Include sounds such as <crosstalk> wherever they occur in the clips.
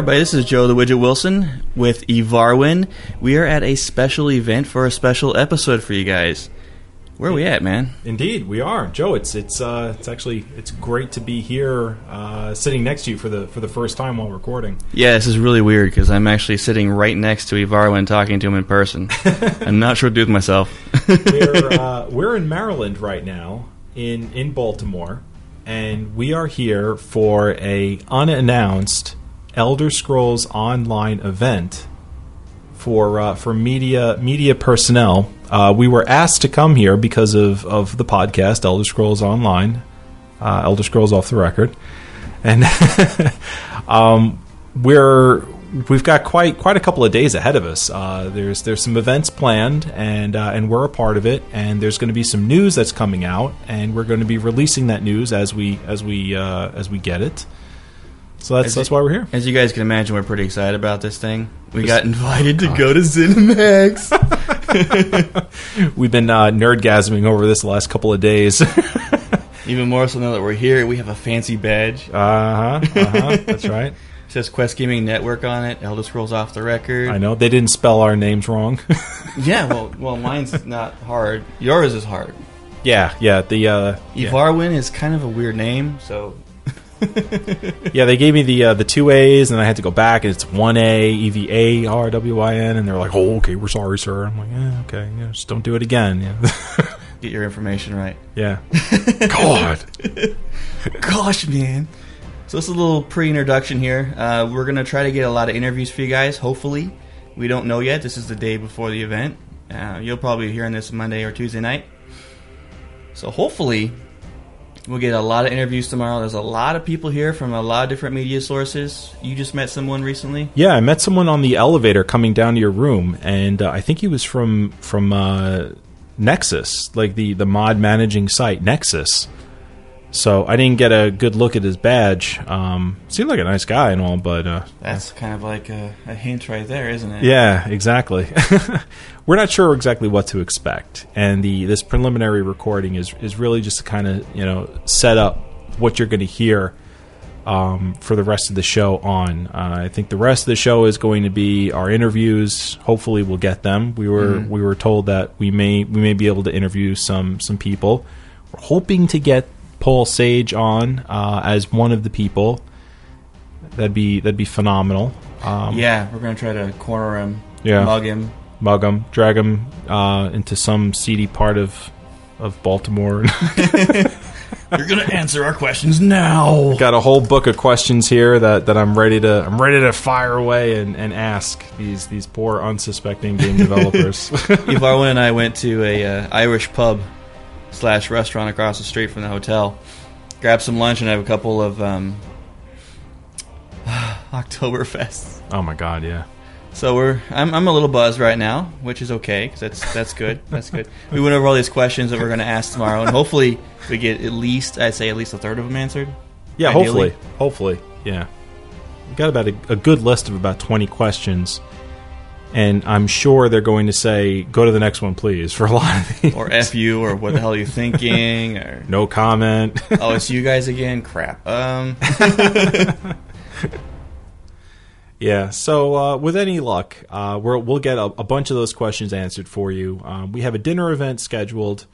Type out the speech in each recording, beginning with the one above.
Everybody. This is Joe the Widget Wilson with Evarwin. We are at a special event for a special episode for you guys. Where are we at, man? Indeed, we are, Joe. It's it's uh, it's actually it's great to be here, uh, sitting next to you for the for the first time while recording. Yeah, this is really weird because I'm actually sitting right next to Evarwin talking to him in person. <laughs> I'm not sure what to do with myself. We're uh, <laughs> we're in Maryland right now, in in Baltimore, and we are here for a unannounced Elder Scrolls Online event for uh, for media media personnel. Uh, we were asked to come here because of, of the podcast Elder Scrolls Online, uh, Elder Scrolls Off the Record, and <laughs> um, we're we've got quite quite a couple of days ahead of us. Uh, there's there's some events planned, and uh, and we're a part of it. And there's going to be some news that's coming out, and we're going to be releasing that news as we as we uh, as we get it. So that's As that's it- why we're here. As you guys can imagine, we're pretty excited about this thing. We got invited to go to ZeniMax. <laughs> <laughs> We've been uh, nerdgasming over this the last couple of days. <laughs> Even more so now that we're here, we have a fancy badge. It huh. Uh huh. That's right. says Quest Gaming Network on it. Elder Scrolls Off the Record. I know they didn't spell our names wrong. Yeah, well, well, mine's not hard. Yours is hard. yeah, yeah. The uh, yeah. Is kind of a weird name, so <laughs> yeah, they gave me the uh, the two A's, and I had to go back, and it's one A E V A R W I N, and they're like, "Oh, okay, we're sorry, sir." I'm like, "Yeah, okay, yeah, just don't do it again." Yeah, <laughs> get your information right. yeah. <laughs> God, Gosh, man. So this is a little pre-introduction here. Uh, we're gonna try to get a lot of interviews for you guys. Hopefully, we don't know yet. This is the day before the event. Uh, you'll probably be hearing this Monday or Tuesday night. So hopefully, we'll get a lot of interviews tomorrow. There's a lot of people here from a lot of different media sources. You just met someone recently. yeah. I met someone on the elevator coming down to your room, and uh, I think he was from from uh, Nexus, like the the mod managing site Nexus. So I didn't get a good look at his badge. Um, seemed like a nice guy and all, but uh, That's kind of like a, a hint right there, isn't it? Yeah, exactly. <laughs> We're not sure exactly what to expect, and the this preliminary recording is is really just to kind of you know set up what you're going to hear um, for the rest of the show. On, uh, I think the rest of the show is going to be our interviews. Hopefully, we'll get them. We were we were told that we may we may be able to interview some some people. We're hoping to get Paul Sage on uh, as one of the people. That'd be that'd be phenomenal. Um, Yeah, we're gonna try to corner him, Yeah. mug him. Mug him, drag him uh, into some seedy part of of Baltimore. <laughs> You're gonna answer our questions now. Got a whole book of questions here that, that I'm ready to I'm ready to fire away and, and ask these these poor unsuspecting game <laughs> developers. Evarwin <laughs> and I went to a uh, Irish pub slash restaurant across the street from the hotel. Grabbed some lunch and have a couple of um, <sighs> Oktoberfest. oh my god, yeah. So we're I'm, I'm a little buzzed right now, which is okay because that's that's good. That's good. We went over all these questions that we're going to ask tomorrow, and hopefully we get at least I'd say at least a third of them answered. Yeah, Ideally. hopefully. Hopefully. Yeah. We got about a, a good list of about 20 questions. And I'm sure they're going to say, go to the next one, please, <laughs> for a lot of these. Or f you, or what the hell are you thinking? Or no comment. oh, it's you guys again. Crap. Um. <laughs> Yeah. So uh, with any luck, uh, we'll we'll get a, a bunch of those questions answered for you. Um, we have a dinner event scheduled.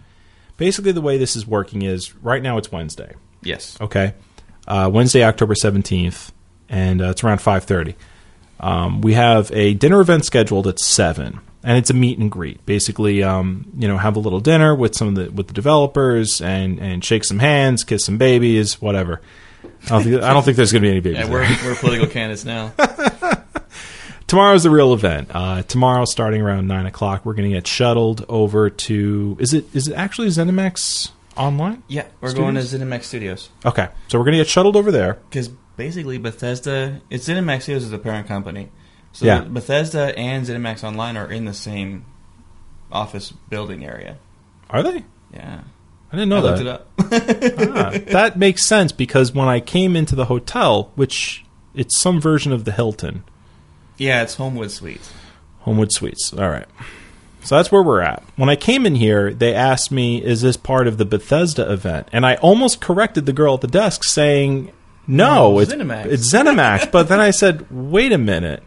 Basically, the way this is working is right now it's Wednesday. Yes. Okay, uh, Wednesday, October seventeenth, and uh, it's around five thirty. Um, we have a dinner event scheduled at seven, and it's a meet and greet. Basically, um, you know, have a little dinner with some of the with the developers and and shake some hands, kiss some babies, whatever. I don't think, I don't think there's going to be any babies. Yeah, we're, we're political candidates now. <laughs> Tomorrow's the real event. Uh, tomorrow, starting around nine o'clock, we're going to get shuttled over to. Is it is it actually ZeniMax online? Yeah, we're Studios? going to ZeniMax Studios Okay, so we're going to get shuttled over there. because basically Bethesda, it's ZeniMax Studios is the parent company. So Yeah. Bethesda and ZeniMax Online are in the same office building area. Are they? Yeah, I didn't know I that. looked it up. Ah, <laughs> that makes sense because when I came into the hotel, which it's some version of the Hilton, yeah, it's Homewood Suites. Homewood Suites. All right. So that's where we're at. When I came in here, they asked me, "Is this part of the Bethesda event?" And I almost corrected the girl at the desk, saying, "No, No, it's ZeniMax." It's ZeniMax." <laughs> but then I said, "Wait a minute,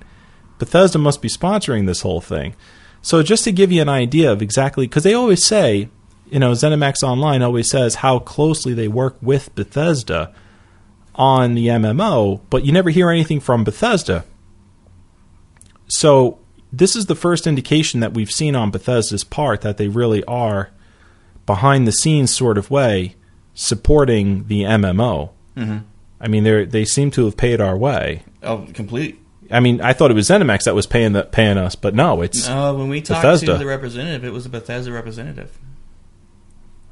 Bethesda must be sponsoring this whole thing." So just to give you an idea of exactly, because they always say, you know, ZeniMax Online always says how closely they work with Bethesda on the MMO, but you never hear anything from Bethesda. So this is the first indication that we've seen on Bethesda's part that they really are behind the scenes sort of way supporting the MMO. Mm-hmm. I mean, they they seem to have paid our way. Oh, complete. I mean, I thought it was ZeniMax that was paying the, paying us, but no, it's No, when we talked Bethesda. to the representative, it was a Bethesda representative.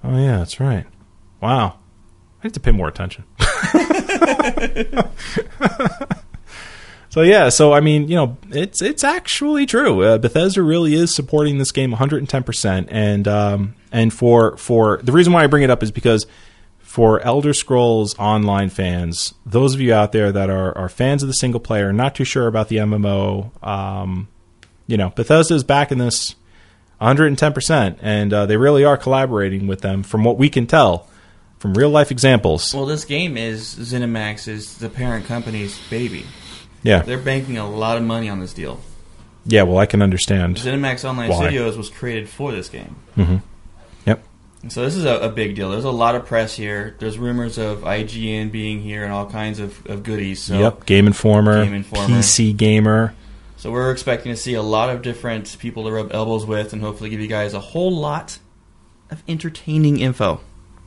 Oh yeah, that's right. Wow, I have to pay more attention. <laughs> so yeah, so I mean, you know, it's it's actually true. Uh, Bethesda really is supporting this game 110 percent, and um, and for for the reason why I bring it up is because for Elder Scrolls Online fans, those of you out there that are are fans of the single player, not too sure about the MMO, um, you know, Bethesda is backing this 110%, and uh, they really are collaborating with them from what we can tell from real life examples. Well, this game is ZeniMax is the parent company's baby. Yeah. They're banking a lot of money on this deal. Yeah, well, I can understand. ZeniMax Online Why? Studios was created for this game. Mm-hmm. Yep. So this is a, a big deal. There's a lot of press here. There's rumors of IGN being here and all kinds of, of goodies. So, yep. Game Informer, Game Informer. PC Gamer. So we're expecting to see a lot of different people to rub elbows with and hopefully give you guys a whole lot of entertaining info.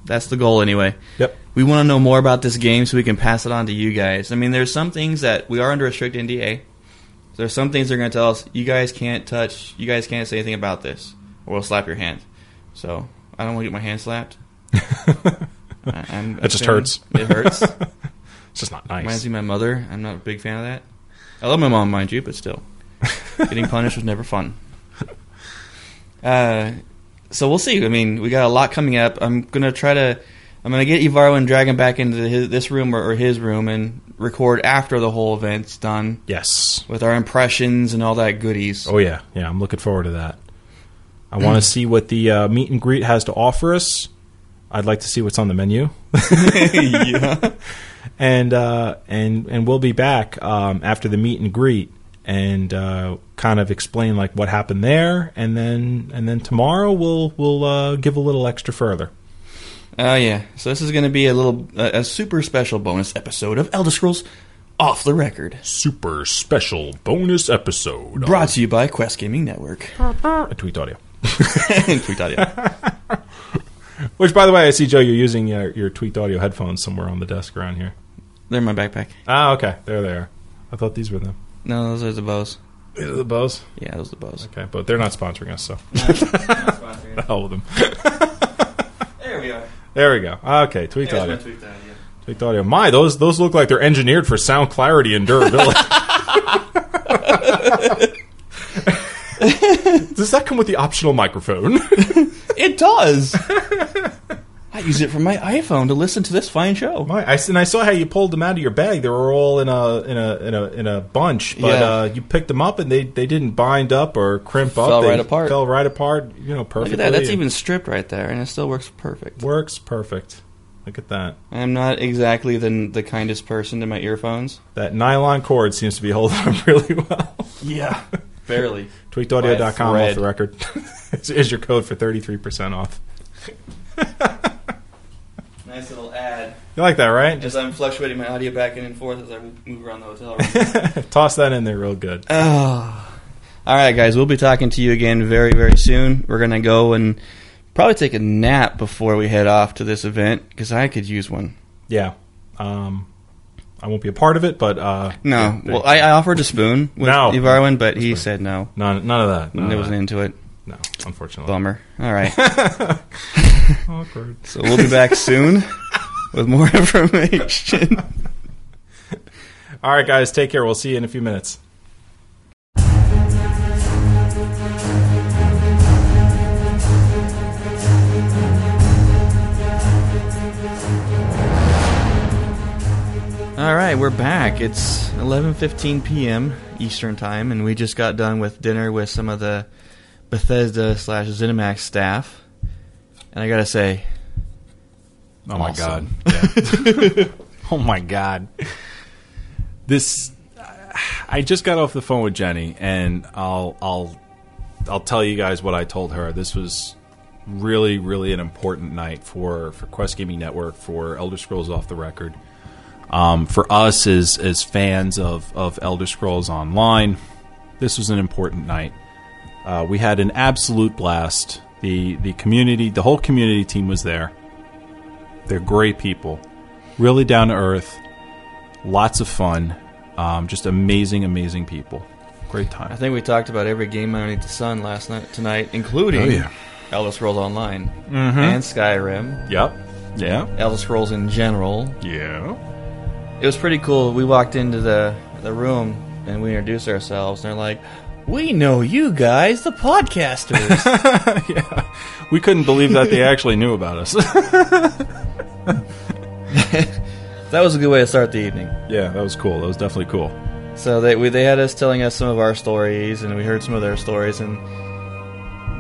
That's the goal anyway. Yep. We want to know more about this game so we can pass it on to you guys. I mean, there's some things that we are under a strict NDA. There's some things they're going to tell us you guys can't touch, you guys can't say anything about this, or we'll slap your hand. So I don't want to get my hand slapped. <laughs> I, I'm That just hurts. It hurts. <laughs> It's just not nice. Reminds me of my mother. I'm not a big fan of that. I love my mom, mind you, but still, <laughs> getting punished was never fun. Uh, so we'll see. I mean, we got a lot coming up. I'm gonna try to. I'm gonna get Ivaro and drag him back into his, this room or, or his room and record after the whole event's done Yes. with our impressions and all that goodies. Oh yeah, yeah. I'm looking forward to that. I want to see what the uh, meet and greet has to offer us. I'd like to see what's on the menu. <laughs> <laughs> yeah. And uh, and and we'll be back um, after the meet and greet and uh, kind of explain like what happened there, and then and then tomorrow we'll we'll uh, give a little extra further. Oh yeah. So this is gonna be a little a, a super special bonus episode of Elder Scrolls Off the Record, Super special bonus episode. brought to you by Quest Gaming Network. on Tweaked Audio. <laughs> Tweaked audio. <laughs> Which, by the way, I see Joe. You're using your, your Tweaked Audio headphones somewhere on the desk around here. They're in my backpack. Ah, okay, there they are. I thought these were them. No, those are the Bose. These are the Bose. Yeah, those are the Bose. Okay, but they're not sponsoring us, so the hell with them. <laughs> there we are. There we go. Okay, Tweet There's Audio. my tweaked audio. Tweaked audio. My, those those look like they're engineered for sound clarity and durability. <laughs> <laughs> <laughs> Does that come with the optional microphone? <laughs> It does. <laughs> I use it for my iPhone to listen to this fine show. My, I, and I saw how you pulled them out of your bag. They were all in a in a in a in a bunch, but Yeah. uh, you picked them up and they, they didn't bind up or crimp up. Fell They right apart. Fell right apart. You know, Look perfectly. at that. That's even stripped right there, and it still works perfect. works perfect. Look at that. I'm not exactly the the kindest person to my earphones. That nylon cord seems to be holding up really well. Yeah, barely. <laughs> Tweakedaudio.com By off the record <laughs> is is your code for 33% off. <laughs> Nice little ad. You like that, right? As I'm fluctuating my audio back in and forth as I move around the hotel room. Toss that in there real good. oh. <sighs> All right, guys, we'll be talking to you again very, very soon. We're going to go and probably take a nap before we head off to this event because I could use one. Yeah. Um, I won't be a part of it, but uh, No. they- Well, I, I offered a spoon with No. Evarwin, but he said no. none, none of that. None wasn't into it. No, unfortunately. Bummer. All right. <laughs> Awkward. So we'll be back soon <laughs> with more <laughs> information. All right, guys, take care. We'll see you in a few minutes. All right, we're back. It's 11:15 p.m. Eastern time, and we just got done with dinner with some of the Bethesda slash ZeniMax staff. And I gotta say, Oh my Awesome. god. <laughs> Yeah. <laughs> oh my god. This I just got off the phone with Jenny and I'll I'll I'll tell you guys what I told her. This was really really an important night for for Quest Gaming Network for Elder Scrolls Off the Record. Um, for us as as fans of of Elder Scrolls Online, this was an important night. Uh, we had an absolute blast. The the community, the whole community team was there. They're great people, really down to earth, lots of fun, um, just amazing, amazing people. Great time. I think we talked about every game underneath the sun last night, tonight, including Oh, yeah. Elder Scrolls Online and Skyrim, Yep. Yeah. Elder Scrolls in general. Yeah. It was pretty cool. We walked into the the room and we introduced ourselves, and they're like, "We know you guys, the podcasters." <laughs> yeah. We couldn't believe that they actually knew about us. <laughs> that was a good way to start the evening. yeah, that was cool. That was definitely cool. So they we, they had us telling us some of our stories, and we heard some of their stories, and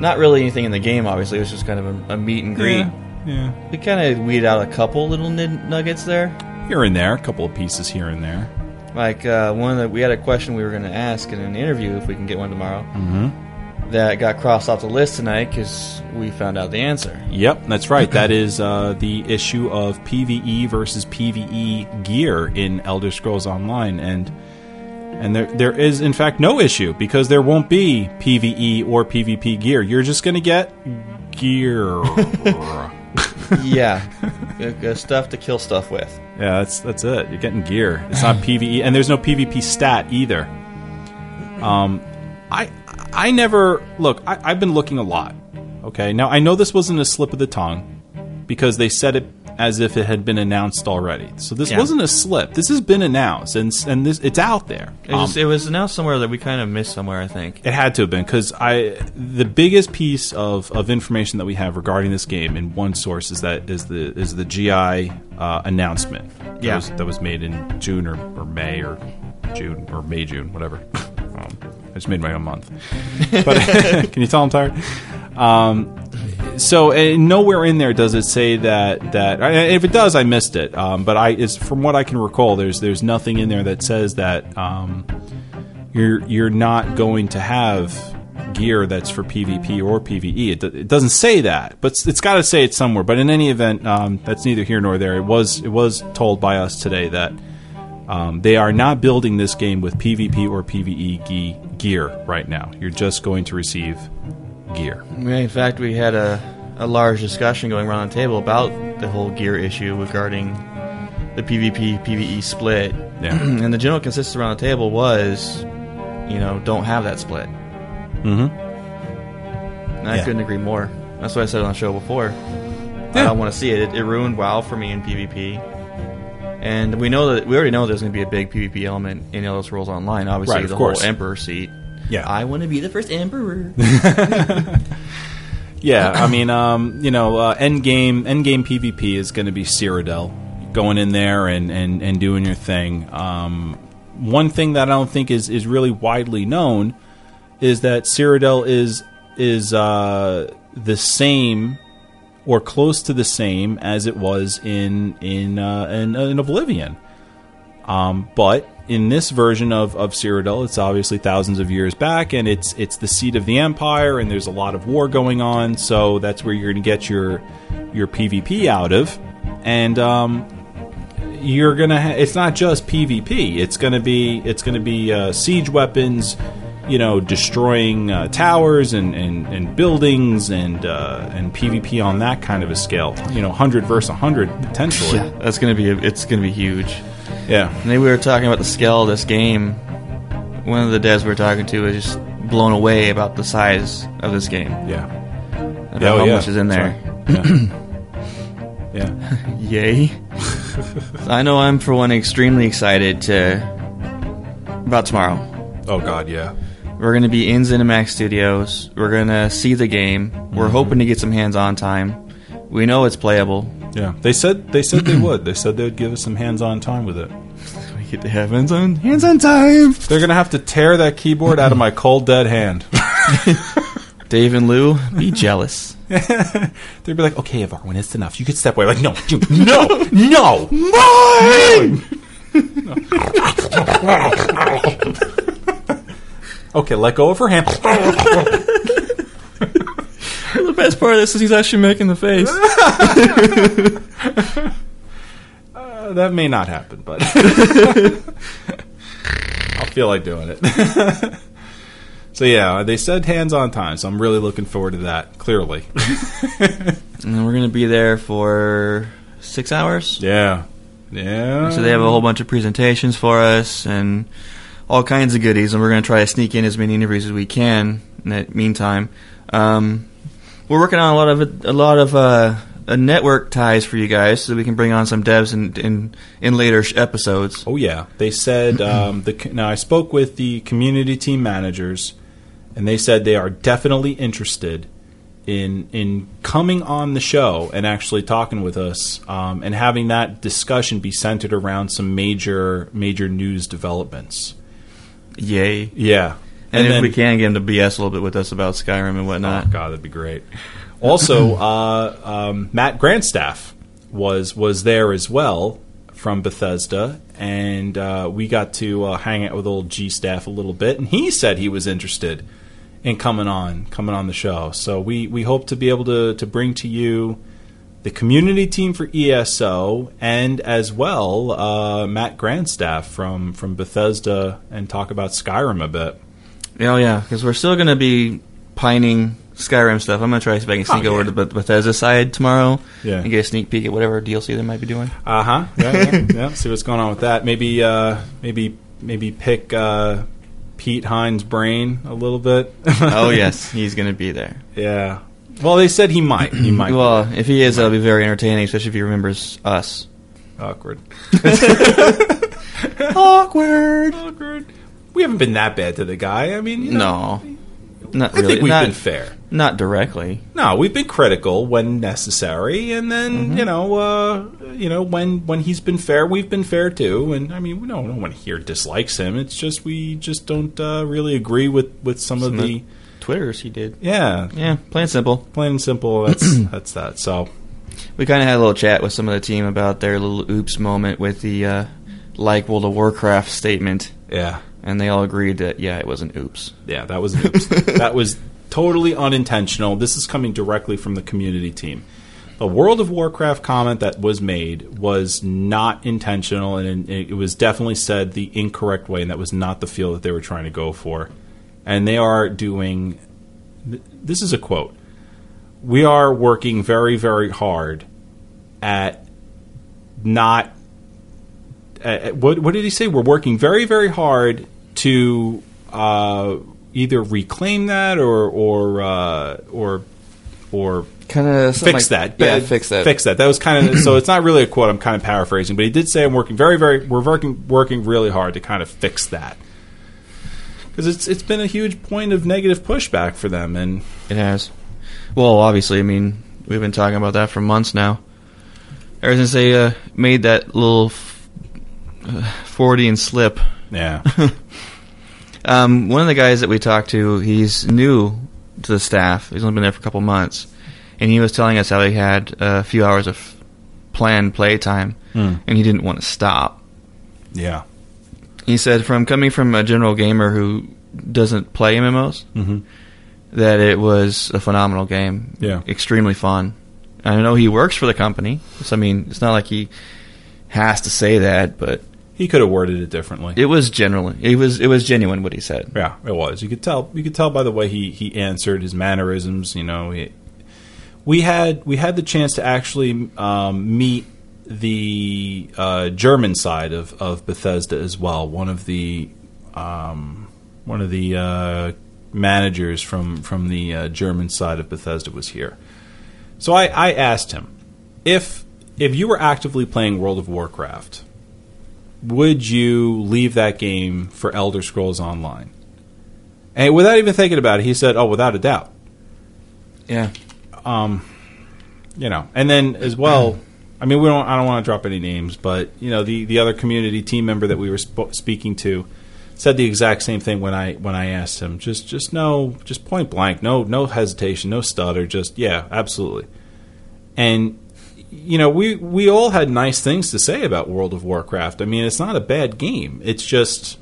not really anything in the game. Obviously, it was just kind of a, a meet and greet. Yeah. yeah. We kind of weeded out a couple little nuggets there. Here and there, a couple of pieces here and there. Like uh, one that we had a question we were going to ask in an interview if we can get one tomorrow. Mm-hmm. That got crossed off the list tonight because we found out the answer. Yep, that's right. that is uh, the issue of PVE versus PVE gear in Elder Scrolls Online, and and there there is in fact no issue because there won't be PVE or PvP gear. You're just going to get gear. <laughs> yeah, stuff to kill stuff with. yeah, that's that's it. You're getting gear. It's not PVE, and there's no PvP stat either. Um, I I never look. I, I've been looking a lot. Okay, now I know this wasn't a slip of the tongue because they said it as if it had been announced already. So this Yeah. wasn't a slip. This has been announced, and and this it's out there. It was, Um, it was announced somewhere that we kind of missed somewhere. I think. it had to have been because I the biggest piece of, of information that we have regarding this game in one source is that is the is the GI uh, announcement. That Yeah. was, that was made in June or, or May or June or May June whatever. <laughs> Um, I just made my own month. But <laughs> can you tell I'm tired? Um, so uh, nowhere in there does it say that that if it does, I missed it. Um, but I, from what I can recall, there's there's nothing in there that says that um, you're you're not going to have gear that's for PvP or PvE. It, it doesn't say that, but it's- it's got to say it somewhere. But in any event, um, that's neither here nor there. It was it was told by us today that um, they are not building this game with PvP or PvE ge- gear right now. You're just going to receive gear. In fact, we had a, a large discussion going around the table about the whole gear issue regarding the PvP PvE split. Yeah. <clears throat> and the general consensus around the table was, you know, don't have that split. Mm-hmm. And I Yeah. couldn't agree more. That's what I said on the show before. I don't want to see it. it. It ruined WoW for me in PvP. And we know that we already know there's going to be a big PvP element in Elder Scrolls Online. Obviously, Right, the whole Emperor seat. Yeah. I want to be the first Emperor. <laughs> <laughs> Yeah, I mean, um, you know, uh, end game end game PvP is going to be Cyrodiil going in there and, and, and doing your thing. Um, one thing that I don't think is, is really widely known is that Cyrodiil is is uh, the same or close to the same as it was in in uh, in, in Oblivion. Um, but in this version of, of Cyrodiil, it's obviously thousands of years back, and it's it's the seat of the empire, and there's a lot of war going on. So that's where you're going to get your your PvP out of. And um, you're gonna. Ha- it's not just PvP. It's gonna be. It's gonna be uh, siege weapons. You know, destroying uh, towers and, and, and buildings and uh, and PvP on that kind of a scale. You know, hundred versus hundred potentially. <laughs> Yeah, that's gonna be it's gonna be huge. Yeah. And then we were talking about the scale of this game. One of the devs we were talking to was just blown away about the size of this game. Yeah. About Oh, how yeah. much is in there. <clears throat> Yeah. yeah. <laughs> Yay. I know I'm for one extremely excited to about tomorrow. Oh God, yeah. We're going to be in ZeniMax Studios. We're going to see the game. We're Mm-hmm. hoping to get some hands-on time. We know it's playable. Yeah. They said they said they would. They said they would give us some hands-on time with it. We get to have hands-on hands-on time. They're gonna have to tear that keyboard out of my cold dead hand. <laughs> Dave and Lou, be jealous. <laughs> They'd be like, "Okay, Varwin, it's enough. You could step away." Like, no, you- no, no. <laughs> okay, let go of her hand. The best part of this is he's actually making the face. Uh, <laughs> that may not happen, but <laughs> I'll feel like doing it. <laughs> so yeah, they said hands on time, so I'm really looking forward to that. Clearly, and we're going to be there for six hours. yeah, yeah. So they have a whole bunch of presentations for us and all kinds of goodies, and we're going to try to sneak in as many interviews as we can. In that meantime, um, we're working on a lot of a lot of uh, network ties for you guys, so we can bring on some devs in in, in later sh- episodes. Oh yeah, they said <clears throat> um, the now I spoke with the community team managers, and they said they are definitely interested in in coming on the show and actually talking with us um, and having that discussion be centered around some major major news developments. Yay! Yeah, And, if then- we can get him to BS a little bit with us about Skyrim and Oh whatnot. God, that'd be great. Also, <laughs> uh, um, Matt Grandstaff was was there as well from Bethesda, and uh, we got to uh, hang out with old G Staff a little bit, and he said he was interested in coming on coming on the show. So we we hope to be able to to bring to you the community team for ESO and as well uh, Matt Grandstaff from from Bethesda and talk about Skyrim a bit. Oh yeah, because we're still going to be pining Skyrim stuff. I'm going to try to see if I can sneak Oh, over to Beth- Bethesda side tomorrow Yeah. and get a sneak peek at whatever DLC they might be doing. Uh huh. Yeah, yeah, <laughs> yeah. See what's going on with that. Maybe, uh, maybe, maybe pick uh, Pete Hines' brain a little bit. oh <laughs> yes, he's going to be there. yeah. Well, they said he might. He might. Well, if he is, that'll be very entertaining, especially if he remembers us. awkward. <laughs> Awkward. Awkward. We haven't been that bad to the guy. I mean, you know, No, not really. I think we've not, been fair. not directly. No, we've been critical when necessary, and then you know, uh, you know, when when he's been fair, we've been fair too. And I mean, we don't, don't want to hear dislikes him. It's just we just don't uh, really agree with with some, Some of the Twitters, he did. yeah, Yeah, plain and simple. plain and simple. <clears throat> That's that's that. So We kind of had a little chat with some of the team about their little oops moment with the uh, like World of Warcraft statement, yeah, and they all agreed that yeah, it was an oops. yeah, that was an oops. <laughs> that was totally unintentional. This is coming directly from the community team. The World of Warcraft comment that was made was not intentional, and it it was definitely said the incorrect way, and that was not the feel that they were trying to go for. And they are doing. This is a quote. We are working very, very hard at not. At, at- what, what did he say? We're working very, very hard to uh, either reclaim that or or uh, or or Kind of fix that. Yeah, Uh, fix that. Fix that. That was kind of <clears throat> so. It's not really a quote. I'm kind of paraphrasing, but he did say, "I'm working very, very. We're working working really hard to kind of fix that." Because it's it's been a huge point of negative pushback for them, and It has. Well, obviously, I mean, we've been talking about that for months now. Ever since they uh, made that little uh, Fordian slip. yeah, <laughs> Um, one of the guys that we talked to, he's new to the staff. He's only been there for a couple months, and he was telling us how he had a few hours of planned play time, Hmm. and he didn't want to stop. yeah, He said, from coming from a general gamer who doesn't play MMOs, mm-hmm. that it was a phenomenal game. Yeah. extremely fun. I know he works for the company, so I mean, it's not like he has to say that, but He could have worded it differently. it was generally it was it was genuine what he said. Yeah, it was. You could tell. You could tell by the way he, he answered his mannerisms. You know, he, we had we had the chance to actually um, meet the uh, German side of, of Bethesda as well. One of the um, one of the uh, managers from from the uh, German side of Bethesda was here. So I, I asked him if if you were actively playing World of Warcraft, would you leave that game for Elder Scrolls Online? And without even thinking about it, he said, "Oh, without a doubt." Yeah. Um, you know, and then as well, I mean, we don't. I don't want to drop any names, but you know, the the other community team member that we were sp- speaking to said the exact same thing when I when I asked him. Just just no, just point blank, no no hesitation, no stutter. Just yeah, absolutely. And you know, we we all had nice things to say about World of Warcraft. I mean, it's not a bad game. It's just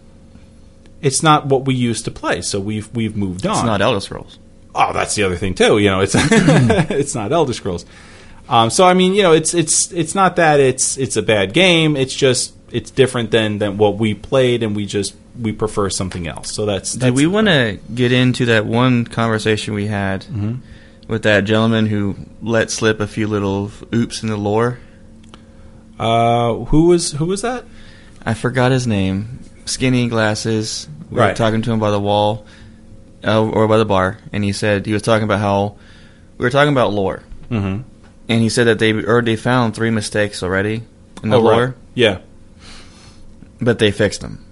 it's not what we used to play. So we've we've moved on. It's not Elder Scrolls. Oh, that's the other thing too. You know, it's <laughs> it's not Elder Scrolls. Um, so I mean, you know, it's it's it's not that it's it's a bad game. It's just it's different than than what we played, and we just we prefer something else. So that's, that's Did we want to get into that one conversation we had with that gentleman who let slip a few little oops in the lore? Uh, who was who was that? I forgot his name. Skinny glasses. We were Right. talking to him by the wall, uh, or by the bar, and he said he was talking about how we were talking about lore, Mm-hmm. and he said that they already found three mistakes already in the lore, Yeah, but they fixed them.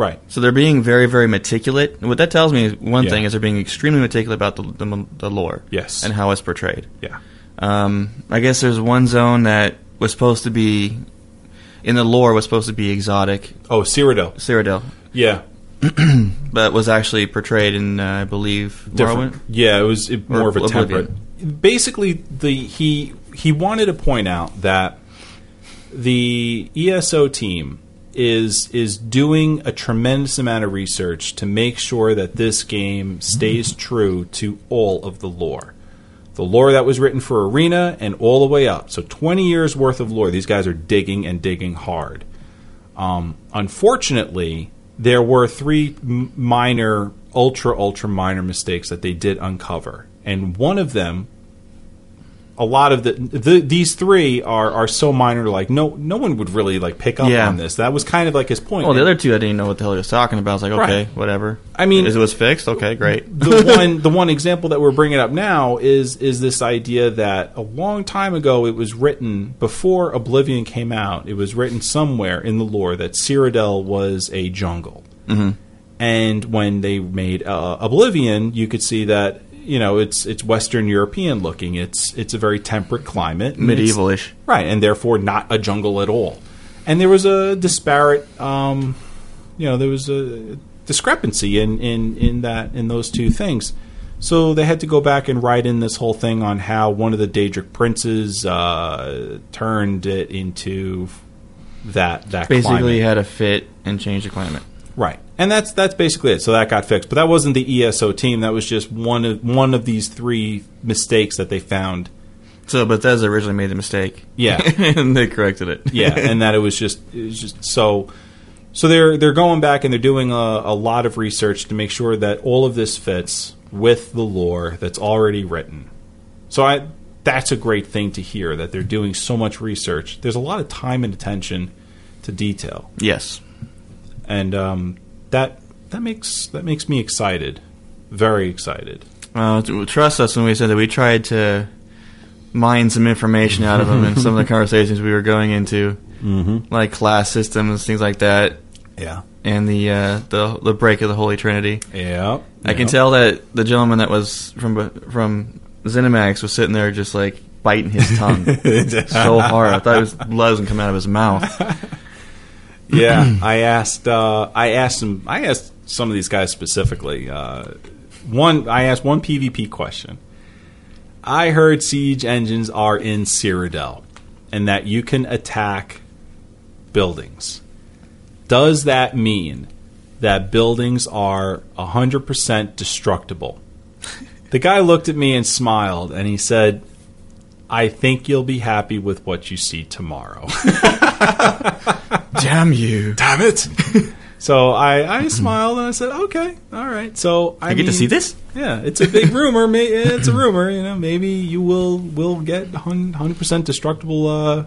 Right. So they're being very, very meticulous. And what that tells me is one Yeah. thing is they're being extremely meticulous about the, the, the lore, Yes. and how it's portrayed. Yeah. Um, I guess there's one zone that was supposed to be in the lore was supposed to be exotic, Oh, Cyrodiil. Cyrodiil, Yeah. <clears throat> but was actually portrayed in, uh, I believe, different. Morrowind. Yeah, it was it, more Or of a Oblivion. temperate. Basically, the he he wanted to point out that the ESO team is is doing a tremendous amount of research to make sure that this game stays true to all of the lore. The lore that was written for Arena and all the way up. So 20 years worth of lore. These guys are digging and digging hard. Um, unfortunately, there were three minor, ultra, ultra minor mistakes that they did uncover. And one of them, a lot of the, the these three are, are so minor, like no no one would really like pick up Yeah. on this. That was kind of like his point. Well, the other two I didn't know what the hell he was talking about. I was like, okay, Right. whatever. I mean- Is it was fixed. Okay, great. <laughs> the one the one example that we're bringing up now is is this idea that a long time ago it was written before Oblivion came out. It was written somewhere in the lore that Cyrodiil was a jungle, Mhm. and when they made uh, Oblivion, you could see that you know it's it's Western European looking. It's it's a very temperate climate, medievalish, right, and therefore not a jungle at all. And there was a disparate, um, you know, there was a discrepancy in, in, in that in those two things. So they had to go back and write in this whole thing on how one of the Daedric princes uh, turned it into that that Basically, climate. had a fit and changed the climate. Right, and that's that's basically it. So that got fixed, but that wasn't the ESO team. That was just one of one of these three mistakes that they found. So Bethesda originally made the mistake. Yeah. <laughs> and they corrected it. yeah, and that it was just it was just so. So they're they're going back and they're doing a, a lot of research to make sure that all of this fits with the lore that's already written. So I that's a great thing to hear that they're doing so much research. There's a lot of time and attention to detail, yes. And um, that that makes that makes me excited, very excited. Uh, trust us when we said that we tried to mine some information out of them in some of the <laughs> conversations we were going into, Mm-hmm. like class systems, things like that, Yeah, and the uh, the the break of the Holy Trinity. yeah. I can tell that the gentleman that was from from Zenimax was sitting there just like biting his tongue <laughs> so hard. I thought his blood was gonna come out of his mouth. <laughs> yeah, I asked. Uh, I asked. I asked some of these guys specifically. Uh, one, I asked one PvP question. I heard siege engines are in Cyrodiil, and that you can attack buildings. Does that mean that buildings are hundred percent destructible? the guy looked at me and smiled, and he said, I think you'll be happy with what you see tomorrow. <laughs> Damn you! Damn it! <laughs> so I, I smiled and I said, okay, all right. So I, I get to see this. Yeah, it's a big rumor. May, it's a rumor. You know, maybe you will will get hundred percent destructible uh,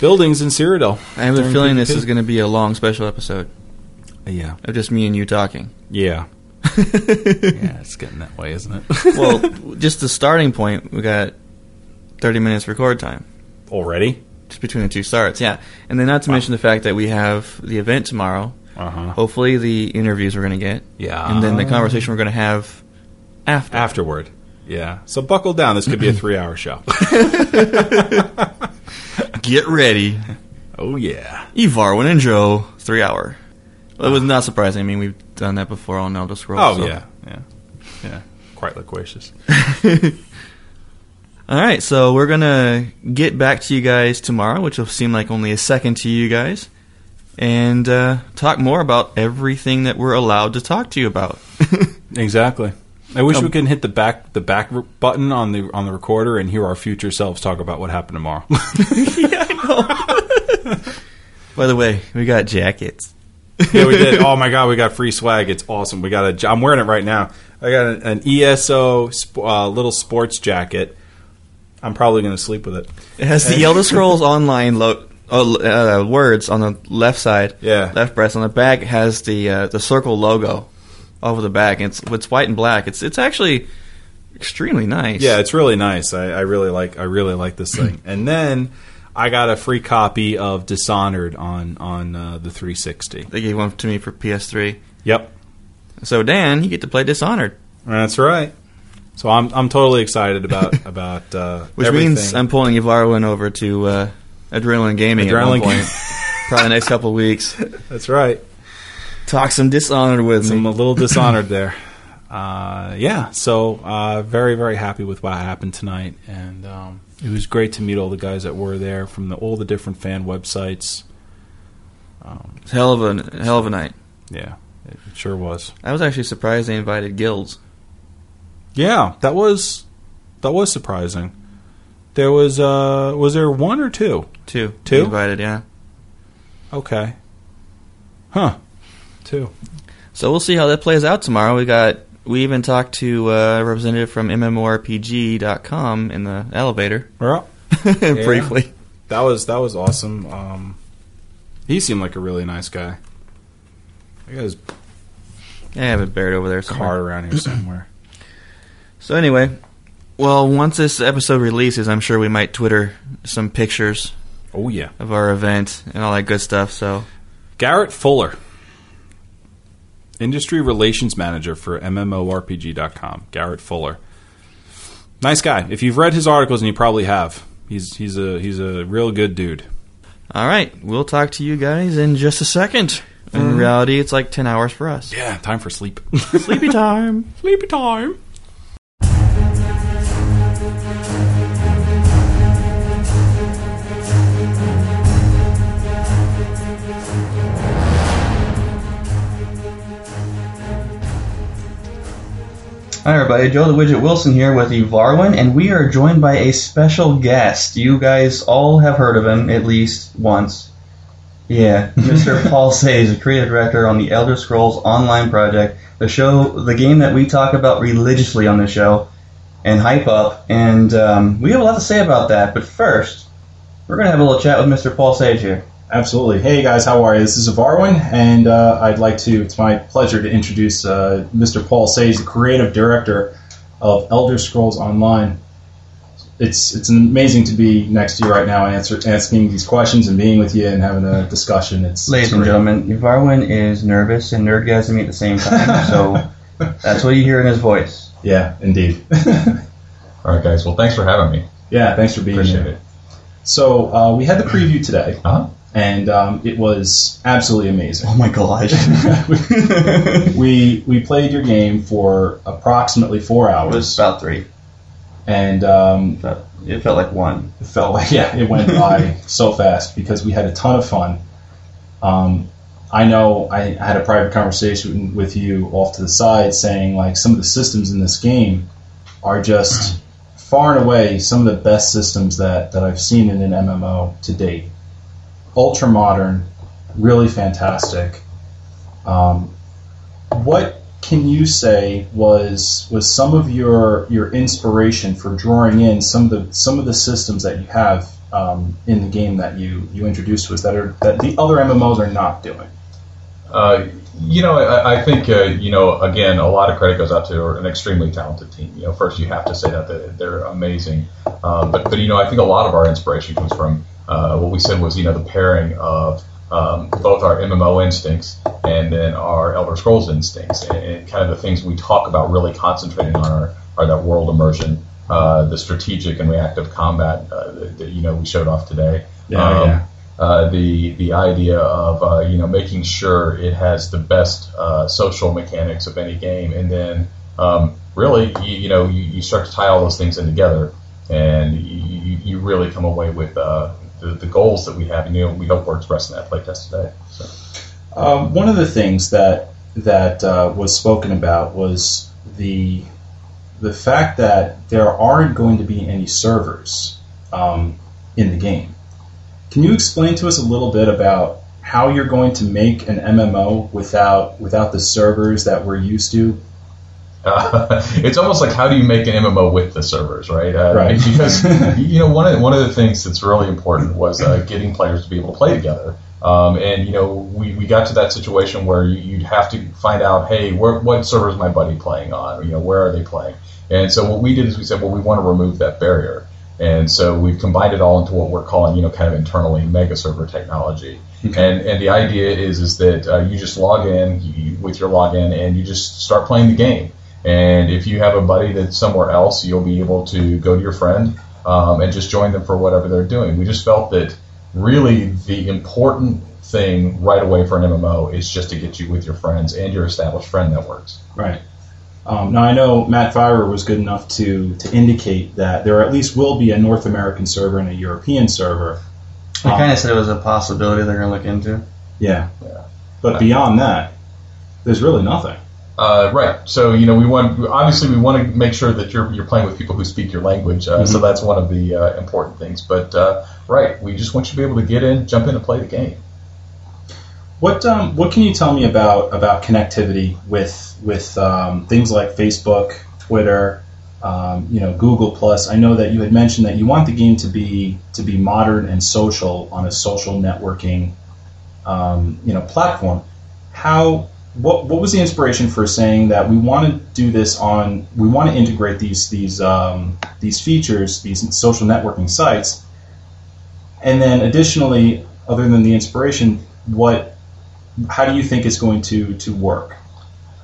buildings in Cyrodiil. I have a feeling this is going to be a long special episode Yeah, of just me and you talking. yeah, <laughs> yeah. It's getting that way, isn't it? well, just the starting point, we got 30 minutes record time. Already. Just between the two starts, yeah. And then not to mention the fact that we have the event tomorrow. Uh huh. Hopefully, the interviews we're going to get. Yeah. And then the conversation we're going to have after. Afterward. Yeah. So buckle down. This could be a <clears throat> three-hour show. <laughs> Get ready. oh yeah. Evarwin and Joe, three hour. Well, it was not surprising. I mean, we've done that before on Elder Scrolls. Oh so- yeah. Yeah. Yeah. Quite loquacious. <laughs> All right, so we're gonna get back to you guys tomorrow, which will seem like only a second to you guys, and uh, talk more about everything that we're allowed to talk to you about. <laughs> Exactly. I wish Um, we could hit the back the back button on the on the recorder and hear our future selves talk about what happened tomorrow. Yeah. <laughs> <laughs> By the way, we got jackets. yeah, we did. Oh my god, we got free swag. It's awesome. We got a. I'm wearing it right now. I got an, an ESO sp- uh, little sports jacket. I'm probably going to sleep with it. It has the Elder Scrolls Online lo- oh, uh, words on the left side, Yeah. left breast. On the back has the uh, the circle logo over the back. It's it's white and black. It's it's actually extremely nice. Yeah, it's really nice. I, I really like I really like this thing. <clears throat> And then I got a free copy of Dishonored on on uh, the 360. they gave one to me for PS3. Yep, So Dan, you get to play Dishonored, that's right. So I'm I'm totally excited about <laughs> about uh, which everything. means I'm pulling Evarwin over to uh, Adrenaline Gaming Adrenaline point. <laughs> Probably the next couple of weeks. <laughs> that's right. Talk some Dishonored with I'm me. a little dishonored there. Uh, yeah, so uh, very very happy with what happened tonight, and um, it was great to meet all the guys that were there from the, all the different fan websites. It's hell of a hell of a night. Yeah, it sure was. I was actually surprised they invited guilds. Yeah, that was that was surprising. There was uh was there one or two? Two? They invited, yeah. Okay. Huh. Two. So we'll see how that plays out tomorrow. We got we even talked to uh, a representative from MMORPG.com in the elevator Well, <laughs> briefly. that was that was awesome. Um he seemed like a really nice guy. I got his I have it buried over there somewhere. card around here somewhere. <clears throat> So anyway, well, once this episode releases, I'm sure we might Twitter some pictures Oh yeah. of our event and all that good stuff. So Garrett Fuller. Industry Relations Manager for MMORPG.com. Garrett Fuller. Nice guy. If you've read his articles, and you probably have, he's he's a he's a real good dude. all right, we'll talk to you guys in just a second. In mm-hmm. reality, it's like ten hours for us. Yeah, time for sleep. <laughs> Sleepy time. Sleepy time. Hi, everybody. Joe the Widget Wilson here with Evarwin, and we are joined by a special guest. You guys all have heard of him at least once. Yeah, <laughs> Mr. Paul Sage, the creative director on the Elder Scrolls Online project, the show, the game that we talk about religiously on the show and hype up. And um, we have a lot to say about that. But first, we're to have a little chat with Mr. Paul Sage here. Absolutely. Hey guys, how are you? This is Evarwin, and uh, I'd like to. It's my pleasure to introduce uh, Mr. Paul Sage, the creative director of Elder Scrolls Online. It's it's amazing to be next to you right now, answer, asking these questions and being with you and having a discussion. It's Ladies it's and gentlemen, Evarwin is nervous and nerdgasming at the same time, so <laughs> that's what you hear in his voice. Yeah, indeed. <laughs> All right, guys. Well, thanks for having me. yeah, thanks for being Appreciate here. it. So uh, we had the preview today, Uh-huh. And um, it was absolutely amazing. Oh my gosh. <laughs> we we played your game for approximately four hours. It hours, was about three. and um, But it felt like one. it felt like yeah, it went by so fast because we had a ton of fun. Um, I know I had a private conversation with you off to the side, saying like some of the systems in this game are just far and away some of the best systems that, that I've seen in an MMO to date. Ultra modern, really fantastic. Um, what can you say was was some of your your inspiration for drawing in some of the some of the systems that you have um, in the game that you you introduced us that are that the other MMOs are not doing? Uh, you know, I, I think uh, you know. Again, a lot of credit goes out to an extremely talented team. You know, first you have to say that they're, they're amazing, uh, but but you know, I think a lot of our inspiration comes from uh, what we said was you know the pairing of um, both our MMO instincts and then our Elder Scrolls instincts, and, and kind of the things we talk about really concentrating on are, are that world immersion, uh, the strategic and reactive combat uh, that, that you know we showed off today. Yeah, Um, yeah. uh, the the idea of uh, you know making sure it has the best uh, social mechanics of any game, and then um, really you, you know you, you start to tie all those things in together, and you, you- you really come away with uh, the, the goals that we have, and you know we hope we're expressing that playtest today. So. Um, one of the things that that uh, was spoken about was the the fact that there aren't going to be any servers um, in the game. Can you explain to us a little bit about how you're going to make an MMO without without the servers that we're used to? Uh, <laughs> it's almost like how do you make an MMO with the servers, right? Uh, Right. <laughs> Because <laughs> you know one of one of the things that's really important was uh, getting players to be able to play together. Um, and you know we, we got to that situation where you, you'd have to find out, hey, where, what server is my buddy playing on? Or, you know, where are they playing? And so what we did is we said, well, we want to remove that barrier. And so we've combined it all into what we're calling, you know, kind of internally mega server technology. Okay. And and the idea is is that uh, you just log in you, with your login and you just start playing the game. And if you have a buddy that's somewhere else, you'll be able to go to your friend um, and just join them for whatever they're doing. We just felt that really the important thing right away for an MMO is just to get you with your friends and your established friend networks. Right. Um, now I know Matt Firor was good enough to to indicate that there at least will be a North American server and a European server. I kind of said it was a possibility they're going to look into. Yeah. Yeah. But beyond that, there's really nothing. Uh, right. So you know, we want obviously we want to make sure that you're you're playing with people who speak your language. Uh, So that's one of the uh, important things. But uh, right, we just want you to be able to get in, jump in, and play the game. What um, what can you tell me about about connectivity with with um, things like Facebook, Twitter, um, you know, Google Plus? I know that you had mentioned that you want the game to be to be modern and social on a social networking um, you know platform. How what what was the inspiration for saying that we want to do this on we want to integrate these these um, these features these social networking sites, and then additionally, other than the inspiration, what how do you think it's going to to work?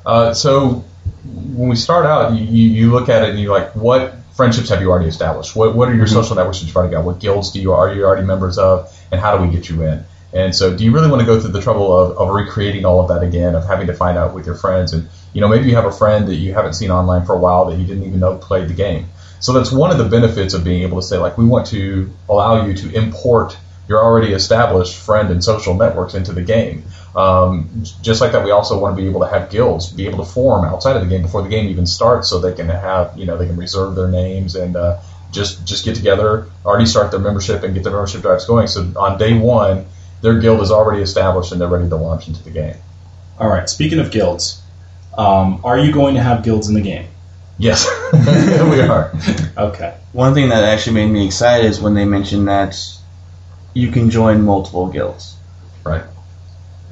Uh, so when we start out, you, you look at it and you're like, what friendships have you already established? What what are your social networks that you've already got? What guilds do you are you already members of? And how do we get you in? And so, do you really want to go through the trouble of, of recreating all of that again, of having to find out with your friends? And you know, maybe you have a friend that you haven't seen online for a while that you didn't even know played the game. So that's one of the benefits of being able to say, like, we want to allow you to import your already established friend and social networks into the game. Um, just like that, we also want to be able to have guilds be able to form outside of the game before the game even starts, so they can have you know they can reserve their names and uh, just just get together, already start their membership and get their membership drives going. So on day one, their guild is already established and they're ready to launch into the game. All right. Speaking of guilds, um, are you going to have guilds in the game? Yes, <laughs> we are. Okay. One thing that actually made me excited is when they mentioned that you can join multiple guilds. Right.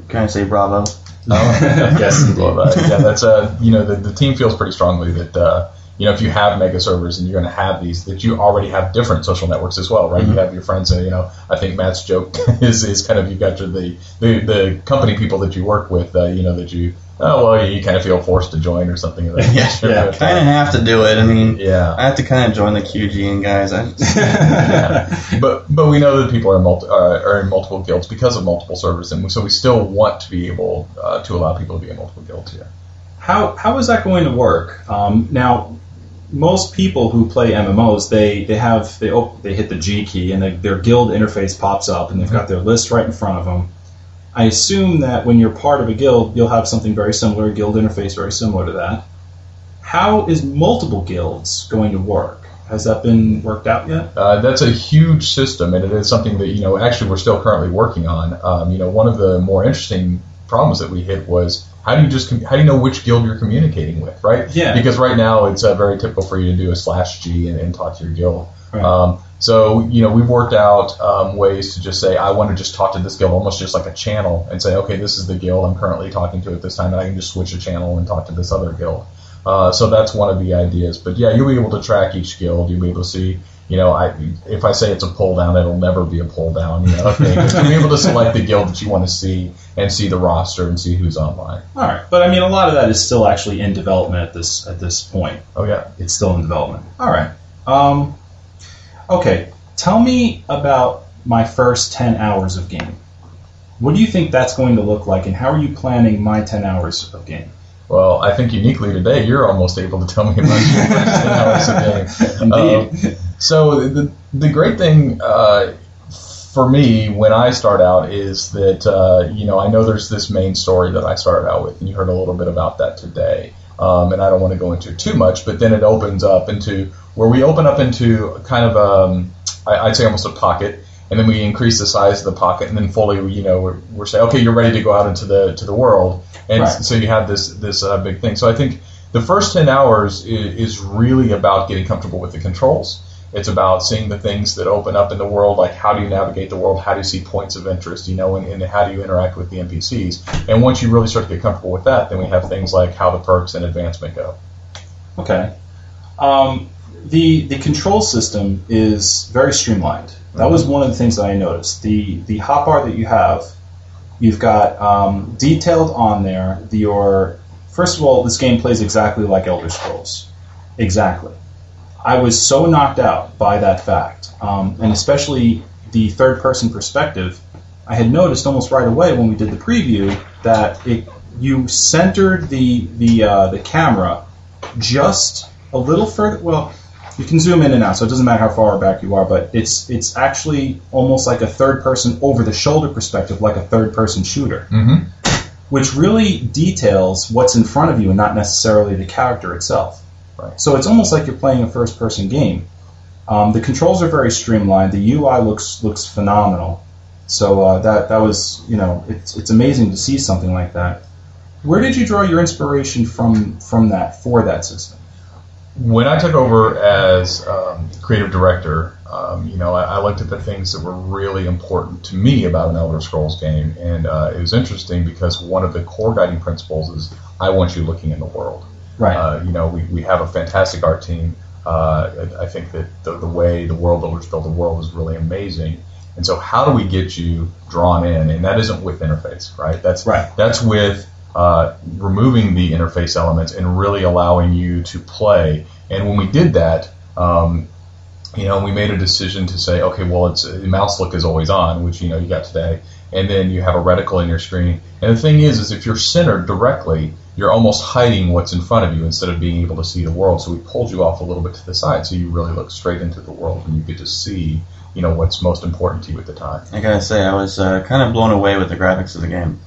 Can I say bravo? <laughs> yes, indeed. Well, uh, yeah, that's uh, you know the, the team feels pretty strongly that uh, you know if you have mega servers and you're going to have these that you already have different social networks as well, right? You have your friends, and you know I think Matt's joke <laughs> is is kind of you've got your the the, the company people that you work with, uh, you know that you oh well you kind of feel forced to join or something. Of that <laughs> Yeah, nature, yeah, Kind of have to do it. I mean, Yeah. I have to kind of join the QGN guys. I, <laughs> but but we know that people are, multi, uh, are in multiple guilds because of multiple servers, and so we still want to be able uh, to allow people to be in multiple guilds here. How how is that going to work? Um, now, most people who play MMOs, they they have they op- they hit the G key and they, their guild interface pops up and they've got their list right in front of them. I assume that when you're part of a guild, you'll have something very similar, a guild interface very similar to that. How is multiple guilds going to work? Has that been worked out yet? Uh, that's a huge system, and it is something that you know actually we're still currently working on. Um, you know, one of the more interesting problems that we hit was how do you just how do you know which guild you're communicating with, right? Yeah. Because right now it's uh, very typical for you to do a slash G and, and talk to your guild. Right. Um, so you know we've worked out um, ways to just say I want to just talk to this guild almost just like a channel and say okay this is the guild I'm currently talking to at this time and I can just switch a channel and talk to this other guild. Uh, so that's one of the ideas. But yeah, you'll be able to track each guild. You'll be able to see, you know, I, if I say it's a pull down, it'll never be a pull down. You know, you'll be able to select the guild that you want to see and see the roster and see who's online. All right, but I mean, a lot of that is still actually in development at this at this point. Oh yeah. It's still in development. All right. Um, okay, tell me about my first ten hours of game. What do you think that's going to look like, and how are you planning my ten hours of game? Well, I think uniquely today, you're almost able to tell me about your first 10 hours of game. <laughs> Indeed. Um, so the the great thing uh, for me when I start out is that uh, you know I know there's this main story that I started out with, and you heard a little bit about that today. Um, and I don't want to go into it too much, but then it opens up into where we open up into kind of um, I, I'd say almost a pocket, and then we increase the size of the pocket, and then fully you know we're, we're saying okay you're ready to go out into the to the world, and Right. so you have this this uh, big thing. So I think the first ten hours is, is really about getting comfortable with the controls. It's about seeing the things that open up in the world, like how do you navigate the world, how do you see points of interest, you know, and, and how do you interact with the NPCs. And once you really start to get comfortable with that, then we have things like how the perks and advancement go. Okay. Um, the the control system is very streamlined. That was one of the things that I noticed. The the hotbar that you have, you've got um, detailed on there. The, your first of all, this game plays exactly like Elder Scrolls, exactly. I was so knocked out by that fact, um, and especially the third person perspective. I had noticed almost right away when we did the preview that it you centered the the uh, the camera just a little further. Well, you can zoom in and out, so it doesn't matter how far back you are. But it's it's actually almost like a third person over the shoulder perspective, like a third person shooter, Mm-hmm. which really details what's in front of you and not necessarily the character itself. Right. So it's almost like you're playing a first person game. Um, the controls are very streamlined. The UI looks looks phenomenal. So uh, that that was you know it's it's amazing to see something like that. Where did you draw your inspiration from from that for that system? when I took over as um, creative director, um, you know, I, I looked at the things that were really important to me about an Elder Scrolls game, and uh, it was interesting because one of the core guiding principles is I want you looking in the world. Right. Uh, you know, we, we have a fantastic art team. Uh, I I think that the, the way the world builders build the world is really amazing. And so, how do we get you drawn in? And that isn't with interface, right? That's Right. That's with uh, removing the interface elements and really allowing you to play. And when we did that, um, you know, we made a decision to say, okay, well, it's the mouse look is always on, which you know you got today, and then you have a reticle in your screen. And the thing is, is if you're centered directly, you're almost hiding what's in front of you instead of being able to see the world. So we pulled you off a little bit to the side, so you really look straight into the world and you get to see, you know, what's most important to you at the time. I gotta say, I was uh, kind of blown away with the graphics of the game.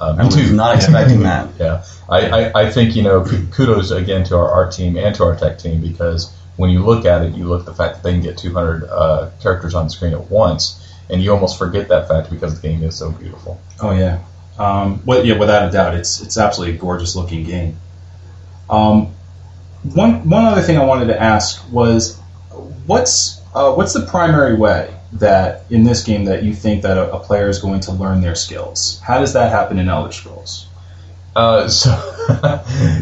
Uh, I was not <laughs> expecting that. Yeah, I, I, I think you know kudos again to our art team and to our tech team because when you look at it, you look at the fact that they can get 200 uh, characters on screen at once, and you almost forget that fact because the game is so beautiful. Oh yeah. Um, well, yeah, without a doubt, it's it's absolutely a gorgeous looking game. Um, one one other thing I wanted to ask was, what's uh, what's the primary way that in this game that you think that a, a player is going to learn their skills? How does that happen in Elder Scrolls? Uh, so <laughs>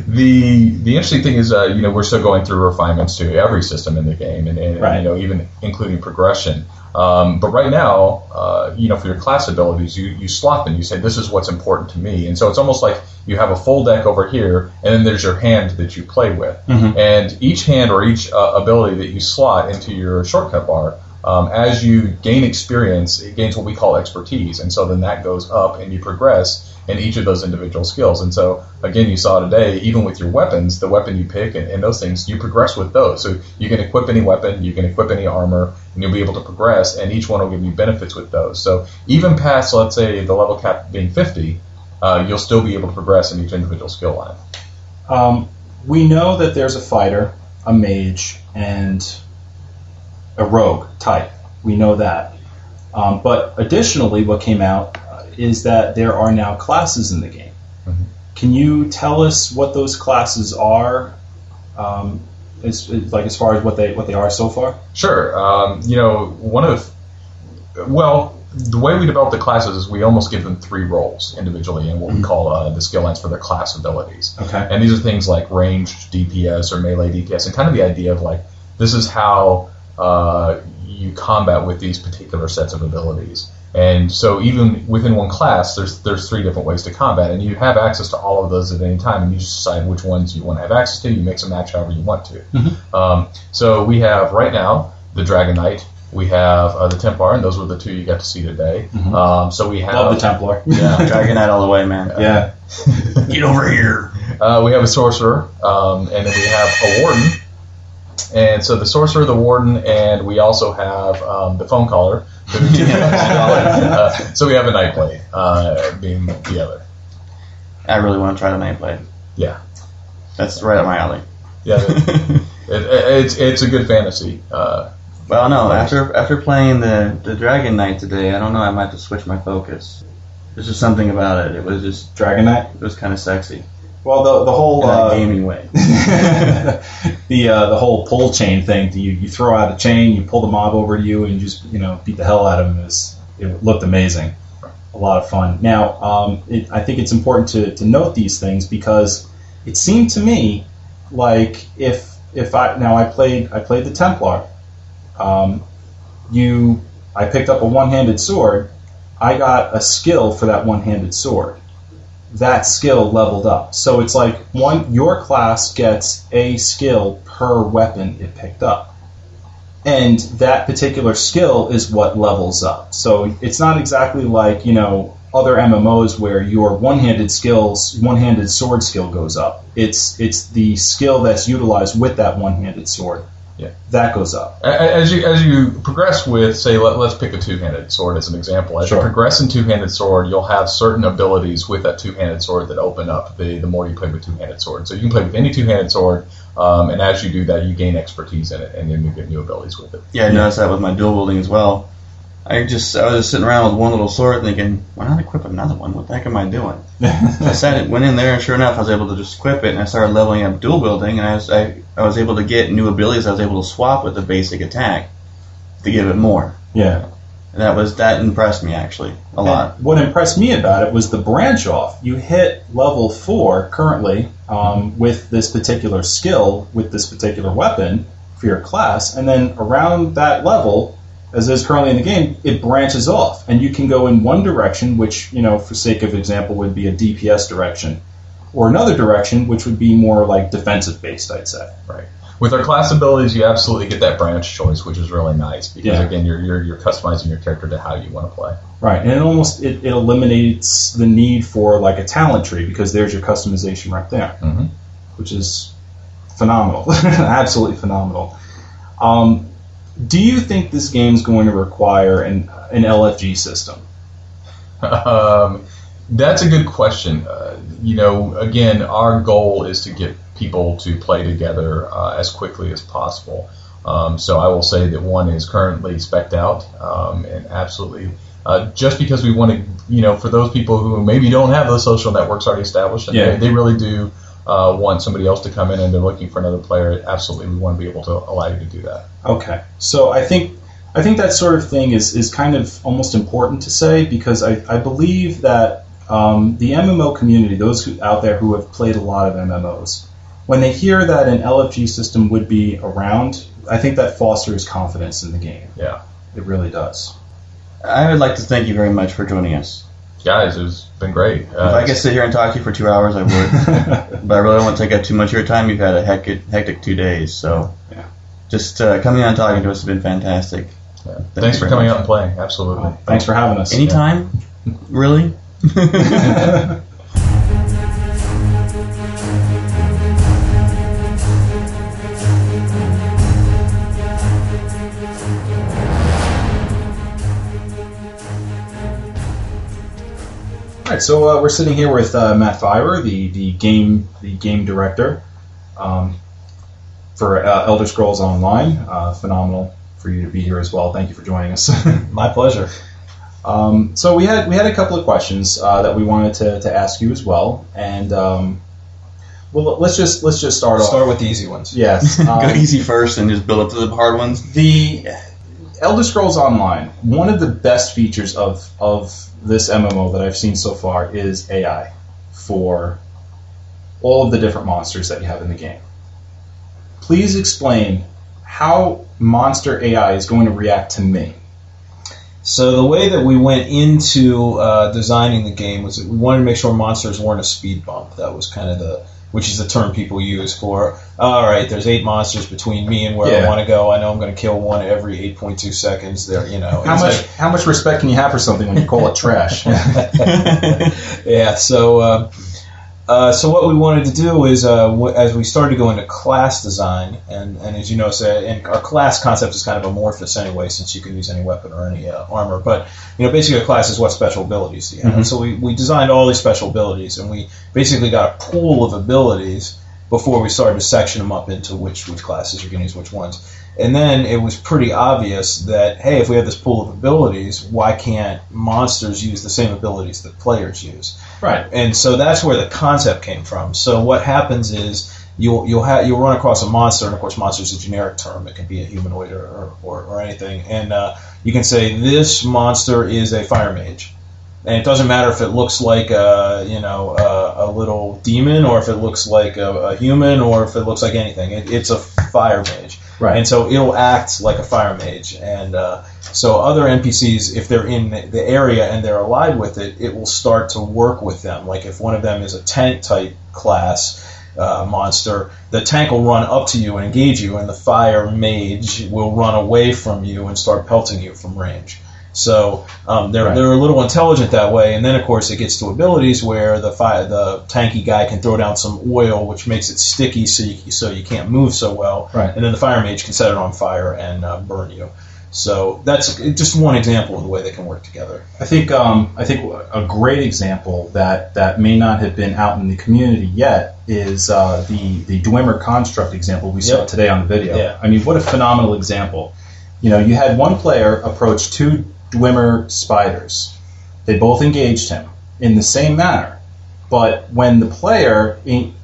the the interesting thing is, uh, you know, we're still going through refinements to every system in the game, and, and Right. you know, even including progression. Um, but right now, uh, you know, for your class abilities, you you slot them. You say this is what's important to me, and so it's almost like you have a full deck over here, and then there's your hand that you play with, and each hand or each uh, ability that you slot into your shortcut bar. Um, as you gain experience, it gains what we call expertise, and so then that goes up, and you progress in each of those individual skills. And so, again, you saw today, even with your weapons, the weapon you pick and, and those things, you progress with those. So you can equip any weapon, you can equip any armor, and you'll be able to progress, and each one will give you benefits with those. So even past, let's say, the level cap being 50, uh, you'll still be able to progress in each individual skill line. Um, we know that there's a fighter, a mage, and a rogue type. We know that. Um, but additionally, what came out is that there are now classes in the game. Can you tell us what those classes are? Um, as, like as far as what they what they are so far? Sure. Um, you know, one of well, the way we develop the classes is we almost give them three roles individually in what we call uh, the skill lines for their class abilities. Okay. And these are things like ranged DPS or melee DPS, and kind of the idea of like this is how uh, you combat with these particular sets of abilities. And so even within one class, there's there's three different ways to combat, and you have access to all of those at any time, and you just decide which ones you want to have access to. You mix and match however you want to. Um, so we have right now the Dragon Knight, we have uh, the Templar, and those were the two you got to see today. Um, so we have Love the Templar. Yeah. <laughs> Dragon Knight all the way, man. yeah. <laughs> Get over here. Uh, we have a sorcerer, um, and then we have a warden. And so the sorcerer, the warden, and we also have um, the phone caller. Uh, <laughs> so we have a night blade uh, being the other. I really want to try the night blade. Yeah, That's right up my alley. yeah. <laughs> it, it, it's it's a good fantasy. Uh, Well, no. After after playing the the Dragon Knight today, I don't know. I might have to switch my focus. There's just something about it. It was just Dragon Knight. it was kind of sexy Well, the the whole uh, gaming way. <laughs> the uh, the whole pull chain thing. You you throw out a chain, you pull the mob over to you, and you just you know beat the hell out of them. It looked amazing, a lot of fun. Now, um, it, I think it's important to, to note these things because it seemed to me like if if I now I played I played the Templar, um, you I picked up a one handed sword. I got a skill for that one handed sword that skill leveled up. So it's like one your class gets a skill per weapon it picked up. And that particular skill is what levels up. So it's not exactly like, you know, other MMOs where your one-handed skills, one-handed sword skill goes up. It's it's the skill that's utilized with that one-handed sword. Yeah. That goes up. A- a- As you as you progress with, say, let, let's pick a two-handed sword as an example. As Sure. you progress in two-handed sword, you'll have certain abilities with that two-handed sword that open up the the more you play with two-handed sword. So you can play with any two-handed sword, um, and as you do that, you gain expertise in it, and then you get new abilities with it. Yeah, I noticed that with my dual wielding as well. I just I was just sitting around with one little sword thinking, why not equip another one? What the heck am I doing? <laughs> I sat went in there and sure enough I was able to just equip it and I started leveling up dual wielding and I was I, I was able to get new abilities I was able to swap with the basic attack to give it more. Yeah. And that was that impressed me actually a lot. What impressed me about it was the branch off. You hit level four currently um, with this particular skill, with this particular weapon for your class, and then around that level, as is currently in the game, it branches off, and you can go in one direction, which you know, for sake of example, would be a DPS direction, or another direction, which would be more like defensive based, I'd say. Right. With our class abilities, you absolutely get that branch choice, which is really nice because Yeah. again, you're, you're you're customizing your character to how you want to play. Right, and it almost it, it eliminates the need for like a talent tree because there's your customization right there, Mhm. which is phenomenal, <laughs> absolutely phenomenal. Um, do you think this game's going to require an an LFG system? Um, that's a good question. Uh, you know, again, our goal is to get people to play together uh, as quickly as possible. Um, so I will say that one is currently specced out, um, and absolutely, uh, just because we want to, you know, for those people who maybe don't have those social networks already established, Yeah. they, they really do uh, want somebody else to come in and they're looking for another player. Absolutely, we want to be able to allow you to do that. Okay, so I think I think that sort of thing is is kind of almost important to say because I, I believe that um, the MMO community, those who, out there who have played a lot of MMOs, when they hear that an LFG system would be around, I think that fosters confidence in the game. Yeah, It really does. I would like to thank you very much for joining us. Guys, it's been great. Uh, if I could sit here and talk to you for two hours, I would. <laughs> but I really don't want to take up too much of your time. You've had a hectic, hectic two days, so Yeah. just uh, coming on and talking to us has been fantastic. yeah. Thank Thanks for coming much. out and playing. Absolutely. Thanks for having us. Anytime, really. <laughs> <laughs> All right, so uh, we're sitting here with uh, Matt Firor, the, the game the game director um, for uh, Elder Scrolls Online. Uh, phenomenal for you to be here as well. Thank you for joining us. <laughs> My pleasure. Um, so we had we had a couple of questions uh, that we wanted to, to ask you as well, and um, well, let's just let's just start off. Start with the easy ones. Yes, <laughs> Go um, easy first and just build up to the hard ones. the Elder Scrolls Online. One of the best features of of this MMO that I've seen so far is AI for all of the different monsters that you have in the game. Please explain how monster AI is going to react to me. So the way that we went into uh, designing the game was that we wanted to make sure monsters weren't a speed bump. That was kind of the, which is the term people use for, all right, there's eight monsters between me and where I want to go. I know I'm going to kill one every 8.2 seconds. There, you know. How much like- how much respect can you have for something when you call it trash? <laughs> yeah. So, uh, uh, so what we wanted to do is, uh, w- as we started to go into class design, and, and as you know, so, and our class concept is kind of amorphous anyway, since you can use any weapon or any uh, armor. But you know, basically, a class is what special abilities do you have. And so we, we designed all these special abilities, and we basically got a pool of abilities before we started to section them up into which which classes you're going to use which ones. And then it was pretty obvious that hey, if we have this pool of abilities, why can't monsters use the same abilities that players use? right. and so that's where the concept came from. So what happens is you'll you'll have you'll run across a monster, and of course, monster is a generic term. It can be a humanoid or or, or, or anything, and uh, you can say this monster is a fire mage. And it doesn't matter if it looks like a you know a, a little demon, or if it looks like a, a human, or if it looks like anything. It, it's a fire mage, Right. And so it'll act like a fire mage, and uh, so other NPCs, if they're in the, the area and they're allied with it, it will start to work with them. Like if one of them is a tank type class uh, monster, the tank will run up to you and engage you, and the fire mage will run away from you and start pelting you from range. So um, they're Right. they're a little intelligent that way, and then of course it gets to abilities where the fire, the tanky guy can throw down some oil, which makes it sticky, so you, so you can't move so well. Right. And then the fire mage can set it on fire and uh, burn you. So that's just one example of the way they can work together. I think um, I think a great example that, that may not have been out in the community yet is uh, the the Dwemer construct example we saw Yep. today on the video. Yeah. I mean, what a phenomenal example! You know, you had one player approach two Dwemer spiders. They both engaged him in the same manner, but when the player in,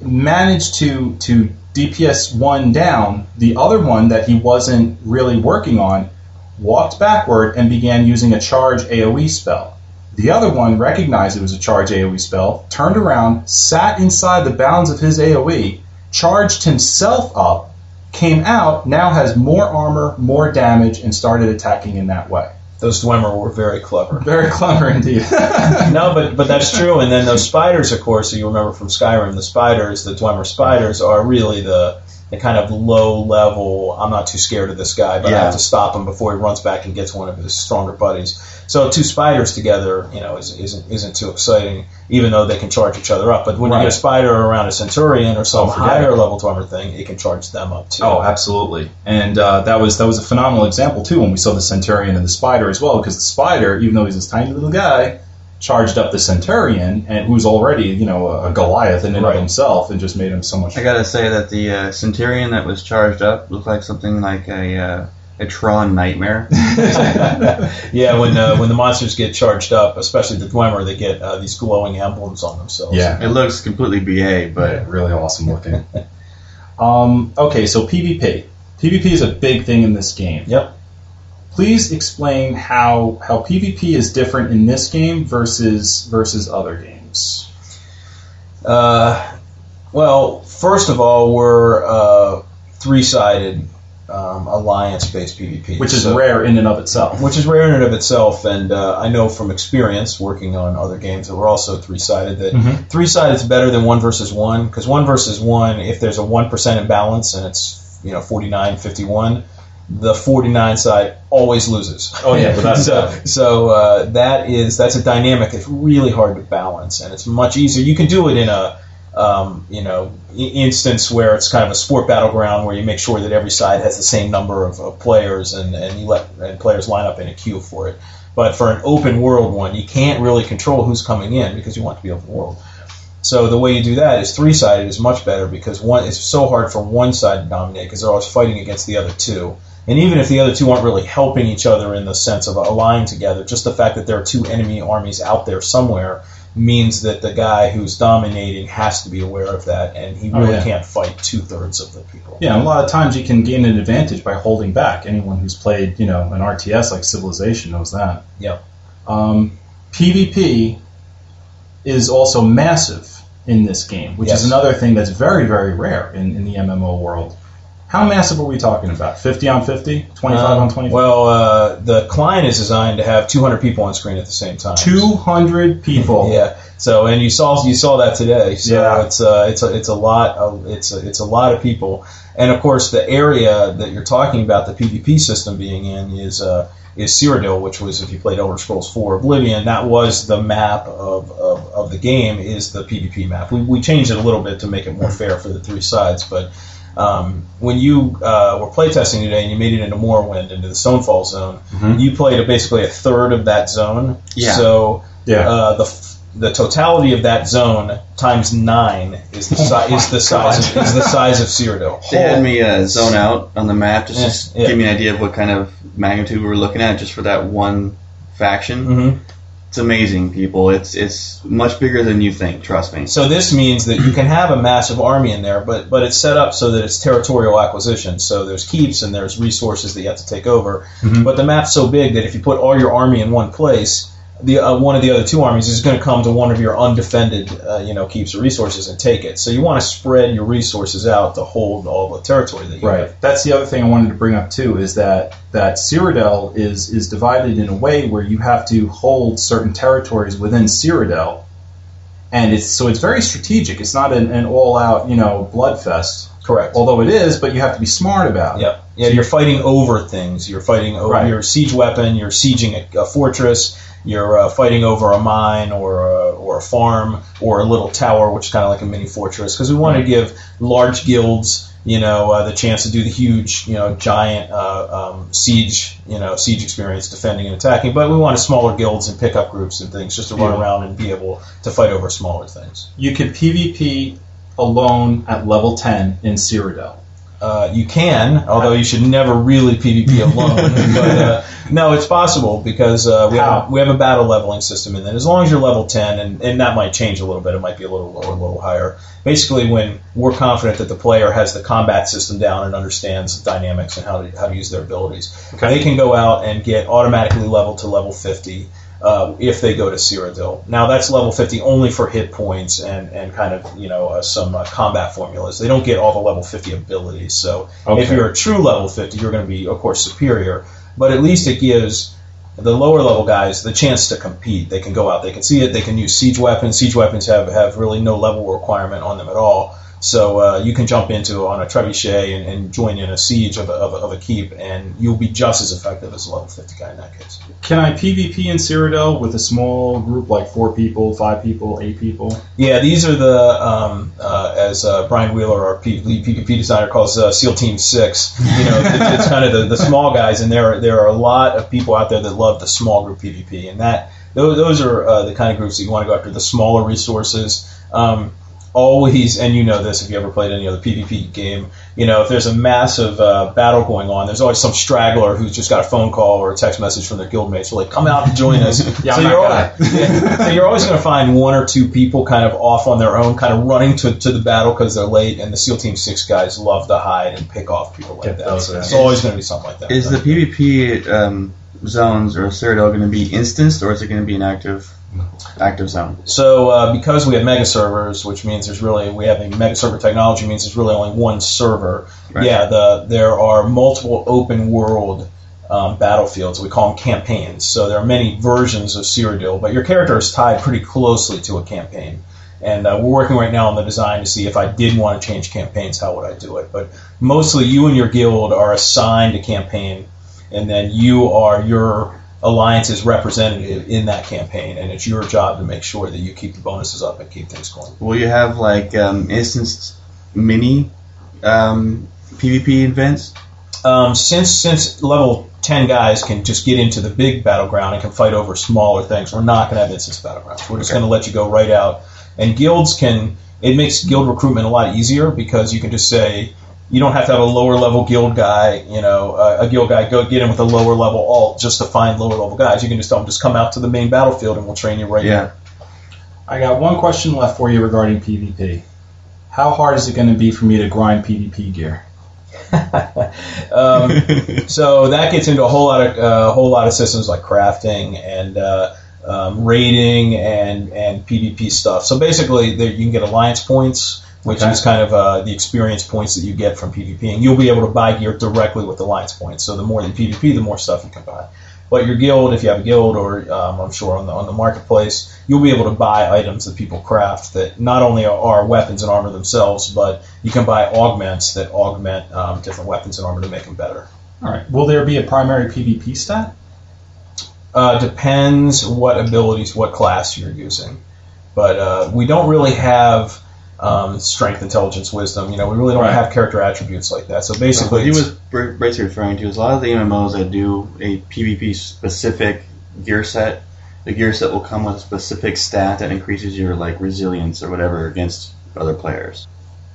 managed to to DPS one down, the other one that he wasn't really working on walked backward and began using a charge AoE spell. The other one recognized it was a charge AoE spell, turned around, sat inside the bounds of his AoE, charged himself up, came out, now has more armor, more damage, and started attacking in that way. Those Dwemer were very clever. Very clever indeed. <laughs> no, but but that's true. And then those spiders, of course, you remember from Skyrim, the spiders, the Dwemer spiders, are really the the kind of low level. I'm not too scared of this guy, but I have to stop him before he runs back and gets one of his stronger buddies. So two spiders together, you know, is, isn't isn't too exciting, even though they can charge each other up. But when you get a spider around a centurion or some Oh, forget higher it. level Dwemer thing, it can charge them up too. Oh, absolutely. And uh, that was that was a phenomenal example too when we saw the Centurion and the Spider as well, because the Spider, even though he's this tiny little guy, charged up the Centurion and who's already you know a Goliath in and Right. of himself, and just made him so much. I gotta say that the uh, Centurion that was charged up looked like something like a uh, a Tron nightmare. <laughs> yeah, when uh, when the monsters get charged up, especially the Dwemer, they get uh, these glowing emblems on themselves. Yeah. It looks completely BA, but But really awesome looking. um, okay, so PvP. PvP is a big thing in this game. Yep. Please explain how how PvP is different in this game versus versus other games. Uh, well, first of all, we're uh, three-sided um, alliance-based PvP, Which is so- rare in and of itself. Which is rare in and of itself, and uh, I know from experience working on other games that were also three-sided that Mhm. three-sided is better than one versus one because one versus one, if there's a one percent imbalance and it's you know 49-51, the 49 side always loses. Oh, yeah, <laughs> so so uh, that is that's a dynamic that's really hard to balance, and it's much easier. You can do it in a um, you know instance where it's kind of a sport battleground where you make sure that every side has the same number of, of players and, and you let and players line up in a queue for it. But for an open world one, you can't really control who's coming in because you want to be open world. So the way you do that is three sided is much better because one it's so hard for one side to dominate because they're always fighting against the other two. And even if the other two aren't really helping each other in the sense of allying together, just the fact that there are two enemy armies out there somewhere means that the guy who's dominating has to be aware of that, and he Oh, really yeah. can't fight two thirds of the people. Yeah, a lot of times you can gain an advantage by holding back. Anyone who's played, you know, an RTS like Civilization knows that. Yep. Um, PvP is also massive in this game, which Yes. is another thing that's very, very rare in, in the MMO world. How massive are we talking about? 50 on 50? 25 Um, on 25? Well, uh, the client is designed to have 200 people on screen at the same time. 200 people. <laughs> Yeah. So, and you saw you saw that today. So Yeah. it's uh, it's a it's a lot of it's a, it's a lot of people, and of course the area that you're talking about the PvP system being in is uh, is Cyrodiil, which was if you played Elder Scrolls 4 Oblivion, that was the map of, of, of the game is the PvP map. We we changed it a little bit to make it more fair for the three sides, but. Um, when you uh, were playtesting today and you made it into Morrowind, into the Stonefall zone, you played a, basically a third of that zone. Yeah. So Yeah. uh, the f- the totality of that zone times nine is the si- is the size of, is the size of Cyrodiil. They had me uh, zone out on the map just, Yeah, just yeah. give me an idea of what kind of magnitude we were looking at just for that one faction. Mhm. It's amazing, people. It's it's much bigger than you think. Trust me. So this means that you can have a massive army in there, but but it's set up so that it's territorial acquisition. So there's keeps and there's resources that you have to take over. Mm-hmm. But the map's so big that if you put all your army in one place, the uh, one of the other two armies is going to come to one of your undefended, uh, you know, keeps or resources and take it. So you want to spread your resources out to hold all the territory that you have. Right. That's the other thing I wanted to bring up too is that that Cyrodiil is is divided in a way where you have to hold certain territories within Cyrodiil, and it's so it's very strategic. It's not an, an all out you know bloodfest. Correct. Although it is, but you have to be smart about it. Yep. Yeah, you're fighting over things. You're fighting over Right. your siege weapon. You're sieging a, a fortress. You're uh, fighting over a mine or a, or a farm or a little tower, which is kind of like a mini fortress. Because we want to give large guilds, you know, uh, the chance to do the huge, you know, giant uh, um, siege, you know, siege experience, defending and attacking. But we want smaller guilds and pickup groups and things just to run Yeah. around and be able to fight over smaller things. You can PvP alone at level ten in Cyrodiil. Uh, you can, although you should never really PvP <laughs> alone. but uh, no, it's possible because uh, we, have, we have a battle leveling system in there. As long as you're level 10, and, and that might change a little bit, it might be a little lower, a little higher. Basically, when we're confident that the player has the combat system down and understands the dynamics and how to, how to use their abilities, Okay. they can go out and get automatically leveled to level 50 uh, if they go to Cyrodiil. Now that's level 50 only for hit points and, and kind of you know uh, some uh, combat formulas. They don't get all the level 50 abilities. So if you're a true level 50, you're going to be of course superior. But at least it gives the lower level guys the chance to compete. They can go out, they can see it, they can use siege weapons. Siege weapons have, have really no level requirement on them at all. So uh, you can jump into on a trebuchet and, and join in a siege of a, of, a, of a keep, and you'll be just as effective as a level 50 guy in that case. Can I PvP in Cyrodiil with a small group like four people, five people, eight people? Yeah, these are the um, uh, as uh, Brian Wheeler, our P- lead PvP designer, calls uh, SEAL Team Six. You know, it's, it's kind of the, the small guys, and there are, there are a lot of people out there that love the small group PvP, and that those, those are uh, the kind of groups that you want to go after. The smaller resources. Um, always, and you know this if you ever played any other PvP game, you know, if there's a massive uh, battle going on, there's always some straggler who's just got a phone call or a text message from their guildmates. They're like, come out and join us. <laughs> <laughs> Yeah, so, you're always, yeah, so you're always going to find one or two people kind of off on their own, kind of running to, to the battle because they're late, and the SEAL Team 6 guys love to hide and pick off people like Get that. So guys. it's always going to be something like that. Is the PvP um, zones or Cyrodiil going to be instanced, or is it going to be an active zone? So uh, because we have mega servers, which means there's really we have a mega server technology means there's really only one server. Right. Yeah, the there are multiple open world um, battlefields. We call them campaigns. So there are many versions of Cyrodiil, but your character is tied pretty closely to a campaign. And uh, we're working right now on the design to see if I did want to change campaigns, how would I do it? But mostly, you and your guild are assigned a campaign, and then you are your alliance's representative in that campaign, and it's your job to make sure that you keep the bonuses up and keep things going. Will you have like um, instanced mini um, PvP events? Um, since since level ten guys can just get into the big battleground and can fight over smaller things, we're not going to have instance battlegrounds. We're just Okay. going to let you go right out. And guilds can it makes guild recruitment a lot easier because you can just say, You don't have to have a lower level guild guy, you know, uh, a guild guy go get in with a lower level alt just to find lower level guys. You can just tell them just come out to the main battlefield and we'll train you right Yeah. I got one question left for you regarding PvP. How hard is it going to be for me to grind PvP gear? <laughs> um, so that gets into a whole lot of uh, whole lot of systems like crafting and uh, um, raiding and and PvP stuff. So basically, there, you can get alliance points, which Okay. is kind of uh, the experience points that you get from PvP, and you'll be able to buy gear directly with the alliance points. So the more you PvP, the more stuff you can buy. But your guild, if you have a guild, or um, I'm sure on the on the marketplace, you'll be able to buy items that people craft that not only are, are weapons and armor themselves, but you can buy augments that augment um, different weapons and armor to make them better. All right. Will there be a primary PvP stat? Uh, depends what abilities, what class you're using. But uh, we don't really have um, strength, intelligence, wisdom. You know, we really don't Right. have character attributes like that. So What basically, he was basically referring to is a lot of the MMOs that do a PvP specific gear set. The gear set will come with a specific stat that increases your like resilience or whatever against other players.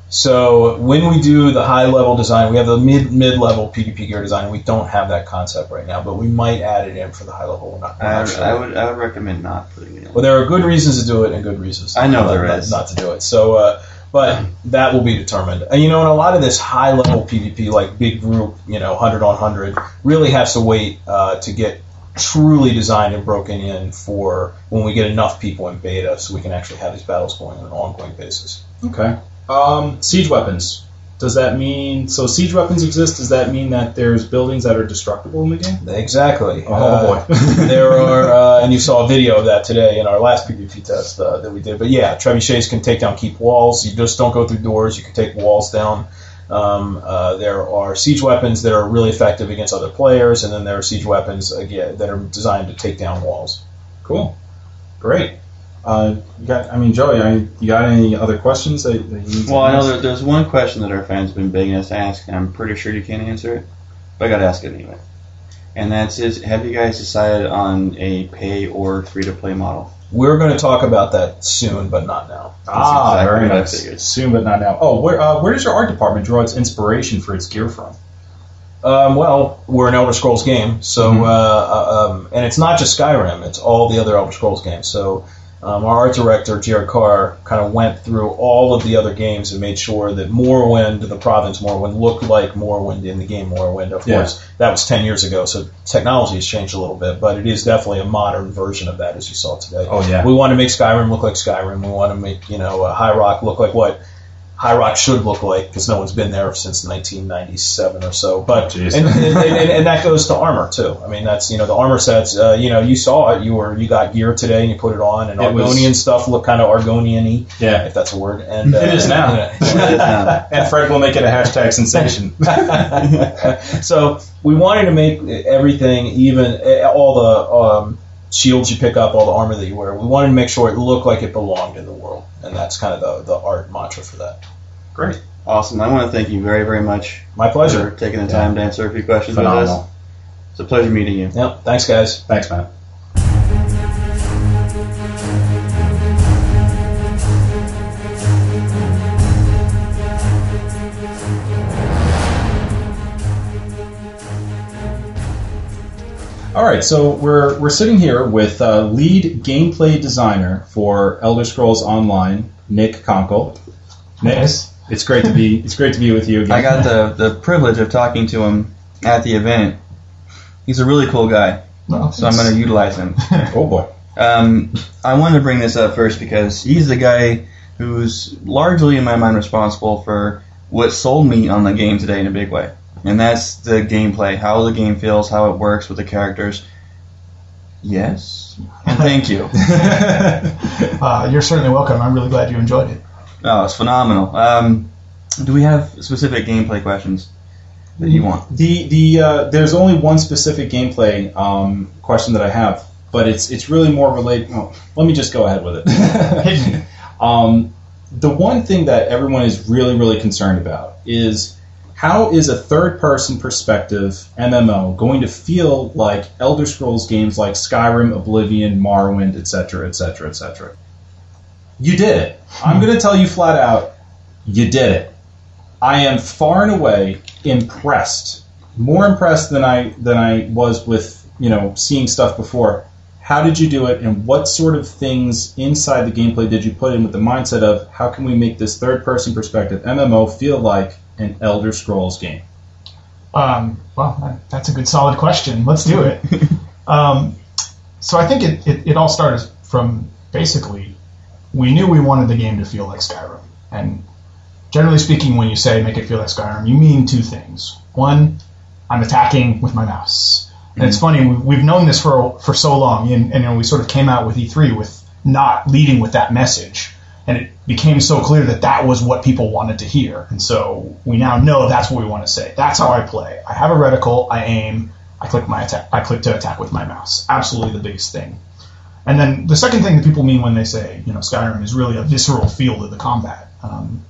So when we do the high level design, we have the mid mid level PvP gear design. We don't have that concept right now, but we might add it in for the high level. We're not, we're I, not would- sure. I would I would recommend not putting it in. Well, there are good reasons to do it and good reasons. I know not, there not, is. not to do it. So, uh, but that will be determined. And you know, in a lot of this high level PvP, like big group, you know, hundred on hundred, really has to wait uh, to get truly designed and broken in for when we get enough people in beta, so we can actually have these battles going on an ongoing basis. Okay. Um, siege weapons. Does that mean so? Siege weapons exist. Does that mean that there's buildings that are destructible in the game? Exactly. Oh, Uh, boy. there are, uh, and you saw a video of that today in our last PvP test uh, that we did. But yeah, trebuchets can take down keep walls. You just don't go through doors. You can take walls down. Um, uh, there are siege weapons that are really effective against other players, and then there are siege weapons again that are designed to take down walls. Cool. Great. Uh, you got. I mean, Joey, I, you got any other questions that, that you need to Well, I know there, there's one question that our fans have been begging us to ask, and I'm pretty sure you can't answer it, but I got to ask it anyway. And that's is, have you guys decided on a pay or free to play model? We're going to talk about that soon, but not now. Ah, exactly very nice. Soon, but not now. Oh, where uh, where does your art department draw its inspiration for its gear from? Um, well, we're an Elder Scrolls game, so Mhm. uh, uh, um, and it's not just Skyrim; it's all the other Elder Scrolls games. So um, our art director Jared Carr kind of went through all of the other games and made sure that Morrowind, the province Morrowind, looked like Morrowind in the game Morrowind. Of Yeah. course, that was ten years ago, so technology has changed a little bit, but it is definitely a modern version of that, as you saw today. Oh yeah. We want to make Skyrim look like Skyrim. We want to make you know uh, High Rock look like what High Rock should look like because no one's been there since 1997 or so. But and, and, and, and that goes to armor too. I mean, that's you know the armor sets. Uh, you know, you saw it. You were you got gear today and you put it on, and It was- Argonian stuff looked kind of Argonian-y, Yeah. if that's a word. And uh, It is now. It is now. And Fred will make it a hashtag sensation. <laughs> so we wanted to make everything even eh, all the um, shields you pick up, all the armor that you wear. We wanted to make sure it looked like it belonged in the world, and that's kind of the the art mantra for that. Great. Awesome. I want to thank you very, very much My for pleasure. taking the time to answer a few questions with us. It's a pleasure meeting you. Yep. Thanks, guys. Thanks, man. All right, so we're we're sitting here with uh, lead gameplay designer for Elder Scrolls Online, Nick Konkle. Nick, it's great to be <laughs> it's great to be with you again. I got the, the privilege of talking to him at the event. He's a really cool guy, Well, so I'm going to utilize him. <laughs> oh boy. Um, I wanted to bring this up first because he's the guy who's largely, in my mind, responsible for what sold me on the game today in a big way. And that's the gameplay, how the game feels, how it works with the characters. Yes. And thank you. <laughs> Uh, you're certainly welcome. I'm really glad you enjoyed it. Oh, it's phenomenal. Um, do we have specific gameplay questions that you want? The the uh, there's only one specific gameplay um, question that I have, but it's it's really more related. Oh, let me just go ahead with it. <laughs> <laughs> um, the one thing that everyone is really really concerned about is how is a third person perspective MMO going to feel like Elder Scrolls games like Skyrim, Oblivion, Morrowind, etc., etc., etc. You did it. I'm going to tell you flat out, you did it. I am far and away impressed, more impressed than I than I was with you know seeing stuff before. How did you do it, and what sort of things inside the gameplay did you put in with the mindset of how can we make this third person perspective MMO feel like an Elder Scrolls game? Um, well, that's a good solid question. Let's do it. <laughs> um, so I think it, it, it all started from basically we knew we wanted the game to feel like Skyrim. And generally speaking, when you say make it feel like Skyrim, you mean two things. One, I'm attacking with my mouse. And it's funny, we- we've known this for for so long, and, and you know, we sort of came out with E3 with not leading with that message. And it became so clear that that was what people wanted to hear. And so we now know that's what we want to say. That's how I play. I have a reticle, I aim, I click my attack, I click to attack with my mouse. Absolutely the biggest thing. And then the second thing that people mean when they say, you know, Skyrim is really a visceral feel to the combat. Um,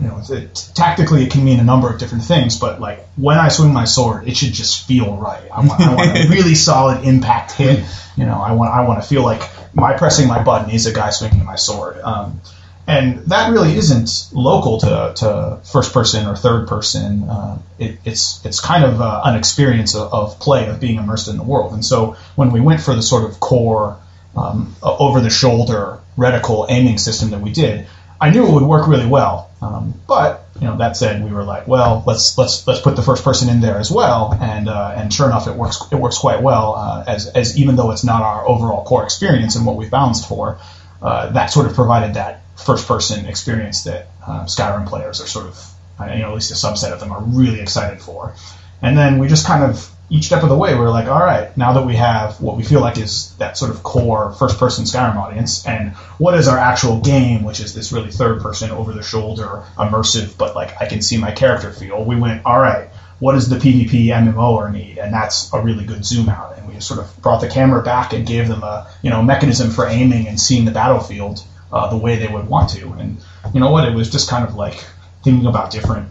you know, it, tactically it can mean a number of different things, but like when I swing my sword, it should just feel right. I want, I want a <laughs> really solid impact hit. You know, I want I want to feel like my pressing my button is a guy swinging my sword. Um, and that really isn't local to, to first person or third person. Uh, it, it's it's kind of uh, an experience of, of play of being immersed in the world. And so when we went for the sort of core um, over the shoulder reticle aiming system that we did, I knew it would work really well. Um, but you know that said, we were like, well, let's let's let's put the first person in there as well, and uh, and sure enough, it works it works quite well. Uh, as as even though it's not our overall core experience and what we've balanced for, uh, that sort of provided that first person experience that uh, Skyrim players are sort of, uh, you know, at least a subset of them are really excited for. And then we just kind of each step of the way, we are like, all right, now that we have what we feel like is that sort of core first person Skyrim audience, and what is our actual game, which is this really third person, over the shoulder, immersive, but like I can see my character feel, we went, all right, what does the PvP MMO need? And that's a really good zoom out. And we sort of brought the camera back and gave them a, you know, mechanism for aiming and seeing the battlefield uh, the way they would want to. And you know what? It was just kind of like thinking about different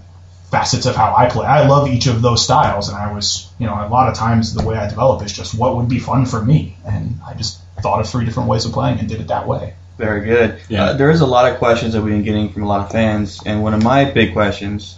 facets of how I play. I love each of those styles, and I was, you know, a lot of times the way I develop is just what would be fun for me, and I just thought of three different ways of playing and did it that way. Very good. Yeah. Uh, there is a lot of questions that we've been getting from a lot of fans, and one of my big questions,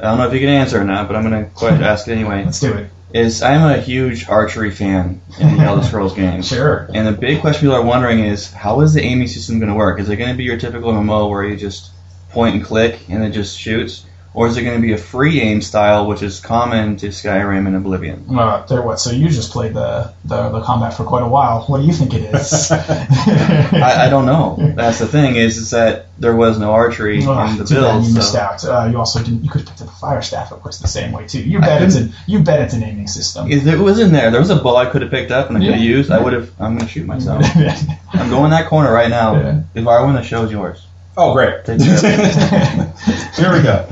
I don't know if you can answer or not, but I'm going to ask it anyway, Let's do it. is I'm a huge archery fan in the Elder Scrolls games. <laughs> Sure. And the big question people are wondering is, how is the aiming system going to work? Is it going to be your typical MMO where you just point and click and it just shoots? Or is it going to be a free aim style, which is common to Skyrim and Oblivion? Uh, there, what? So you just played the, the the combat for quite a while. What do you think it is? <laughs> I, I don't know. That's the thing is, is that there was no archery Oh, in the build. you missed out. Uh, you also didn't. You could have picked up a fire staff. It works the same way too. You bet it's an you bet it's an aiming system. If it was in there, there was a bow I could have picked up and I could have Yeah. used. I would have. I'm going to shoot myself. <laughs> I'm going that corner right now. Yeah. If I win, the show's yours. Oh, great. Take care. <laughs> Here we go.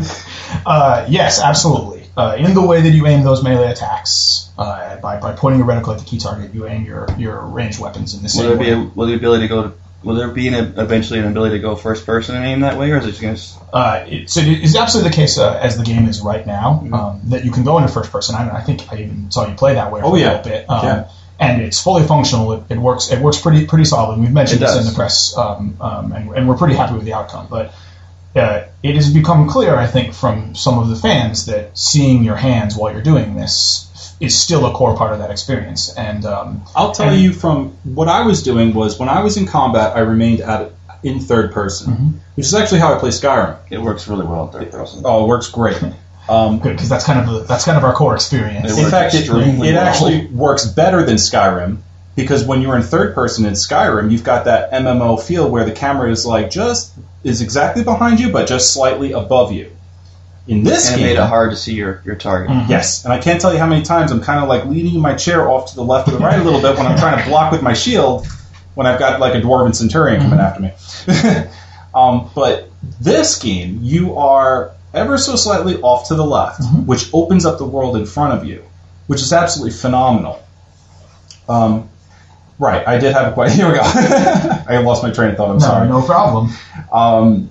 Uh, yes, absolutely. Uh, in the way that you aim those melee attacks, uh, by, by pointing your reticle at the key target, you aim your, your ranged weapons in the Will same there be way. a, will the ability to go? To, will there be an, eventually an ability to go first person and aim that way, or is it just going to? uh, it, so it is absolutely the case uh, as the game is right now Mm-hmm. um, that you can go into first person. I, I think I even saw you play that way for Oh, a little bit. Um, Yeah. And it's fully functional. It, it works. It works pretty pretty solid. We've mentioned this in the press, um, um, and, and we're pretty happy with the outcome. But uh, it has become clear, I think, from some of the fans that seeing your hands while you're doing this is still a core part of that experience. And um, I'll tell And- you from what I was doing was when I was in combat, I remained at in third person, which is actually how I play Skyrim. It works really well in third person. Oh, it works great. <laughs> Um, good because that's kind of the, that's kind of our core experience. In fact, it, it actually works better than Skyrim because when you're in third person in Skyrim, you've got that MMO feel where the camera is like just is exactly behind you, but just slightly above you. In this And it game, made it hard to see your, your target. Yes, and I can't tell you how many times I'm kind of like leaning my chair off to the left or the right a little bit when I'm trying to block with my shield when I've got like a dwarven centurion coming after me. <laughs> um, but this game, you are ever so slightly off to the left, which opens up the world in front of you, which is absolutely phenomenal. Um, right, I did have a question. <laughs> Here we go. <laughs> I lost my train of thought. I'm no, sorry. no problem. Um,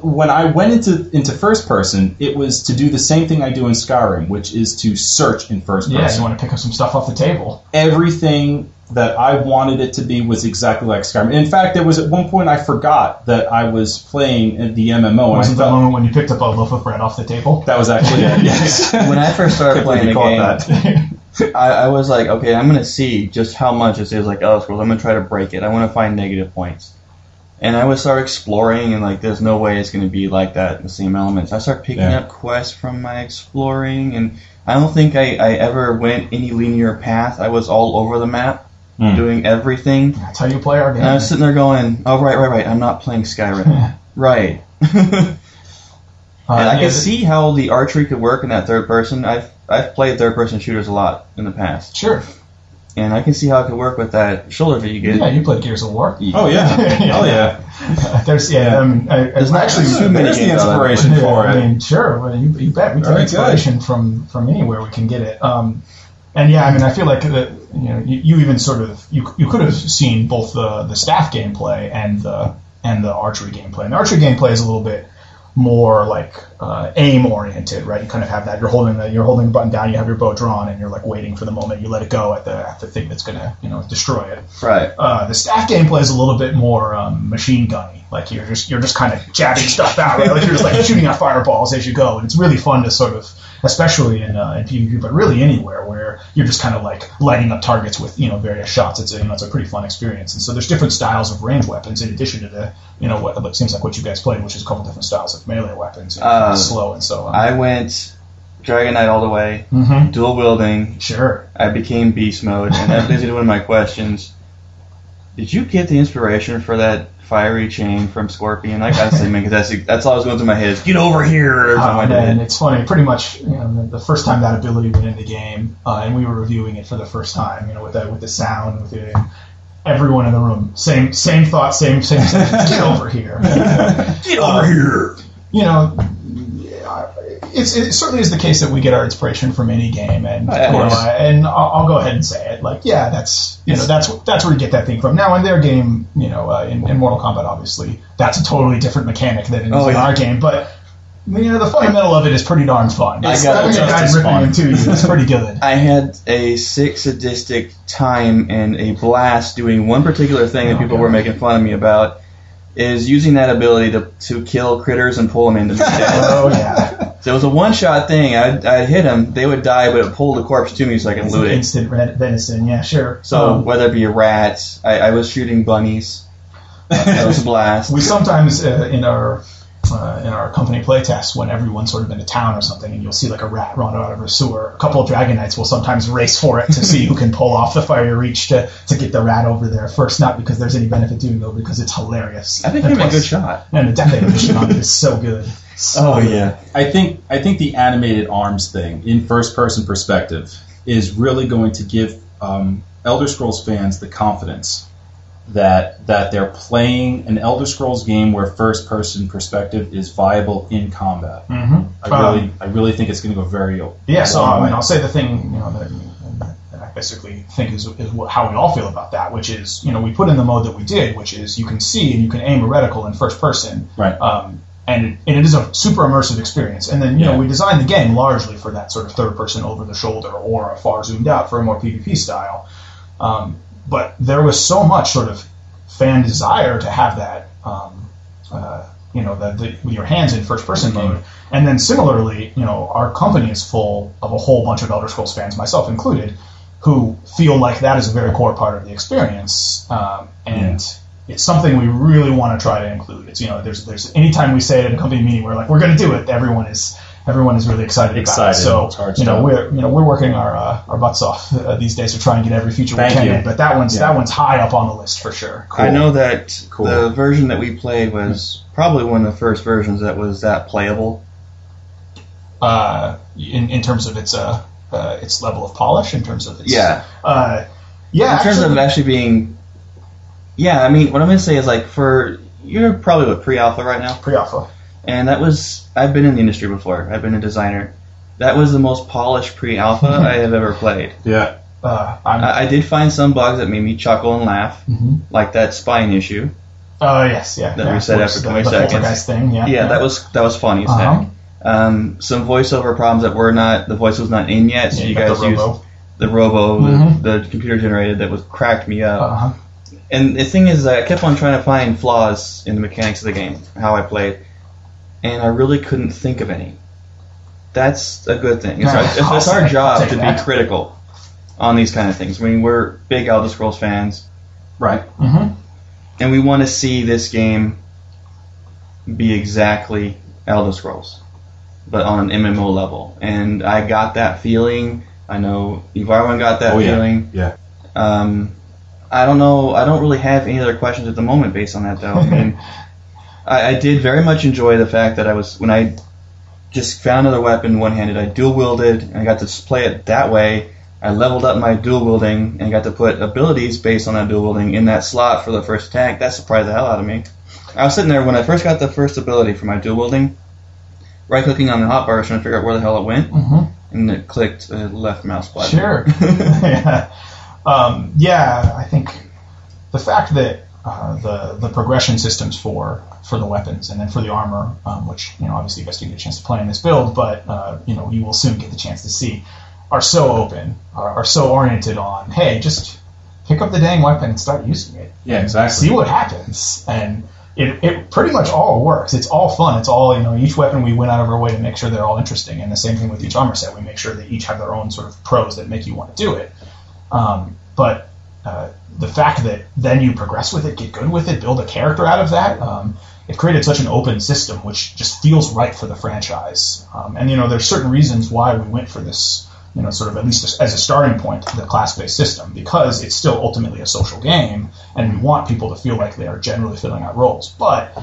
when I went into into first person, it was to do the same thing I do in Skyrim, which is to search in first Yeah, person. you want to pick up some stuff off the table. Everything that I wanted it to be was exactly like Skyrim. In fact, there was at one point I forgot that I was playing the MMO, Wasn't the moment when you picked up a loaf of bread off the table? that was actually it. <laughs> Yes. When I first started Can't playing the game, that. I, I was like, okay, I'm gonna see just how much this is like Elder Scrolls. I'm gonna try to break it. I want to find negative points. And I would start exploring, and like, there's no way it's gonna be like that. The same elements. I start picking Yeah. up quests from my exploring, and I don't think I, I ever went any linear path. I was all over the map, Hmm. doing everything. That's how you play our game. And I was sitting there going, oh right, right, right. I'm not playing Skyrim. <laughs> right. <laughs> and Uh, I yeah, can see how the archery could work in that third person. I've I've played third person shooters a lot in the past. Sure. And I can see how it could work with that shoulder that you get. Yeah, you played Gears of War. Oh yeah. Oh <laughs> yeah. There's yeah. I mean, I, There's not actually too many There's the games out inspiration for it. I mean, sure. Well, you, you bet we take Very inspiration from from anywhere we can get it. Um, and yeah, I mean, I feel like that you know you, you even sort of you you could have seen both the the staff gameplay and the and the archery gameplay. And the archery gameplay is a little bit more like uh, aim oriented, right? You kind of have that you're holding the you're holding the button down, you have your bow drawn, and you're like waiting for the moment you let it go at the at the thing that's gonna you know destroy it. Right. Uh, the staff gameplay is a little bit more um, machine gunny. Like you're just you're just kind of jabbing stuff out, right? Like you're just like shooting out fireballs as you go, and it's really fun to sort of, especially in uh, in PvP, but really anywhere where you're just kind of like lighting up targets with you know various shots. It's a, you know it's a pretty fun experience, and so there's different styles of range weapons in addition to the you know what it seems like what you guys played, which is a couple different styles of melee weapons, Uh, slow and so on. I went Dragon Knight all the way, hmm dual wielding. Sure. I became beast mode, and that leads me to one of my questions. Did you get the inspiration for that fiery chain from Scorpion? I gotta say, man, because that's that's all I was going through my head. Is get over here. Every time Oh, I man, it's funny. Pretty much, you know, the, the first time that ability went in the game, uh, and we were reviewing it for the first time, you know, with the, with the sound, with the everyone in the room, same same thought, same same sentence. Get over here. <laughs> Get over here. You know, yeah, it's, it certainly is the case that we get our inspiration from any game, and Yeah, you know, yes. uh, and I'll, I'll go ahead and say it. Like, yeah, that's you know, that's that's where you get that thing from. Now, in their game, you know, uh, in, in Mortal Kombat, obviously, that's a totally different mechanic than Oh, in yeah. our game, but. You know, the fundamental of it is pretty darn fun. I got it. having a It's guy just ripping fun. into you. It's pretty good. <laughs> I had a sick sadistic time and a blast doing one particular thing that Oh, people God. were making fun of me about. Is using that ability to, to kill critters and pull them into the <laughs> death. Oh yeah, So it was a one shot thing. I'd, I'd hit them, they would die, but it pulled the corpse to me so I it's loot it. instant red venison. Yeah, sure. So Um, whether it be a rat, I, I was shooting bunnies. That was a blast. we sometimes uh, in our uh, in our company playtests when everyone's sort of in a town or something and you'll see like a rat run out of a sewer a couple of dragon knights will sometimes race for it to see who can pull off the fire reach to, to get the rat over there first not because there's any benefit doing though because it's hilarious I think And him a good shot. and the death animation on it is so good So Oh good. yeah. I think I think the animated arms thing in first person perspective is really going to give um, Elder Scrolls fans the confidence that that they're playing an Elder Scrolls game where first person perspective is viable in combat. Mhm. I Um, really I really think it's going to go very Yeah, so I mean. I'll say the thing, you know, that, that I basically think is, is how we all feel about that, which is, you know, we put in the mode that we did, which is you can see and you can aim a reticle in first person, Right. Um, and and it is a super immersive experience. And then, you know, we designed the game largely for that sort of third person over the shoulder or a far zoomed out for a more PvP style. Um, but there was so much sort of fan desire to have that, um, uh, you know, the, the, with your hands in first person mode. And then similarly, you know, our company is full of a whole bunch of Elder Scrolls fans, myself included, who feel like that is a very core part of the experience. Um, and it's something we really want to try to include. It's, you know, there's, there's, anytime we say it at a company meeting, we're like, we're going to do it. Everyone is, everyone is really excited, Excited. about It's it. hard So, you know, stuff. we're, you know, we're working our, uh, our butts off uh, these days to try and get every feature Thank we can you. in. But that one's, Yeah. that one's high up on the list for sure. I know that Cool. the version that we played was probably one of the first versions that was that playable. uh, in, in terms of its uh, uh, its level of polish, in terms of its Yeah. uh, yeah. in terms actually, of actually being, yeah. I mean, what I'm gonna say is like for you're probably with pre-alpha right now, pre-alpha. And that was I've been in the industry before. I've been a designer. That was the most polished pre-alpha <laughs> I have ever played. yeah. Uh, I'm, I, I did find some bugs that made me chuckle and laugh, Mhm. like that spine issue. uh, yes, yeah. That yeah, we said of after course, the, 20 the seconds. poltergeist thing. Yeah, Yeah, that was that was funny as Uh-huh. Um, some voiceover problems that were not the voice was not in yet, so Yeah, you guys the used robo. the Robo, Mhm. the, the computer generated that was cracked me up. Uh-huh. And the thing is, I kept on trying to find flaws in the mechanics of the game, how I played, and I really couldn't think of any. That's a good thing. It's, our, it's, it's our job to be critical on these kind of things. I mean, we're big Elder Scrolls fans, Right. hmm and we want to see this game be exactly Elder Scrolls, but on an MMO level. And I got that feeling. I know Evarwin got that Oh, yeah. feeling. Yeah. Um, I don't know. I don't really have any other questions at the moment based on that, though. <laughs> I mean, I, I did very much enjoy the fact that I was when I just found another weapon one-handed. I dual wielded, and I got to play it that way. I leveled up my dual wielding and got to put abilities based on that dual wielding in that slot for the first attack. That surprised the hell out of me. I was sitting there when I first got the first ability for my dual wielding, right clicking on the hotbar trying to figure out where the hell it went, hmm and it clicked uh, left mouse button. Sure. yeah. <laughs> <laughs> Um, yeah, I think the fact that uh, the the progression systems for for the weapons and then for the armor, um, which you know obviously you guys didn't get a chance to play in this build, but uh, you know you will soon get the chance to see, are so open, are, are so oriented on hey, just pick up the dang weapon and start using it. Yeah, exactly. See what happens, and it, it pretty much all works. It's all fun. It's all you know. Each weapon we went out of our way to make sure they're all interesting, and the same thing with each armor set. We make sure they each have their own sort of pros that make you want to do it. Um, but uh, the fact that then you progress with it, get good with it, build a character out of that, um, it created such an open system, which just feels right for the franchise. Um, and you know, there's certain reasons why we went for this. You know, sort of at least as a starting point, the class-based system, because it's still ultimately a social game, and we want people to feel like they are generally filling out roles. But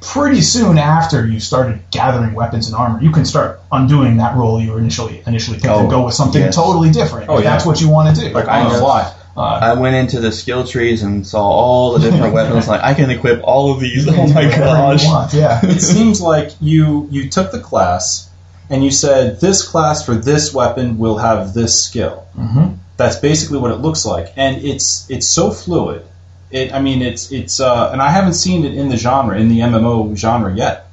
pretty soon after you started gathering weapons and armor, you can start undoing that role you initially initially picked and Oh, go with something yes. totally different. Oh, if yeah. that's what you want to do. Like on the fly. Uh, I went into the skill trees and saw all the different <laughs> weapons. Like I can equip all of these. Oh my gosh! yeah. <laughs> it seems like you you took the class and you said this class for this weapon will have this skill. hmm That's basically what it looks like, and it's it's so fluid. It, I mean, it's it's uh, and I haven't seen it in the genre in the MMO genre yet.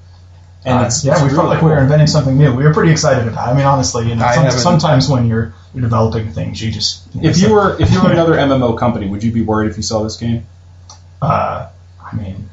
And Uh, it's yeah, it's we felt really like we were inventing something new. We were pretty excited about. it. I mean, honestly, you know, some, sometimes when you're you're developing things, you just you know, If you were if you were <laughs> another MMO company, would you be worried if you saw this game? uh, I mean,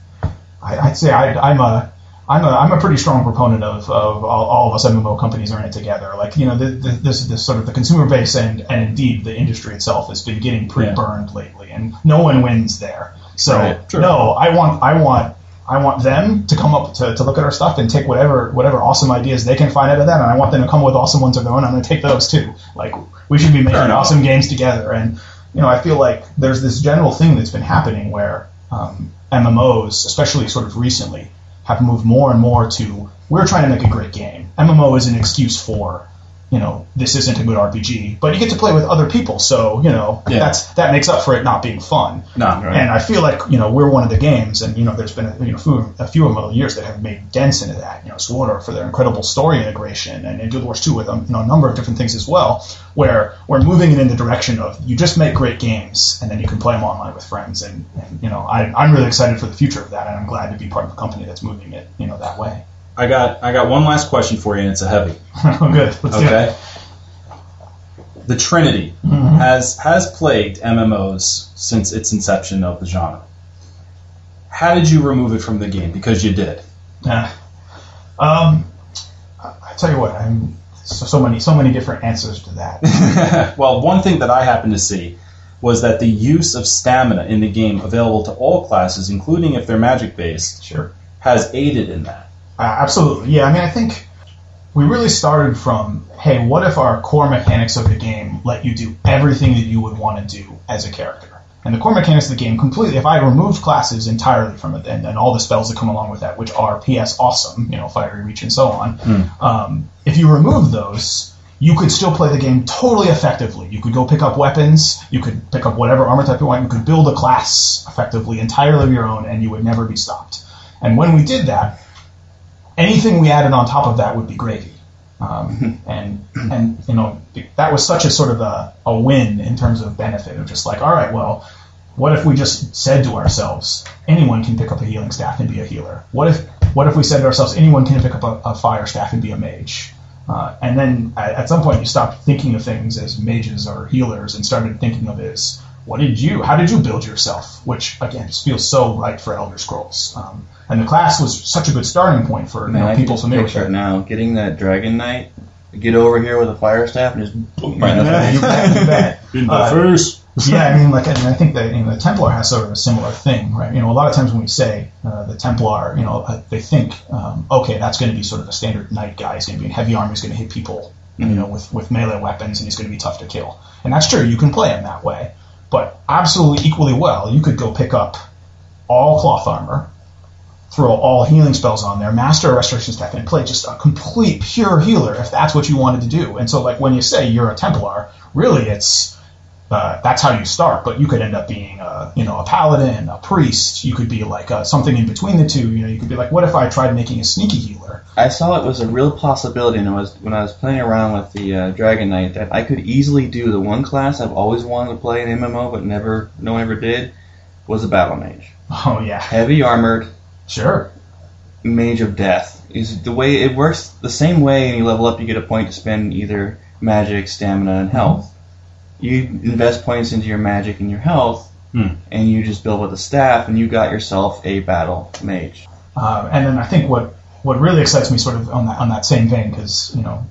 I, I'd say I, I'm a I'm a I'm a pretty strong proponent of, of all, all of us MMO companies are in it together. Like you know, the, the, this this sort of the consumer base and and indeed the industry itself has been getting pretty Yeah. burned lately, and no one wins there. So Right, no, I want I want. I want them to come up to, to look at our stuff and take whatever whatever awesome ideas they can find out of that, and I want them to come up with awesome ones of their own. I'm going to take those too. Like we should be making awesome games together, and you know I feel like there's this general thing that's been happening where um, MMOs, especially sort of recently, have moved more and more to we're trying to make a great game. MMO is an excuse for you know this isn't a good RPG, but you get to play with other people, so you know Yeah. that's that makes up for it not being fun. No, And I feel like you know we're one of the games, and you know there's been a, you know few, a few of them over the years that have made dents into that. You know, SWTOR for their incredible story integration, and, and Guild Wars 2 with um, you know a number of different things as well, where we're moving it in the direction of you just make great games, and then you can play them online with friends. And, and you know I, I'm really excited for the future of that, and I'm glad to be part of a company that's moving it you know that way. I got I got one last question for you, and it's a heavy. <laughs> Oh, Good, let's do it. Okay. The Trinity Mhm. has has plagued MMOs since its inception of the genre. How did you remove it from the game? Because you did. Yeah. Um, I, tell you what, I'm so, so many so many different answers to that. <laughs> well, one thing that I happened to see was that the use of stamina in the game available to all classes, including if they're magic based, Sure. has aided in that. Uh, absolutely. Yeah, I mean, I think we really started from, hey, what if our core mechanics of the game let you do everything that you would want to do as a character? And the core mechanics of the game completely, if I removed classes entirely from it and, and all the spells that come along with that, which are PS awesome, you know, Fiery Reach and so on, um, if you remove those, you could still play the game totally effectively. You could go pick up weapons, you could pick up whatever armor type you want, you could build a class effectively entirely of your own, and you would never be stopped. And when we did that, anything we added on top of that would be gravy. Um, <laughs> and and you know that was such a sort of a, a win in terms of benefit of just like all right well what if we just said to ourselves anyone can pick up a healing staff and be a healer what if what if we said to ourselves anyone can pick up a, a fire staff and be a mage Uh, and then at, at some point you stopped thinking of things as mages or healers and started thinking of it as what did you, how did you build yourself? Which again just feels so right for Elder Scrolls. Um, and the class was such a good starting point for you Man, know, people can just familiar with it. it now. Getting that Dragon Knight, get over here with a fire staff and just boom right in the Yeah, you face. bet, you bet. <laughs> In the Uh, face. yeah, I mean, like, and I think that you know, the Templar has sort of a similar thing, right? You know, a lot of times when we say uh, the Templar, you know, uh, they think, um, okay, that's going to be sort of a standard knight guy. He's going to be in heavy armor. He's going to hit people, you know, with with melee weapons, and he's going to be tough to kill. And that's true. You can play him that way, but absolutely equally well, you could go pick up all cloth armor, throw all healing spells on there, master a restoration staff, and play just a complete pure healer if that's what you wanted to do. And so, like when you say you're a Templar, really it's uh, that's how you start. But you could end up being, a, you know, a paladin, a priest. You could be like uh, something in between the two. You know, you could be like, what if I tried making a sneaky healer? I saw it was a real possibility, and was when I was playing around with the uh, Dragon Knight that I could easily do the one class I've always wanted to play in MMO, but never, no one ever did, was a Battle Mage. Oh yeah, Heavy armored, sure. Mage of Death is the way it works. The same way, and you level up, you get a point to spend either magic, stamina, and health. You invest points into your magic and your health, Hmm. and you just build with a staff, and you got yourself a battle mage. Um, and then I think what what really excites me, sort of on that on that same vein, because you know,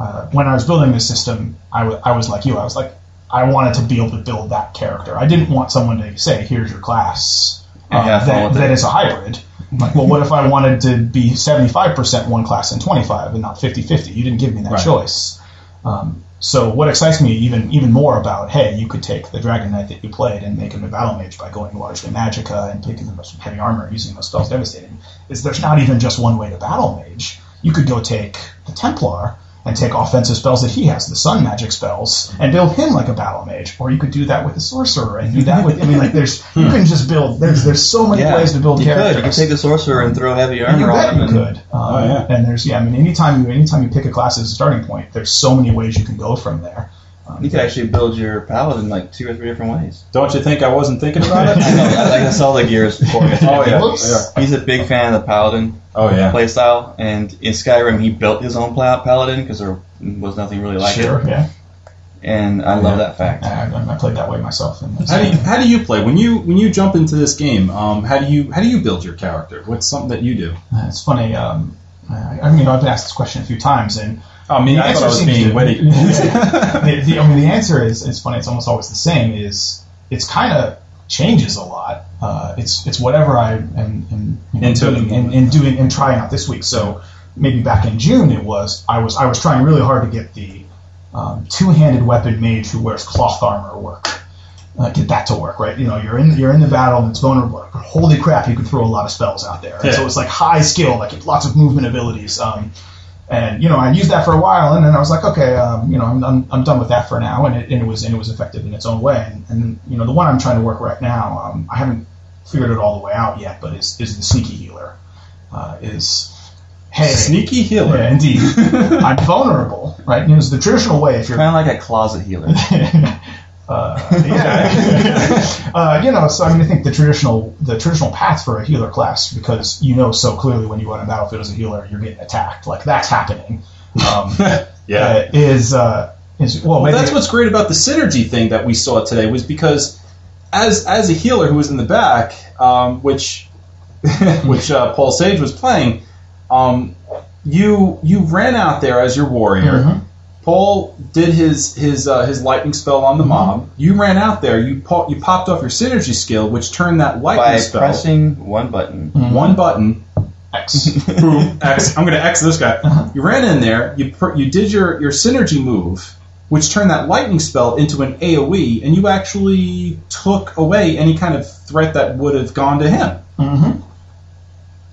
uh, when I was building this system, I wa- I was like you. I was like, I wanted to be able to build that character. I didn't want someone to say, "Here's your class," um, that, that is a hybrid. Like, well, what if I wanted to be 75% one class and 25 and not 50-50? You didn't give me that Right. choice. Um, so what excites me even even more about, hey, you could take the Dragon Knight that you played and make him a battle mage by going largely Magicka and picking them up some heavy armor using those spells devastating, is there's not even just one way to battle mage. You could go take the Templar and take offensive spells that he has, the sun magic spells, and build him like a battle mage. Or you could do that with the sorcerer and do that with I mean like there's you can just build there's there's so many ways to build you characters. could. You could take the sorcerer and throw heavy You armor bet you him. and- could. Um, Oh, yeah. And there's yeah, I mean, anytime you anytime you pick a class as a starting point, there's so many ways you can go from there. Um, You could actually build your paladin like two or three different ways. Don't you think I wasn't thinking about it? <laughs> I know. I, like, I saw the gears before. <laughs> oh yeah. Whoops. yeah. He's a big fan of the paladin Oh yeah. playstyle, and in Skyrim he built his own paladin because there was nothing really like sure, it, yeah. and I love that fact. I, I played that way myself. And How do you how do you play when you when you jump into this game? Um, how do you how do you build your character? What's something that you do? Uh, it's funny. Um, I, I mean, I've been asked this question a few times, and I mean, the I thought I was being to- witty. <laughs> the, the, I mean, the answer is it's funny. It's almost always the same. Is it's kind of changes a lot. Uh, it's it's whatever I am, am you know, Into doing and, and doing and trying out this week. So maybe back in June it was I was I was trying really hard to get the um, two-handed weapon mage who wears cloth armor work. Uh, get that to work, right? You know, you're in you're in the battle and it's vulnerable. Holy crap, you can throw a lot of spells out there. Yeah. So it's like high skill, like lots of movement abilities. Um, and you know, I used that for a while, and then I was like, okay, um, you know, I'm, I'm, I'm done with that for now, and it, and it was and it was effective in its own way. And, and you know, the one I'm trying to work right now, um, I haven't figured it all the way out yet, but is is the sneaky healer. Uh, is hey, Sneaky healer. yeah, indeed, <laughs> I'm vulnerable, right? You know, it's the traditional way if you're Kind of like a closet healer. <laughs> uh, yeah. <laughs> uh, you know, so I mean, I think the traditional the traditional path for a healer class, because you know so clearly when you on a battlefield as a healer, you're getting attacked. Like that's happening. Um, <laughs> Yeah. uh, is uh, is well, Well, that's what's great about the synergy thing that we saw today was because as as a healer who was in the back, um, which <laughs> which uh, Paul Sage was playing, um, you you ran out there as your warrior. Mhm. Paul did his his uh, his lightning spell on the mob. You ran out there. You po- you popped off your synergy skill, which turned that lightning By spell pressing one button. one button. X. <laughs> Boom, X. I'm going to X this guy. You ran in there. You pr- you did your your synergy move, which turned that lightning spell into an AOE, and you actually took away any kind of threat that would have gone to him. hmm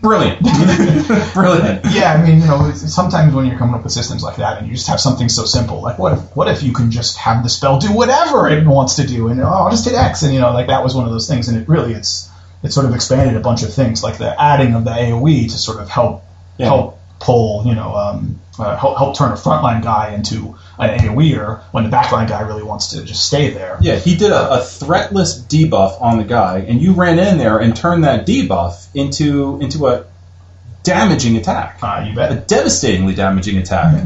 Brilliant, <laughs> brilliant. Yeah, I mean, you know, sometimes when you're coming up with systems like that, and you just have something so simple, like what if what if you can just have the spell do whatever it wants to do, and oh, I'll just hit X, and you know, like that was one of those things, and it really it's it sort of expanded a bunch of things, like the adding of the AOE to sort of help Yeah. help pull, you know, um, uh, help, help turn a frontline guy into an AOEer when the backline guy really wants to just stay there. Yeah, he did a, a threatless debuff on the guy, and you ran in there and turned that debuff into into a damaging attack, Uh, you bet. a devastatingly damaging attack.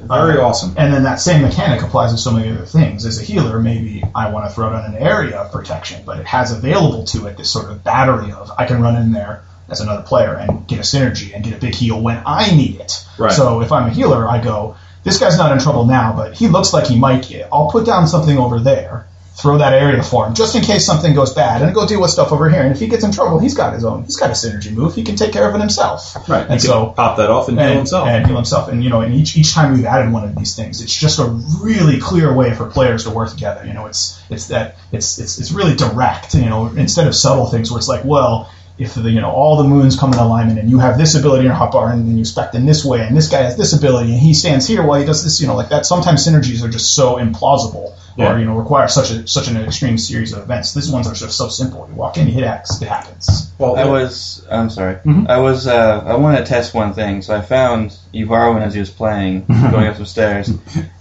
Very awesome. And then that same mechanic applies to so many other things. As a healer, maybe I want to throw down an area of protection, but it has available to it this sort of battery of I can run in there as another player and get a synergy and get a big heal when I need it. Right. So if I'm a healer, I go, this guy's not in trouble now, but he looks like he might get. I'll put down something over there, throw that area for him, just in case something goes bad, and go deal with stuff over here. And if he gets in trouble, he's got his own, he's got a synergy move. He can take care of it himself. Right. And And so pop that off and heal himself. and heal himself. And you know, and each each time we've added one of these things, it's just a really clear way for players to work together. You know, it's it's that it's it's it's really direct. You know, instead of subtle things where it's like, well. If the you know all the moons come in alignment and you have this ability in your hotbar and then you spec in this way and this guy has this ability and he stands here while he does this you know like that sometimes synergies are just so implausible Yeah. or you know require such a such an extreme series of events. These ones are just so simple. You walk in, you hit X, it happens. well, I was. I'm sorry. Mhm. I was. Uh, I wanted to test one thing, so I found Evarwin as he was playing, <laughs> going up some stairs,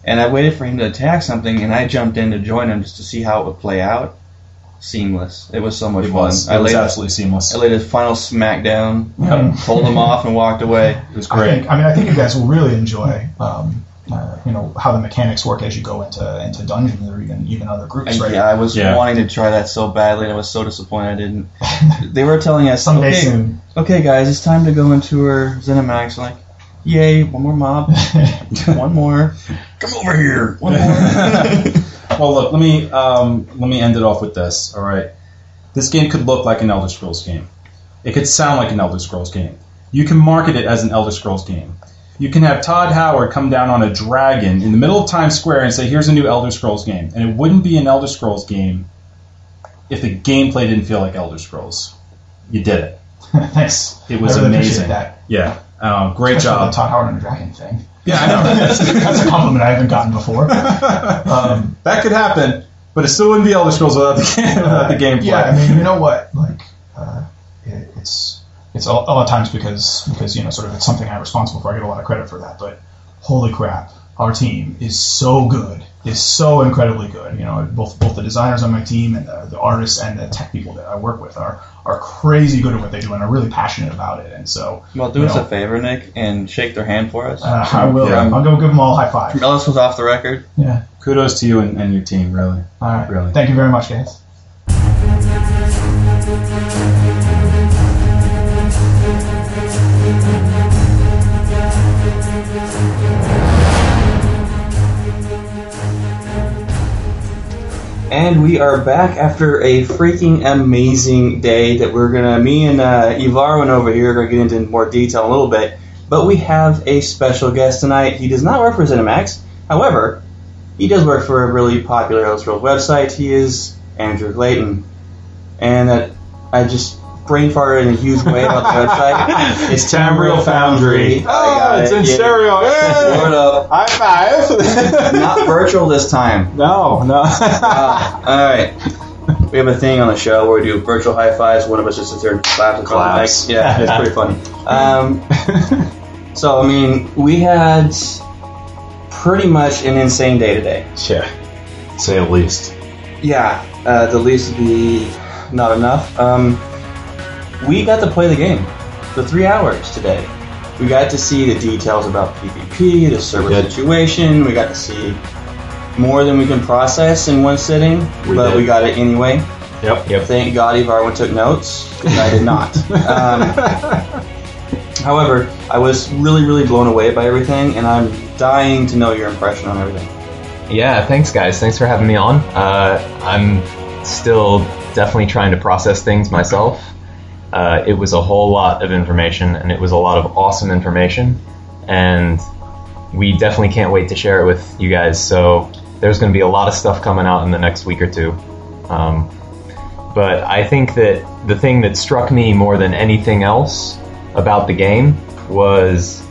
and I waited for him to attack something, and I jumped in to join him just to see how it would play out. Seamless. It was so much it fun. was, I it was laid. absolutely seamless. I laid his final smackdown, Mhm. pulled him off, and walked away. It was I great. think. I mean, I think you guys will really enjoy, um, uh, you know, how the mechanics work as you go into into dungeons or even even other groups, And right? yeah, I was Yeah. wanting to try that so badly, and I was so disappointed I didn't. <laughs> They were telling us, Someday okay, soon. okay, guys, it's time to go into our ZeniMax. I'm like, yay, one more mob, <laughs> one more. Come over here, one more. <laughs> Well, look, let me um, let me end it off with this. All right, this game could look like an Elder Scrolls game. It could sound like an Elder Scrolls game. You can market it as an Elder Scrolls game. You can have Todd Howard come down on a dragon in the middle of Times Square and say, "Here's a new Elder Scrolls game," and it wouldn't be an Elder Scrolls game if the gameplay didn't feel like Elder Scrolls. You did it. Thanks. <laughs> It was really amazing. That. Yeah, um, great Especially job. The Todd Howard and the Dragon thing. Yeah, I know. <laughs> that's, that's a compliment I haven't gotten before. Um, that could happen, but it still wouldn't be Elder Scrolls without the <laughs> game, without the gameplay. Yeah, I mean, you know what? Like, uh, it, it's it's a, a lot of times because because you know sort of it's something I'm responsible for. I get a lot of credit for that. But holy crap, our team is so good, is so incredibly good. You know, both both the designers on my team and the, the artists and the tech people that I work with are are crazy good at what they do and are really passionate about it. And so, well, do us know, a favor, Nick, and shake their hand for us. uh, I will. Yeah. I'll go give them all a high five. Ellis was off the record. Yeah. Kudos to you and, and your team, really. All right. Really. Thank you very much, guys. And we are back after a freaking amazing day that we're gonna, me and uh, Evarwin over here are gonna get into more detail in a little bit. But we have a special guest tonight. He does not work for ZeniMax. However, he does work for a really popular Scrolls website. He is Andrew Clayton. And that I just brain farted in a huge way about the website. <laughs> It's Tamriel Foundry. Oh, it's it. in Yeah. stereo. <laughs> What up? High five. <laughs> Not virtual this time. no, no. Uh, all right. We have a thing on the show where we do virtual high fives. One of us just sits there and claps. and Claps. Yeah, it's pretty funny. Um, so, I mean, we had pretty much an insane day today. yeah, say at least. Yeah, uh, the least would be not enough. Um, we got to play the game for three hours today. We got to see the details about PvP, the server Good. situation. We got to see more than we can process in one sitting, We but did. we got it anyway. Yep. Yep. Thank God Evarwin took notes, 'cause I did not. <laughs> um, however, I was really, really blown away by everything, and I'm dying to know your impression on everything. Yeah, thanks, guys. Thanks for having me on. Uh, I'm still definitely trying to process things myself. Uh, it was a whole lot of information, and it was a lot of awesome information, and we definitely can't wait to share it with you guys. So there's going to be a lot of stuff coming out in the next week or two. Um, but I think that the thing that struck me more than anything else about the game was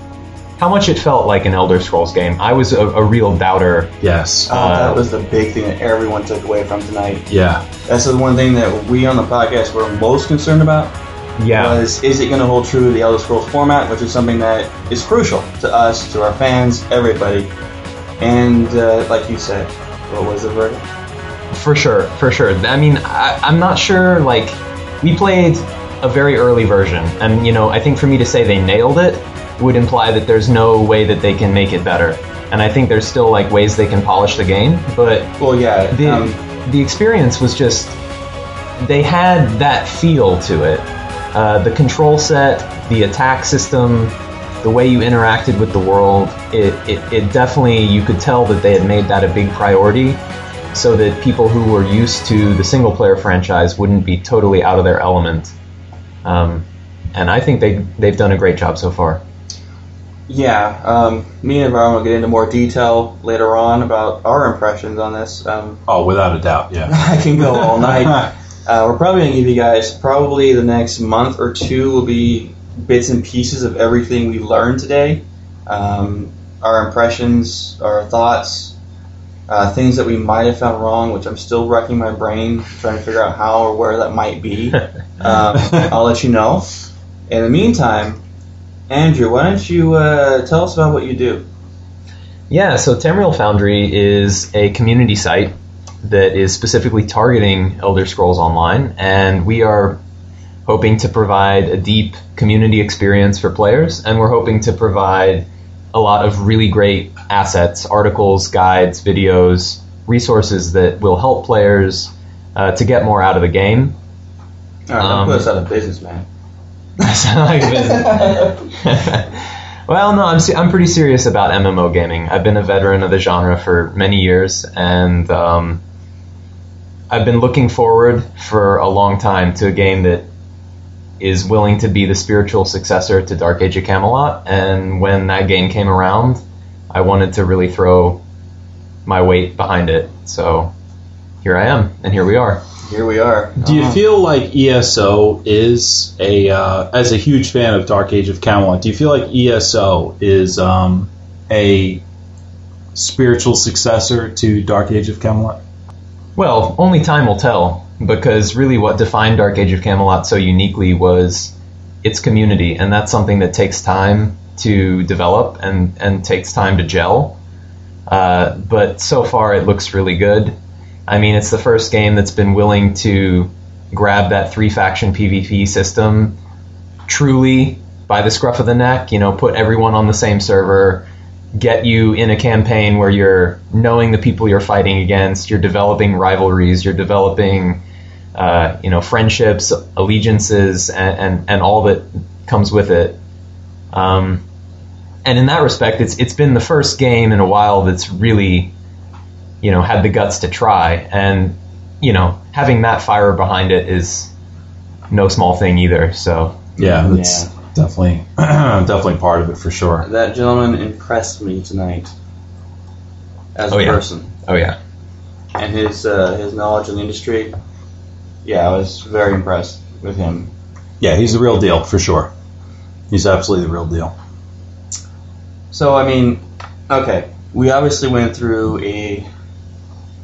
how much it felt like an Elder Scrolls game. I was a, a real doubter Yes. Oh, Uh, that was the big thing that everyone took away from tonight. yeah. That's the one thing that we on the podcast were most concerned about. Yeah. Was is it going to hold true to the Elder Scrolls format, which is something that is crucial to us, to our fans, everybody. And uh, like you said, what was the verdict? For sure, for sure. I mean, I, I'm not sure. Like, we played a very early version, and you know, I think for me to say they nailed it would imply that there's no way that they can make it better. and I think there's still like ways they can polish the game. But Well, yeah. the um, the experience was just they had that feel to it. Uh, the control set, the attack system, the way you interacted with the world, it, it, it definitely you could tell that they had made that a big priority so that people who were used to the single player franchise wouldn't be totally out of their element. Um, and I think they they've done a great job so far. Yeah, um, me and Brian will get into more detail later on about our impressions on this. Um, Oh, without a doubt, yeah. <laughs> I can go all night. <laughs> Uh, we're probably going to give you guys probably the next month or two will be bits and pieces of everything we learned today. Um, our impressions, our thoughts, uh, things that we might have found wrong, which I'm still wrecking my brain trying to figure out how or where that might be. <laughs> um, I'll let you know. In the meantime, Andrew, why don't you uh, tell us about what you do? Yeah, so Tamriel Foundry is a community site that is specifically targeting Elder Scrolls Online, and we are hoping to provide a deep community experience for players, and we're hoping to provide a lot of really great assets, articles, guides, videos, resources that will help players uh, to get more out of the game. All right, don't Um, put us out of business, man. <laughs> Sound like business. <laughs> well, no, I'm se- I'm pretty serious about MMO gaming. I've been a veteran of the genre for many years, and um, I've been looking forward for a long time to a game that is willing to be the spiritual successor to Dark Age of Camelot. And when that game came around, I wanted to really throw my weight behind it. So here I am, and here we are. Here we are. Do you feel like ESO is a, uh, as a huge fan of Dark Age of Camelot, do you feel like ESO is um, a spiritual successor to Dark Age of Camelot? Well, only time will tell, because really what defined Dark Age of Camelot so uniquely was its community, and that's something that takes time to develop and, and takes time to gel. Uh, but so far, it looks really good. I mean, it's the first game that's been willing to grab that three faction PvP system truly by the scruff of the neck, you know, put everyone on the same server, get you in a campaign where you're knowing the people you're fighting against, you're developing rivalries, you're developing, uh, you know, friendships, allegiances, and, and, and all that comes with it. Um, and in that respect, it's it's been the first game in a while that's really, you know, had the guts to try, and you know, having Matt Firor behind it is no small thing either. So Yeah, that's Yeah. Definitely <clears throat> definitely part of it for sure. That gentleman impressed me tonight as Oh, a yeah. person, oh yeah, and his uh, his knowledge of the industry. Yeah, I was very impressed with him. Yeah, he's the real deal for sure. He's absolutely the real deal. So I mean, okay, we obviously went through a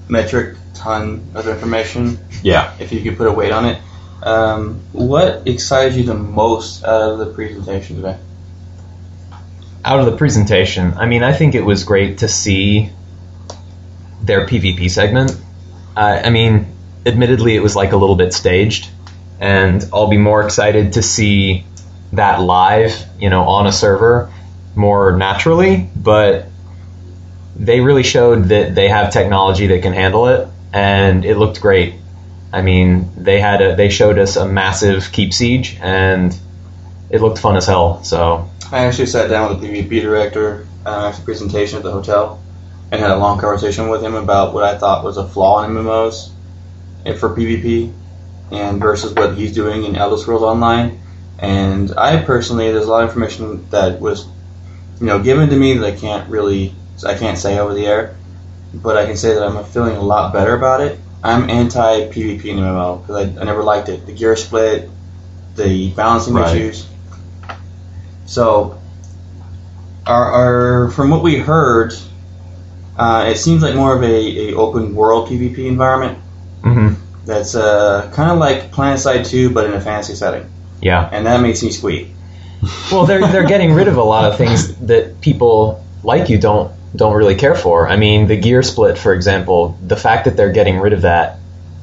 metric ton of information. Yeah. If you could put a weight on it, um, what excited you the most out of the presentation today? out of the presentation, I mean, I think it was great to see their PvP segment. I mean, admittedly, it was like a little bit staged, and I'll be more excited to see that live, you know, on a server more naturally. But they really showed that they have technology that can handle it, and it looked great. I mean, they had a, they showed us a massive keep siege, and it looked fun as hell. So I actually sat down with the PvP director uh, after the presentation at the hotel and had a long conversation with him about what I thought was a flaw in MMOs and for PvP and versus what he's doing in Elder Scrolls Online. And I personally, there's a lot of information that was, you know, given to me that I can't really, I can't say over the air, but I can say that I'm feeling a lot better about it. I'm anti PvP in MMO because I, I never liked it. The gear split, the balancing Right. issues. So, our, our from what we heard, uh, it seems like more of a, a open world PvP environment. Mm-hmm. That's uh, kind of like PlanetSide 2, but in a fantasy setting, yeah. and that makes me squeak. Well, they're they're getting rid of a lot of things that people like you don't don't really care for. I mean, the gear split, for example, the fact that they're getting rid of that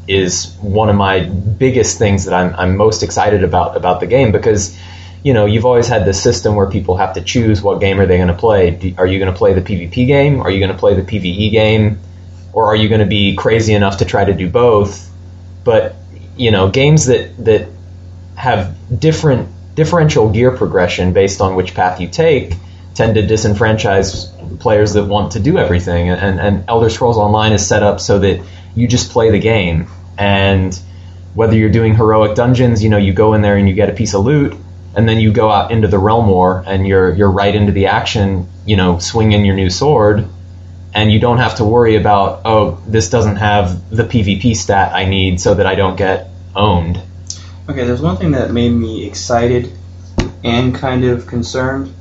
is one of my biggest things that I'm I'm most excited about about the game because you know, you've always had this system where people have to choose what game are they going to play. Are you going to play the PvP game? Are you going to play the PvE game? Or are you going to be crazy enough to try to do both? But you know, games that that have different differential gear progression based on which path you take tend to disenfranchise players that want to do everything. And, and Elder Scrolls Online is set up so that you just play the game. And whether you're doing heroic dungeons, you know, you go in there and you get a piece of loot, and then you go out into the realm war and you're you're right into the action, you know, swinging your new sword, and you don't have to worry about oh, this doesn't have the PvP stat I need so that I don't get owned. Okay, there's one thing that made me excited and kind of concerned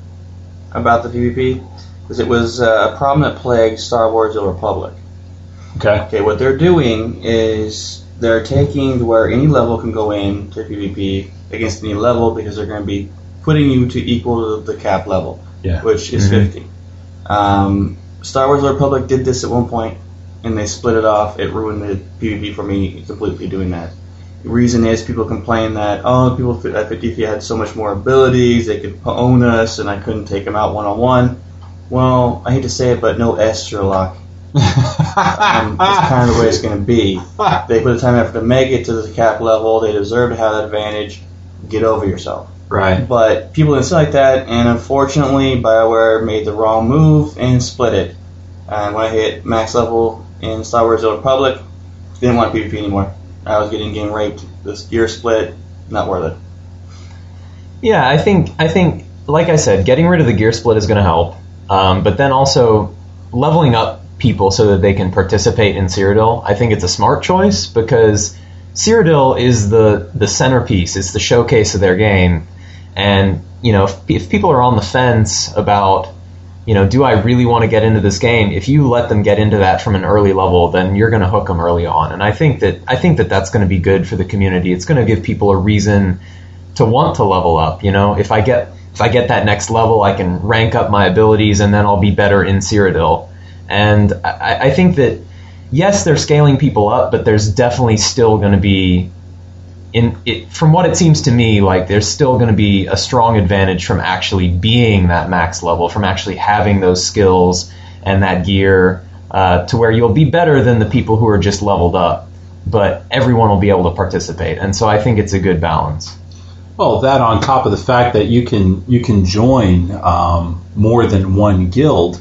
about the PvP, because it was uh, a prominent plague Star Wars: The Republic. Okay. Okay, what they're doing is they're taking where any level can go in to PvP against any level because they're going to be putting you to equal to the cap level, Yeah. which is Mhm. 50. Um, Star Wars: The Republic did this at one point, and they split it off. It ruined the PvP for me completely doing that. The reason is people complain that oh people at 50 had so much more abilities, they could own us, and I couldn't take them out one on one. Well, I hate to say it, but no S Sherlock. <laughs> Um, that's kind of the way it's going to be. They put the time and effort to make it to the cap level. They deserve to have that advantage. Get over yourself. right. But people didn't like that, and unfortunately, BioWare made the wrong move and split it. And when I hit max level in Star Wars: The Republic, didn't want PvP anymore. I was getting game raped. This gear split, not worth it. Yeah, I think I think like I said, getting rid of the gear split is going to help, um, but then also leveling up people so that they can participate in Cyrodiil. I think it's a smart choice because Cyrodiil is the the centerpiece. It's the showcase of their game, and you know if, if people are on the fence about you know, do I really want to get into this game? If you let them get into that from an early level, then you're going to hook them early on. And I think that I think that that's going to be good for the community. It's going to give people a reason to want to level up. You know, if I get if I get that next level, I can rank up my abilities, and then I'll be better in Cyrodiil. And I, I think that yes, they're scaling people up, but there's definitely still going to be in it, from what it seems to me, like there's still going to be a strong advantage from actually being that max level, from actually having those skills and that gear, uh, to where you'll be better than the people who are just leveled up. But everyone will be able to participate, and so I think it's a good balance. Well, that on top of the fact that you can you can join um, more than one guild,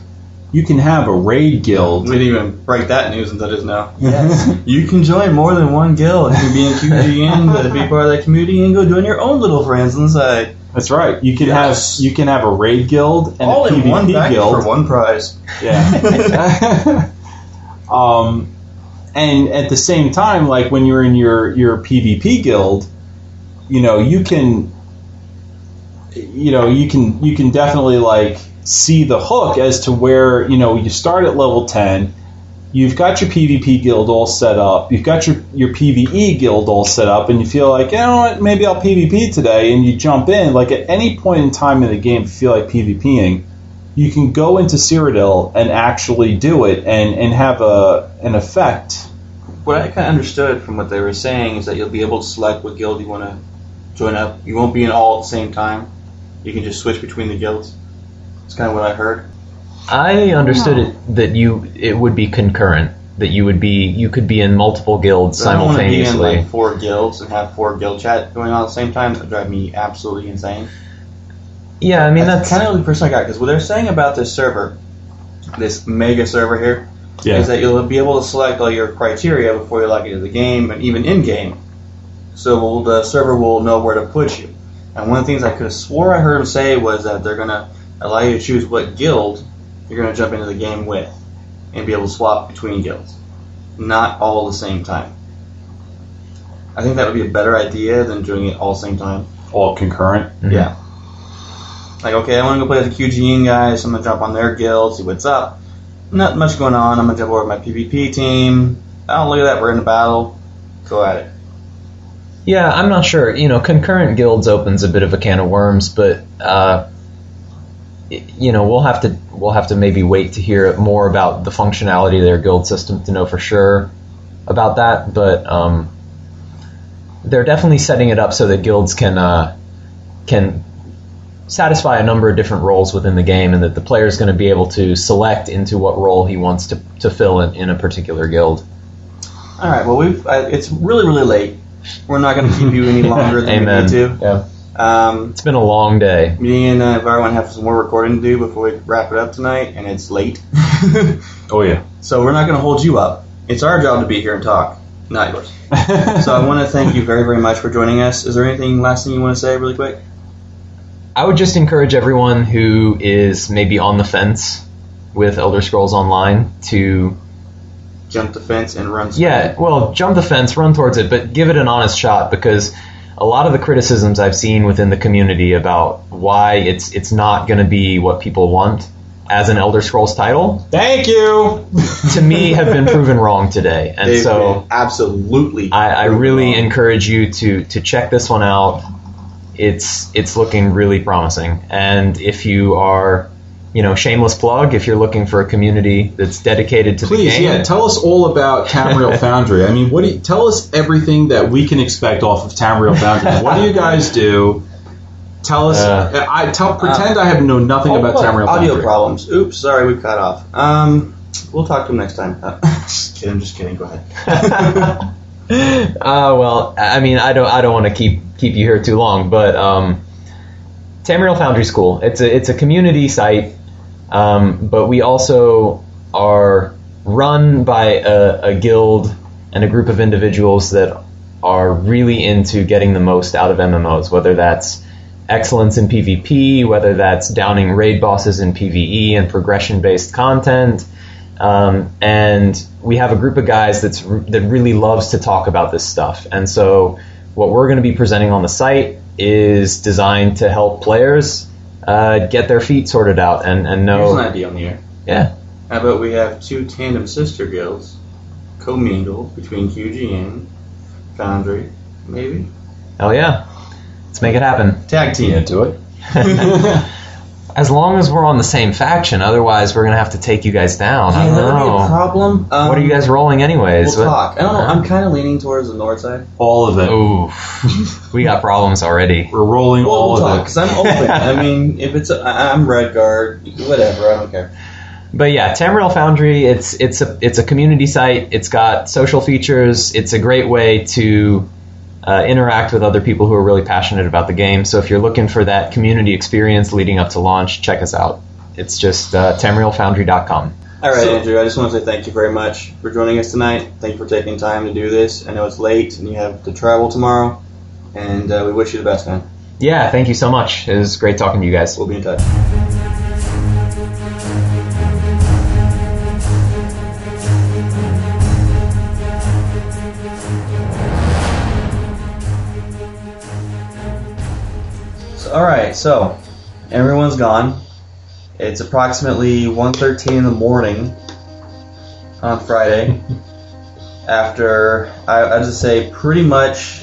you can have a raid guild. We didn't even break that news until just now. Yes. <laughs> you can join more than one guild. You can be in QGN, to be part of that community, and go join your own little friends inside. That's right. You can Yes. have you can have a raid guild and All a in PvP one guild. for one prize. Yeah. <laughs> um, and at the same time, like when you're in your your PvP guild, you know you can, you know you can you can definitely like see the hook as to where you know you start at level ten. You've got your PvP guild all set up. You've got your, your PvE guild all set up, and you feel like, you know what, maybe I'll PvP today, and you jump in. Like at any point in time in the game, if you feel like PvPing, you can go into Cyrodiil and actually do it and, and have a an effect. What I kind of understood from what they were saying is that you'll be able to select what guild you want to join up. You won't be in all at the same time. You can just switch between the guilds. It's kind of what I heard. I understood oh. it that you it would be concurrent. That you would be you could be in multiple guilds I don't want to be in simultaneously. like four guilds and have four guild chat going on at the same time. That would drive me absolutely insane. yeah, I mean that's kind of the person I got because what they're saying about this server, this mega server here, is that you'll be able to select all your criteria before you log into the game and even in game. So the server will know where to put you. And one of the things I could have swore I heard him say was that they're going to allow you to choose what guild you're going to jump into the game with and be able to swap between guilds. Not all at the same time. I think that would be a better idea than doing it all at the same time. all concurrent. Yeah. Like, okay, I want to go play with the QGN guys. I'm going to jump on their guild, see what's up. Not much going on. I'm going to jump over to my PvP team. Oh, look at that. We're in a battle. Go at it. Yeah, I'm not sure. You know, concurrent guilds opens a bit of a can of worms, but uh, y- you know, we'll have to we'll have to maybe wait to hear more about the functionality of their guild system to know for sure about that. But um, they're definitely setting it up so that guilds can uh, can satisfy a number of different roles within the game, and that the player is going to be able to select into what role he wants to, to fill in, in a particular guild. All right. Well, we've uh, it's really really late. We're not going to keep you any longer than Amen. we need to. Yeah. Um, It's been a long day. me and uh, Varwan have some more recording to do before we wrap it up tonight, and it's late. <laughs> Oh yeah. so we're not going to hold you up. It's our job to be here and talk, not yours. <laughs> so I want to thank you very very much for joining us. Is there anything last thing you want to say really quick? I would just encourage everyone who is maybe on the fence with Elder Scrolls Online to Jump the fence and run. Yeah, well, jump the fence, run towards it, but give it an honest shot because a lot of the criticisms I've seen within the community about why it's it's not going to be what people want as an Elder Scrolls title, Thank you. <laughs> to me, have been proven wrong today. And They've so been absolutely. I, I really wrong. encourage you to to check this one out. It's it's looking really promising, and if you are, you know, shameless plug, if you're looking for a community that's dedicated to the Please, game, yeah, tell us all about Tamriel <laughs> Foundry. I mean, what do you, tell us everything that we can expect off of Tamriel Foundry. What do you guys do? Tell us. Uh, I tell pretend I have know nothing Oh, about look, Tamriel audio Foundry. problems. Oops, sorry, we cut off. Um, we'll talk to him next time. Uh, <laughs> just kidding, just kidding. Go ahead. <laughs> uh, well, I mean, I don't, I don't want to keep keep you here too long, but um, Tamriel Foundry School. It's a it's a community site, um, but we also are run by a, a guild and a group of individuals that are really into getting the most out of MMOs, whether that's excellence in PvP, whether that's downing raid bosses in PvE and progression based content. Um, and we have a group of guys that's that really loves to talk about this stuff. And so, what we're going to be presenting on the site is designed to help players uh, get their feet sorted out and and Here's an know. idea on the air. Yeah, How about we have two tandem sister guilds commingled between QGN, Foundry, maybe hell yeah, let's make it happen. tag team. into it. <laughs> <laughs> As long as we're on the same faction, otherwise we're gonna have to take you guys down. I Yeah, don't that would be a know. problem. Um, What are you guys rolling anyways? We'll What- talk. I don't know. I'm kind of leaning towards the north side. All of it. Ooh, <laughs> we got problems already. We're rolling Well, all we'll of talk it. because I'm open. <laughs> I mean, if it's a, I- I'm Redguard, whatever. I don't care. But yeah, Tamriel Foundry, it's it's a it's a community site. It's got social features. It's a great way to uh, interact with other people who are really passionate about the game. So if you're looking for that community experience leading up to launch, check us out. It's just uh, TamrielFoundry.com. All right, So- Andrew. I just want to say thank you very much for joining us tonight. Thank you for taking time to do this. I know it's late and you have to travel tomorrow, and uh, we wish you the best, man. Yeah, thank you so much. It was great talking to you guys. We'll be in touch. All right, so everyone's gone. It's approximately 1.13 in the morning on Friday. <laughs> after I, I just say pretty much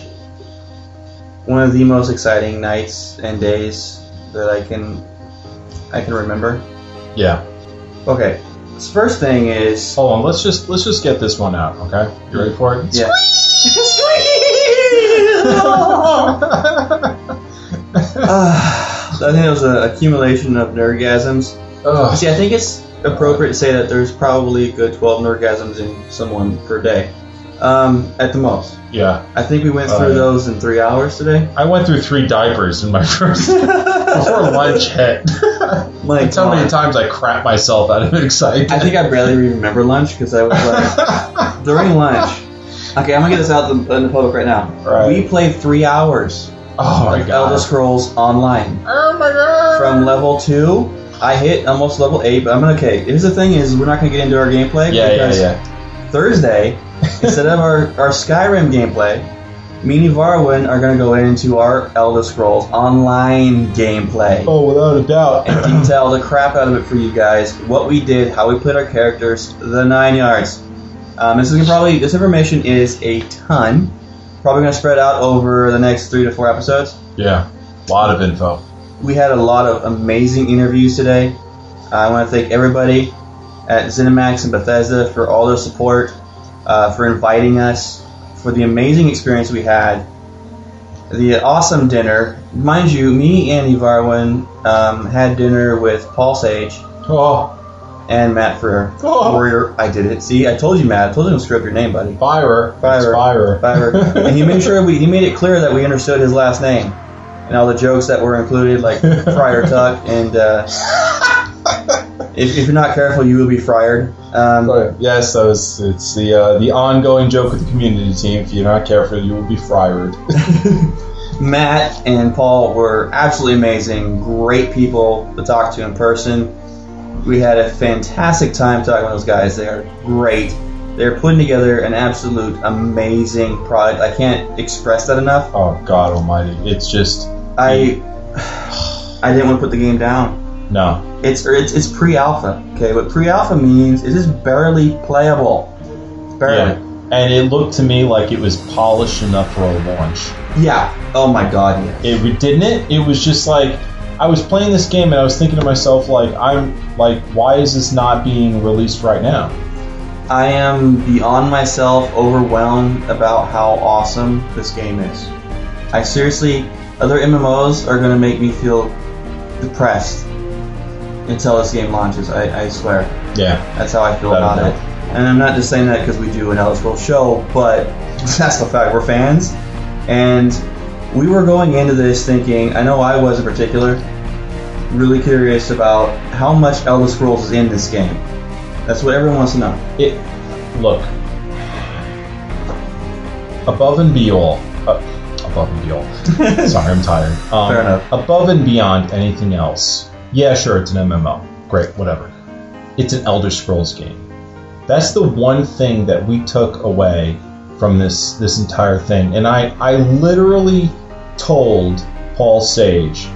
one of the most exciting nights and days that I can I can remember. Yeah. Okay, this first thing is Hold on. Let's just let's just get this one out. Okay. You ready for it? yeah. <laughs> <laughs> Ah, I think it was an accumulation of nergasms. Ugh. See, I think it's appropriate to say that there's probably a good 12 nergasms in someone per day, um, at the most. Yeah. I think we went through Uh, those in three hours today. I went through three diapers in my <laughs> first before lunch hit. <laughs> Like, how many times I crap myself out of <laughs> excitement. I think I barely remember lunch because I was like during lunch. Okay, I'm gonna get this out in the, in the public right now. Right. We played three hours oh my of god. Elder Scrolls Online Oh my god. from level two. I hit almost level eight, but I'm gonna okay. Here's the thing: is we're not gonna get into our gameplay yeah, yeah, because yeah. Thursday, <laughs> instead of our, our Skyrim gameplay, me and Varwin are gonna go into our Elder Scrolls Online gameplay. Oh, without a doubt. and detail the crap out of it for you guys. What we did, how we played our characters, the nine yards. Um, this is probably this information is a ton. Probably gonna spread out over the next three to four episodes. Yeah. A lot of info. We had a lot of amazing interviews today. I want to thank everybody at ZeniMax and Bethesda for all their support, uh, for inviting us, for the amazing experience we had. the awesome dinner. Mind you, me and Evarwin um, had dinner with Paul Sage Oh, and Matt Freer. Oh. Warrior, I did it. See, I told you, Matt. I told you to screw up your name, buddy. Firer. It's Firer. Fiverr. <laughs> and he made sure we he made it clear that we understood his last name and all the jokes that were included, like Friar Tuck. And uh, <laughs> if, if you're not careful, you will be fried. Um, yes, that was, it's the uh, the ongoing joke with the community team. If you're not careful, you will be fired. <laughs> Matt and Paul were absolutely amazing, great people to talk to in person. We had a fantastic time talking with those guys. They are great. They're putting together an absolute amazing product. I can't express that enough. oh God Almighty! It's just I I didn't want to put the game down. no. It's er, it's, it's pre-alpha. Okay, what pre-alpha means is it's barely playable. Barely. Yeah. And it looked to me like it was polished enough for a launch. Yeah. Oh my god. Yeah. It didn't it? It was just like I was playing this game and I was thinking to myself like I'm like why is this not being released right now? I am beyond myself overwhelmed about how awesome this game is. I seriously, other MMOs are going to make me feel depressed until this game launches. I, I swear. Yeah. That's how I feel about it. And I'm not just saying that because we do an Elder Scrolls show, but <laughs> that's the fact. We're fans. And we were going into this thinking, I know I was in particular, really curious about how much Elder Scrolls is in this game. That's what everyone wants to know. It look above and beyond. Uh, above and beyond. <laughs> Sorry, I'm tired. Um, Fair enough. Above and beyond anything else. Yeah, sure, it's an MMO. Great, whatever. It's an Elder Scrolls game. That's the one thing that we took away from this this entire thing. And I, I literally told Paul Sage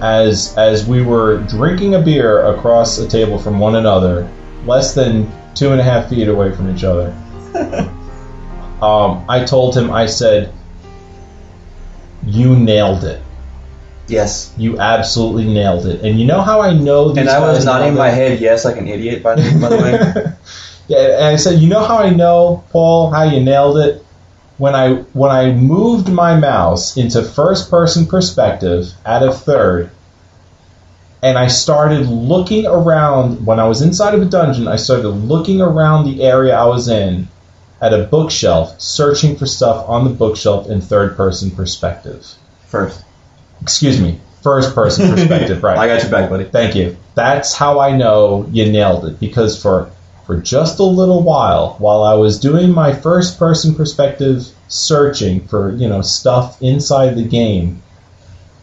as as we were drinking a beer across a table from one another, less than two and a half feet away from each other. <laughs> um, I told him, I said, "You nailed it. Yes. You absolutely nailed it." And you know how I know these And I was nodding my head yes like an idiot, by the, by the way. <laughs> Yeah, and I said, you know how I know, Paul, how you nailed it? When I when I moved my mouse into first person perspective out of third, and I started looking around when I was inside of a dungeon, I started looking around the area I was in at a bookshelf, searching for stuff on the bookshelf in third person perspective. First. Excuse me, first person <laughs> perspective, right. I got your back, buddy. Thank you. That's how I know you nailed it because for for just a little while, while I was doing my first person perspective searching for, you know, stuff inside the game,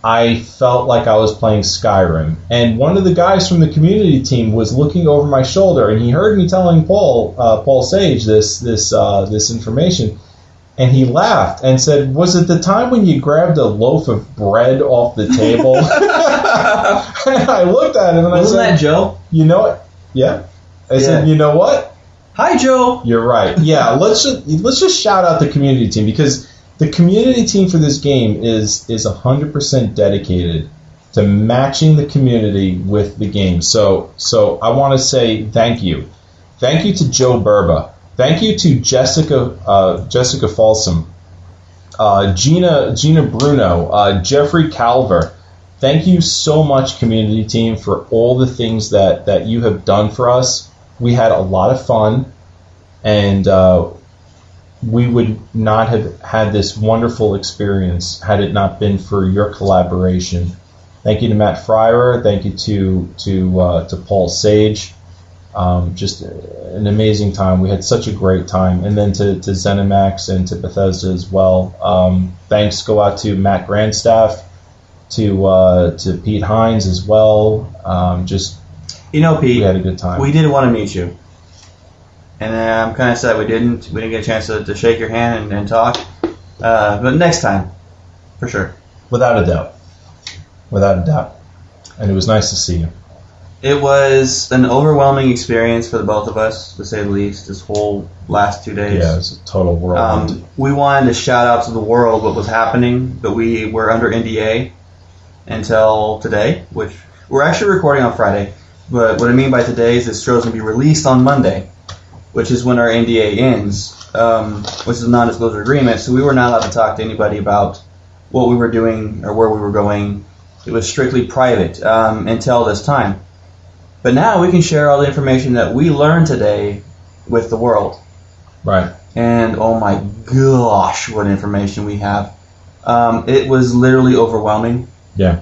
I felt like I was playing Skyrim. And one of the guys from the community team was looking over my shoulder and he heard me telling Paul uh, Paul Sage this this uh, this information and he laughed and said, "Was it the time when you grabbed a loaf of bread off the table?" <laughs> <laughs> and I looked at him and Wasn't I said, that Joe? "You know what? Yeah." I said, Yeah. "You know what? Hi, Joe. You're right. <laughs> Yeah, let's just let's just shout out the community team because the community team for this game is is 100% dedicated to matching the community with the game. So so I want to say thank you. Thank you to Joe Burba. Thank you to Jessica uh, Jessica Folsom, uh, Gina Gina Bruno, uh, Jeffrey Calver. Thank you so much, community team, for all the things that, that you have done for us. We had a lot of fun, and uh, we would not have had this wonderful experience had it not been for your collaboration. Thank you to Matt Firor. Thank you to to uh, to Paul Sage. Um, just an amazing time. We had such a great time, and then to, to ZeniMax and to Bethesda as well. Um, thanks go out to Matt Grandstaff, to uh, to Pete Hines as well. Um, just You know, Pete, we had a good time. we did want to meet you. And uh, I'm kind of sad we didn't. We didn't get a chance to, to shake your hand and, and talk. Uh, but next time, for sure. Without a doubt. Without a doubt. And it was nice to see you. It was an overwhelming experience for the both of us, to say the least, this whole last two days. Yeah, it was a total whirlwind. Um, we wanted to shout out to the world what was happening, but we were under NDA until today, which we're actually recording on Friday. But what I mean by today is this show's going to be released on Monday, which is when our NDA ends, um, which is a non-disclosure agreement. So we were not allowed to talk to anybody about what we were doing or where we were going. It was strictly private um, until this time. But now we can share all the information that we learned today with the world. Right. And oh my gosh, what information we have! Um, it was literally overwhelming. Yeah.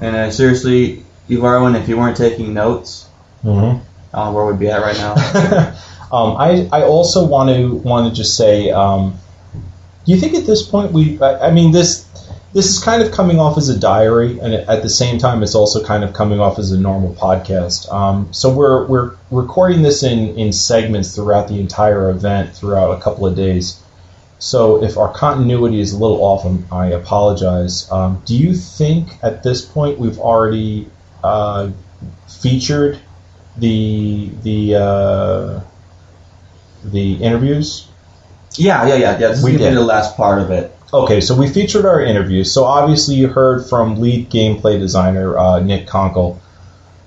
And uh, seriously, Evarwin, if you weren't taking notes, Mm-hmm. I don't know where we'd be at right now. <laughs> um, I, I also want to want to just say, um, do you think at this point we? I, I mean, this this is kind of coming off as a diary, and at the same time, it's also kind of coming off as a normal podcast. Um, so we're we're recording this in in segments throughout the entire event, throughout a couple of days. So if our continuity is a little off, I'm- I apologize. Um, do you think at this point we've already uh, featured the the uh, the interviews? yeah, yeah, yeah, yeah. This We did. the last part of it. Okay, so we featured our interviews. So obviously you heard from lead gameplay designer uh, Nick Konkle.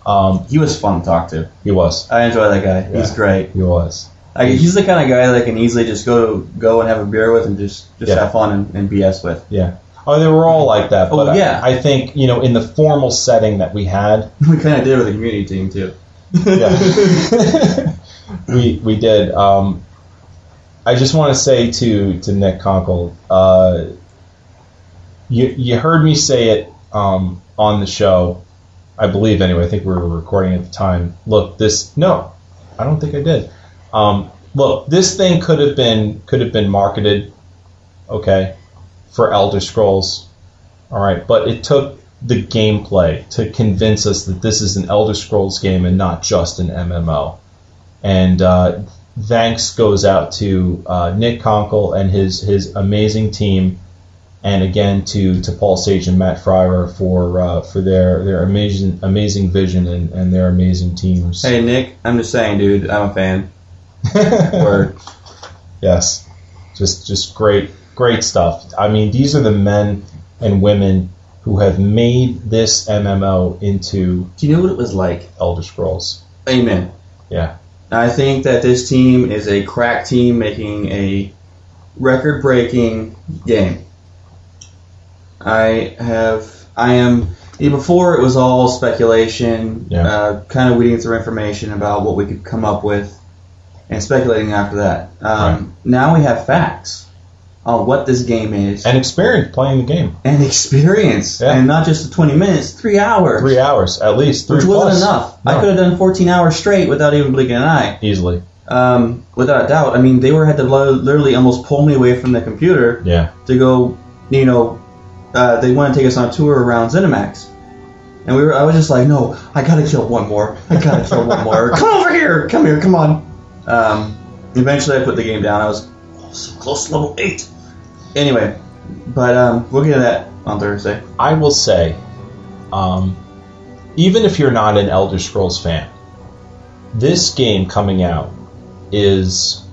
Um, He was fun to talk to. he was. I enjoy that guy. He's great. He was. Like, he's the kind of guy that I can easily just go go and have a beer with and just just Yeah. have fun and, and BS with. Yeah. Oh, they were all like that. Oh, But I- yeah. I, think you know in the formal setting that we had, <laughs> We kind of did with the community team too. yeah, <laughs> we we did. Um, I just want to say to to Nick Konkle, uh, you you heard me say it um, on the show, I believe anyway. I think we were recording at the time. Look, this no, I don't think I did. Um, look, this thing could have been could have been marketed, okay, for Elder Scrolls, all right, but it took the gameplay to convince us that this is an Elder Scrolls game and not just an MMO. And uh, thanks goes out to uh, Nick Konkle and his his amazing team, and again to, to Paul Sage and Matt Firor for uh, for their, their amazing amazing vision and, and their amazing teams. Hey Nick, I'm just saying, dude, I'm a fan. <laughs> Word. Yes, just just great great stuff. I mean, these are the men and women who have made this MMO into Do you know what it was like? Elder Scrolls. Amen. Yeah. I think that this team is a crack team making a record-breaking game. I have, I am. Before it was all speculation, Yeah. uh, kind of weeding through information about what we could come up with, and speculating after that. Um, Now we have facts on what this game is And experience playing the game. and experience, Yeah. and not just the 20 minutes, three hours, Three hours at least. Three which wasn't plus. enough. I could have done 14 hours straight without even blinking an eye. easily. Um, without a doubt. I mean, they were had to literally almost pull me away from the computer Yeah. to go. You know, uh, they want to take us on a tour around ZeniMax, and we were. I was just like, no, I gotta kill one more. I gotta kill one more. <laughs> Come over here. Come here. Come on. Um, eventually, I put the game down. I was so close to level eight. Anyway, but um, we'll get to that on Thursday. I will say, um, even if you're not an Elder Scrolls fan, this game coming out is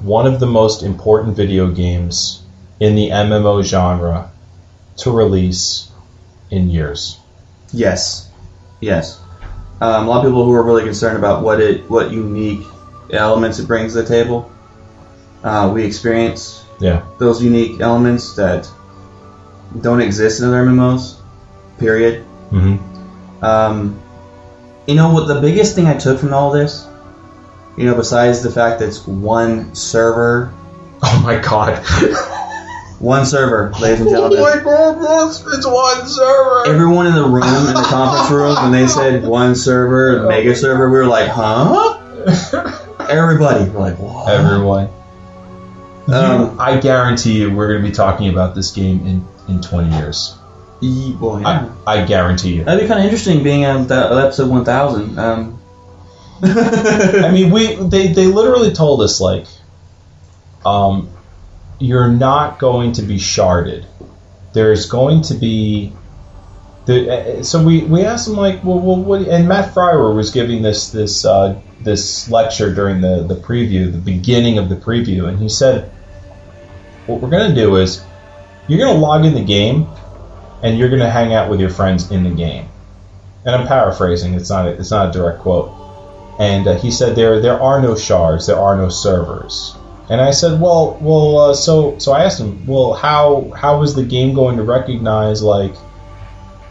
one of the most important video games in the MMO genre to release in years. Yes, yes. Um, a lot of people who are really concerned about what it, what unique elements it brings to the table. Uh, we experience Yeah. those unique elements that don't exist in other MMOs. Period. hmm Um, you know what? The biggest thing I took from all this, you know, besides the fact that it's one server, <laughs> Oh my god. <laughs> one server, ladies and gentlemen. <laughs> Oh my god, it's one server. Everyone in the room, in the conference room, when they said one server, mega server, we were like, huh? Everybody, we're like, what? Everyone. Um, I guarantee you, we're going to be talking about this game in, in 20 years. Ye- well, yeah. I, I guarantee you. That'd be kind of interesting being at that episode 1000. Um, <laughs> I mean, we they, they literally told us like, um, you're not going to be sharded. There's going to be the uh, so we, we asked him like, well, well what? And Matt Firor was giving this this uh, this lecture during the the preview, the beginning of the preview, and he said, what we're to do is you're to log in the game, and you're to hang out with your friends in the game. And I'm paraphrasing; it's not a, it's not a direct quote and uh, he said there there are no shards, there are no servers. And I said, well, well, uh, so so I asked him, well, how how is the game going to recognize like,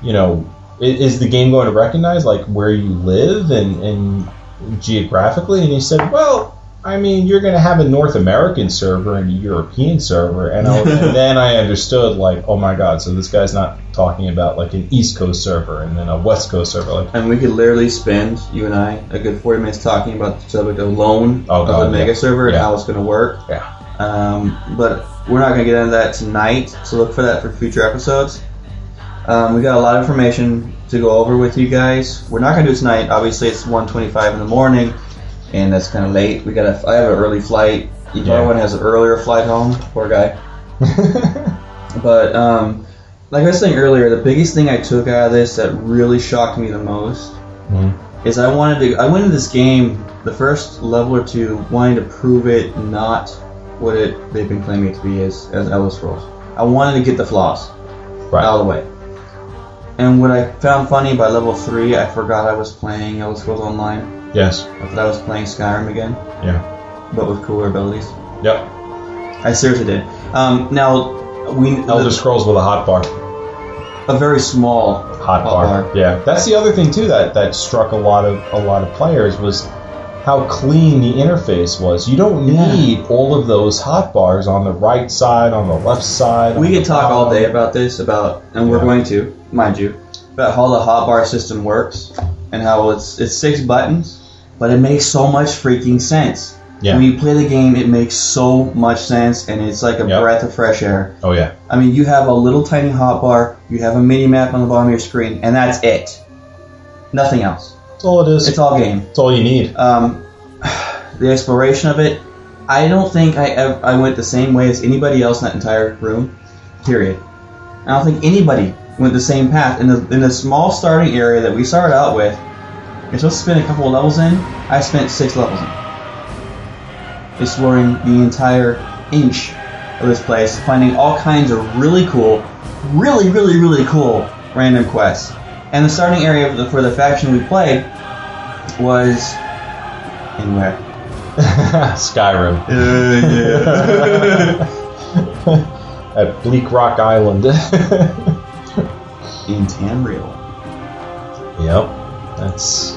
you know, is the game going to recognize like where you live and and geographically? And he said, well. I mean, you're going to have a North American server and a European server, and, I, and <laughs> then I understood, like, oh my god, so this guy's not talking about like an East Coast server and then a West Coast server. Like, And we could literally spend you and I a good forty minutes talking about the subject alone Oh, of God, the mega yeah. server and Yeah. how it's going to work. Yeah. Um, but we're not going to get into that tonight, so look for that for future episodes. Um, we got a lot of information to go over with you guys. We're not going to do it tonight. Obviously, it's 1:25 in the morning, and that's kind of late. We got a. I have an early flight. Each Yeah. one has an earlier flight home. Poor guy. <laughs> But um, like I was saying earlier, the biggest thing I took out of this that really shocked me the most Mhm. is I wanted to. I went into this game the first level or two wanting to prove it not what it they've been claiming it to be as as Elder Scrolls. I wanted to get the flaws Right. out of the way. And what I found funny by level three, I forgot I was playing Elder Scrolls Online. yes. I thought I was playing Skyrim again, Yeah. but with cooler abilities. Yep. I seriously did. Um, now we Elder Scrolls with a hot bar. a very small hot bar. bar. Yeah, that's the other thing too that that struck a lot of a lot of players was how clean the interface was. You don't Yeah. need all of those hot bars on the right side, on the left side. We could the talk all day about this, about, and we're Yeah. going to, mind you, about how the hotbar system works and how it's it's six buttons, but it makes so much freaking sense. Yeah. When you play the game, it makes so much sense, and it's like a Yep. breath of fresh air. Oh yeah. I mean, you have a little tiny hotbar, you have a mini map on the bottom of your screen, and that's it. Nothing else. That's all it is. It's all game. It's all you need. Um, <sighs> the exploration of it, I don't think I ever, I went the same way as anybody else in that entire room. Period. I don't think anybody went the same path in the in the small starting area that we started out with. You're supposed to spend a couple of levels in. I spent six levels in, exploring the entire inch of this place, finding all kinds of really cool, really really really cool random quests. And the starting area for the, for the faction we played was in where? <laughs> Skyrim. Uh, <laughs> At Bleak Rock Island. <laughs> in Tamriel. yep. That's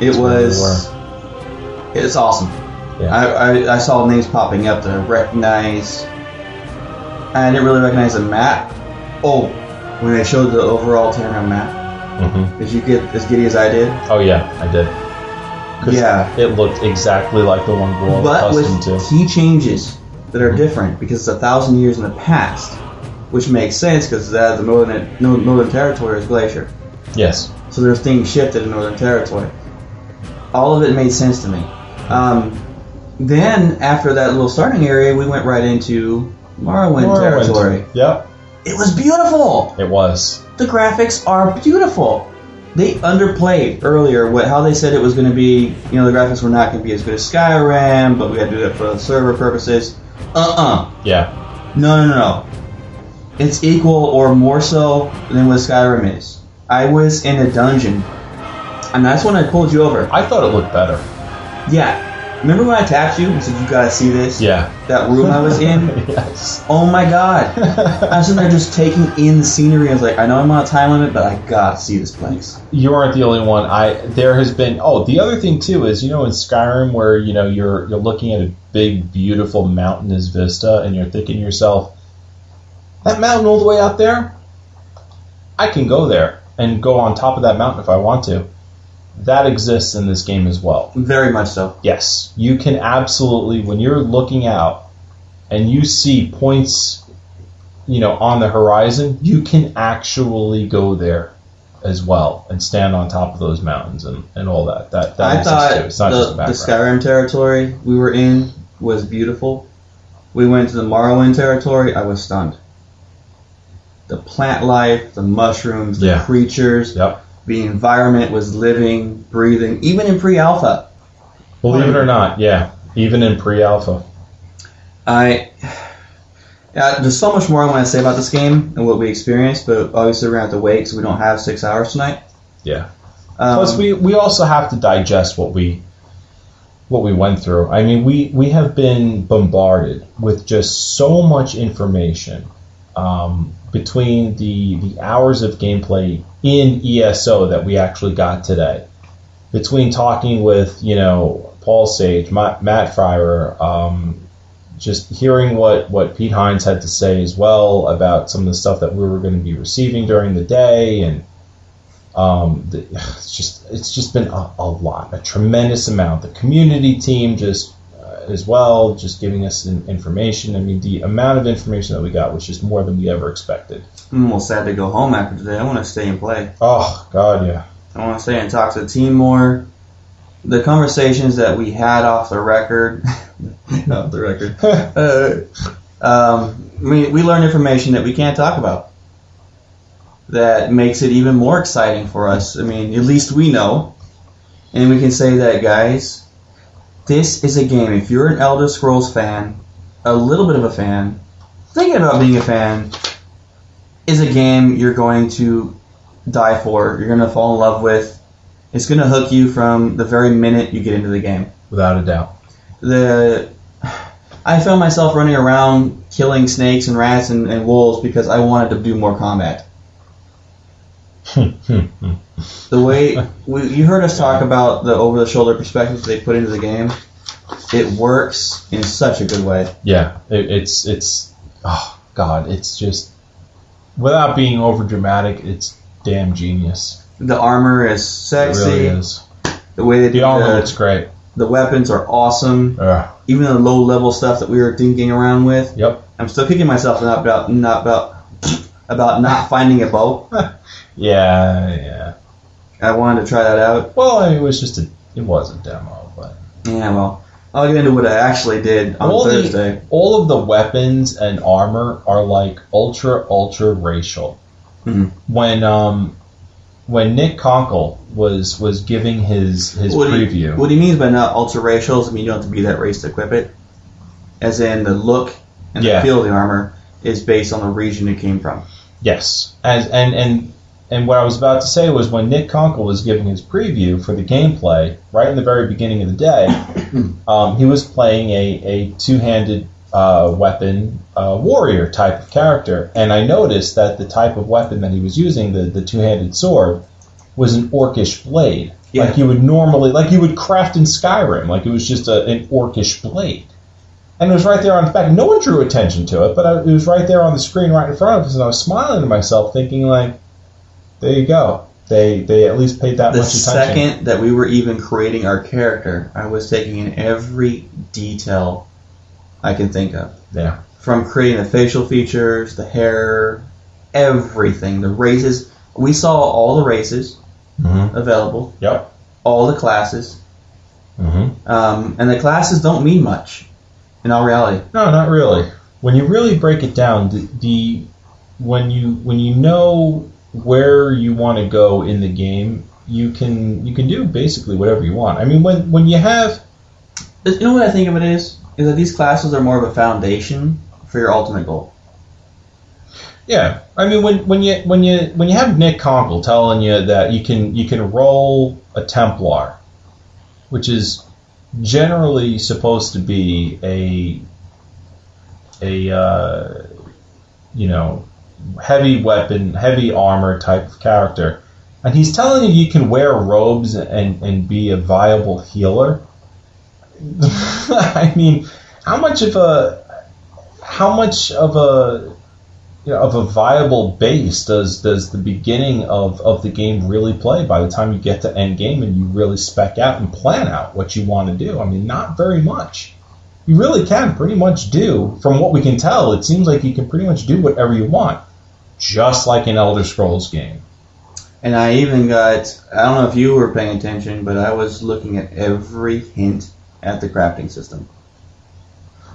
It That's we was. It's awesome. Yeah. I, I, I saw names popping up to recognize. I didn't really recognize the map. Oh, when they showed the overall Tamriel map, mm-hmm. did you get as giddy as I did? Oh yeah, I did. Yeah. It looked exactly like the one we're all but with to. key changes that are different because it's a thousand years in the past, which makes sense because the northern northern territory is glacier. Yes. So there's things shifted in Northern Territory. All of it made sense to me. Um, then after that little starting area, we went right into Morrowind, Morrowind. territory. Yep. It was beautiful. It was. The graphics are beautiful. They underplayed earlier what how they said it was going to be. You know, the graphics were not going to be as good as Skyrim, but we had to do that for server purposes. Uh-uh. Yeah. No, no, no. It's equal or more so than what Skyrim is. I was in a dungeon, and that's when I pulled you over. I thought it looked better. Yeah. Remember when I tapped you and said, You gotta see this? Yeah. That room I was <laughs> in? yes. Oh my god. <laughs> I was sitting there just taking in the scenery. I was like, I know I'm on a time limit, but I gotta see this place. You aren't the only one. I there has been. Oh, the other thing too is you know in Skyrim where you know you're you're looking at a big beautiful mountainous vista and you're thinking to yourself, that mountain all the way out there, I can go there and go on top of that mountain if I want to. That exists in this game as well. Very much so. Yes, you can absolutely when you're looking out and you see points, you know, on the horizon, you can actually go there as well and stand on top of those mountains and, and all that. That, that I exists thought too. It's not just the, the. Skyrim territory we were in was beautiful. We went to the Morrowind territory, I was stunned. The plant life, the mushrooms, the Yeah. creatures, Yep. the environment was living, breathing, even in pre-alpha. Believe it or not, yeah. Even in pre-alpha. I yeah, there's so much more I want to say about this game and what we experienced, but obviously we're gonna have to wait because we don't have six hours tonight. Yeah. Um, Plus, we we also have to digest what we what we went through. I mean, we we have been bombarded with just so much information um, between the the hours of gameplay in ESO that we actually got today, between talking with you know Paul Sage, Matt, Matt Firor, um, just hearing what what Pete Hines had to say as well about some of the stuff that we were going to be receiving during the day and. Um, the, <sighs> it's just it's just been a, a lot, a tremendous amount. The community team just as well, just giving us in, information. I mean, the amount of information that we got was just more than we ever expected. I'm almost sad to go home after today. I want to stay and play. Oh God, yeah. I want to stay and talk to the team more. The conversations that we had off the record, <laughs> off the record, <laughs> uh, um, we, we learned information that we can't talk about. That makes it even more exciting for us. I mean, at least we know, and we can say that, guys. This is a game. If you're an Elder Scrolls fan, a little bit of a fan, thinking about being a fan, is a game you're going to die for. You're going to fall in love with. It's going to hook you from the very minute you get into the game. Without a doubt. The I found myself running around killing snakes and rats and, and wolves because I wanted to do more combat. <laughs> Hmm, hmm, hmm. The way we, you heard us talk about the over-the-shoulder perspective they put into the game, it works in such a good way. Yeah, it, it's it's oh God, it's just without being over dramatic, it's damn genius. The armor is It sexy. really is. The way they The do armor looks great. the weapons are awesome. Ugh. Even the low-level stuff that we were dinking around with. Yep. I'm still kicking myself not about not about about not finding a bow. <laughs> Yeah, yeah. I wanted to try that out. Well, it was just a it was a demo, but Yeah, well, I'll get into what I actually did on all Thursday. the all of the weapons and armor are like ultra ultra racial. Mhm. When um when Nick Konkle was was giving his his what, preview, He, what he means by not ultra racial is I mean you don't have to be that race to equip it. As in the look and Yeah. the feel of the armor is based on the region it came from. Yes, as and and and what I was about to say was when Nick Konkle was giving his preview for the gameplay, right in the very beginning of the day, <coughs> um, he was playing a a two handed uh, weapon uh, warrior type of character, and I noticed that the type of weapon that he was using, the the two handed sword, was an orcish blade, Yeah. like you would normally like you would craft in Skyrim, like it was just a, an orcish blade. And it was right there on the back. No one drew attention to it, but I, it was right there on the screen, right in front of us, and I was smiling to myself, thinking like, "There you go. They they at least paid that The much attention." The second that we were even creating our character, I was taking in every detail I can think of. Yeah. From creating the facial features, the hair, everything, the races. We saw all the races Mm-hmm. available, Yep. all the classes, Mm-hmm. um, and the classes don't mean much in all reality. No, not really. When you really break it down, the, the when you when you know where you want to go in the game, you can you can do basically whatever you want. I mean, when when you have You know what I think of it is? Is that these classes are more of a foundation for your ultimate goal. Yeah, I mean when when you when you when you have Nick Konkle telling you that you can you can roll a Templar, which is generally supposed to be a a uh, you know heavy weapon, heavy armor type of character, and he's telling you you can wear robes and and be a viable healer. <laughs> I mean, how much of a how much of a you know, of a viable base does does the beginning of, of the game really play by the time you get to end game and you really spec out and plan out what you want to do? I mean, not very much. You really can pretty much do, from what we can tell, it seems like you can pretty much do whatever you want, just like an Elder Scrolls game. And I even got, I don't know if you were paying attention, but I was looking at every hint at the crafting system.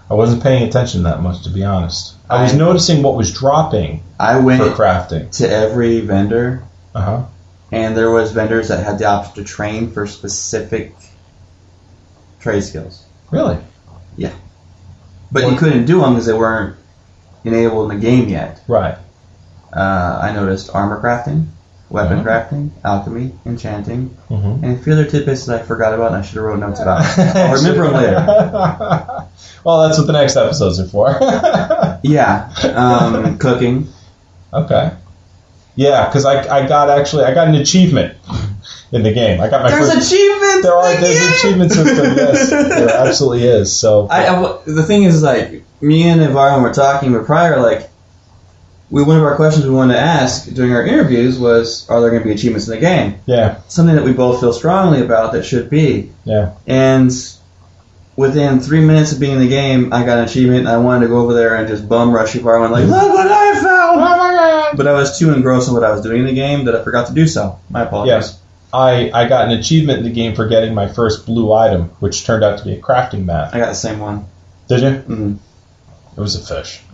I wasn't paying attention that much, to be honest. I was I- noticing what was dropping I went for crafting. to every vendor, Uh huh. and there was vendors that had the option to train for specific trade skills. Really? Yeah. But you couldn't do them because they weren't enabled in the game yet. Right. Uh, I noticed armor crafting weapon Mhm. crafting, alchemy, enchanting, Mhm. and a few other tidbits that I forgot about and I should have wrote notes about. <laughs> I'll remember them later. <laughs> well, that's what the next episodes are for. <laughs> Yeah, um, cooking. okay. Yeah, because I, I got actually I got an achievement in the game. I got my There's first. achievements. there are like, there's an achievement system. Yes, there absolutely is. So I, I- the thing is, like, me and Ivar, when we're talking, but prior, like, we one of our questions we wanted to ask during our interviews was, are there going to be achievements in the game? yeah, Something that we both feel strongly about that should be. yeah. And within three minutes of being in the game, I got an achievement, and I wanted to go over there and just bum rush Ivar, and like, look what I found! Oh my god! But I was too engrossed in what I was doing in the game that I forgot to do so. My apologies. Yes. I, I got an achievement in the game for getting my first blue item, which turned out to be a crafting mat. I got the same one. Did you? hmm It was a fish. <laughs>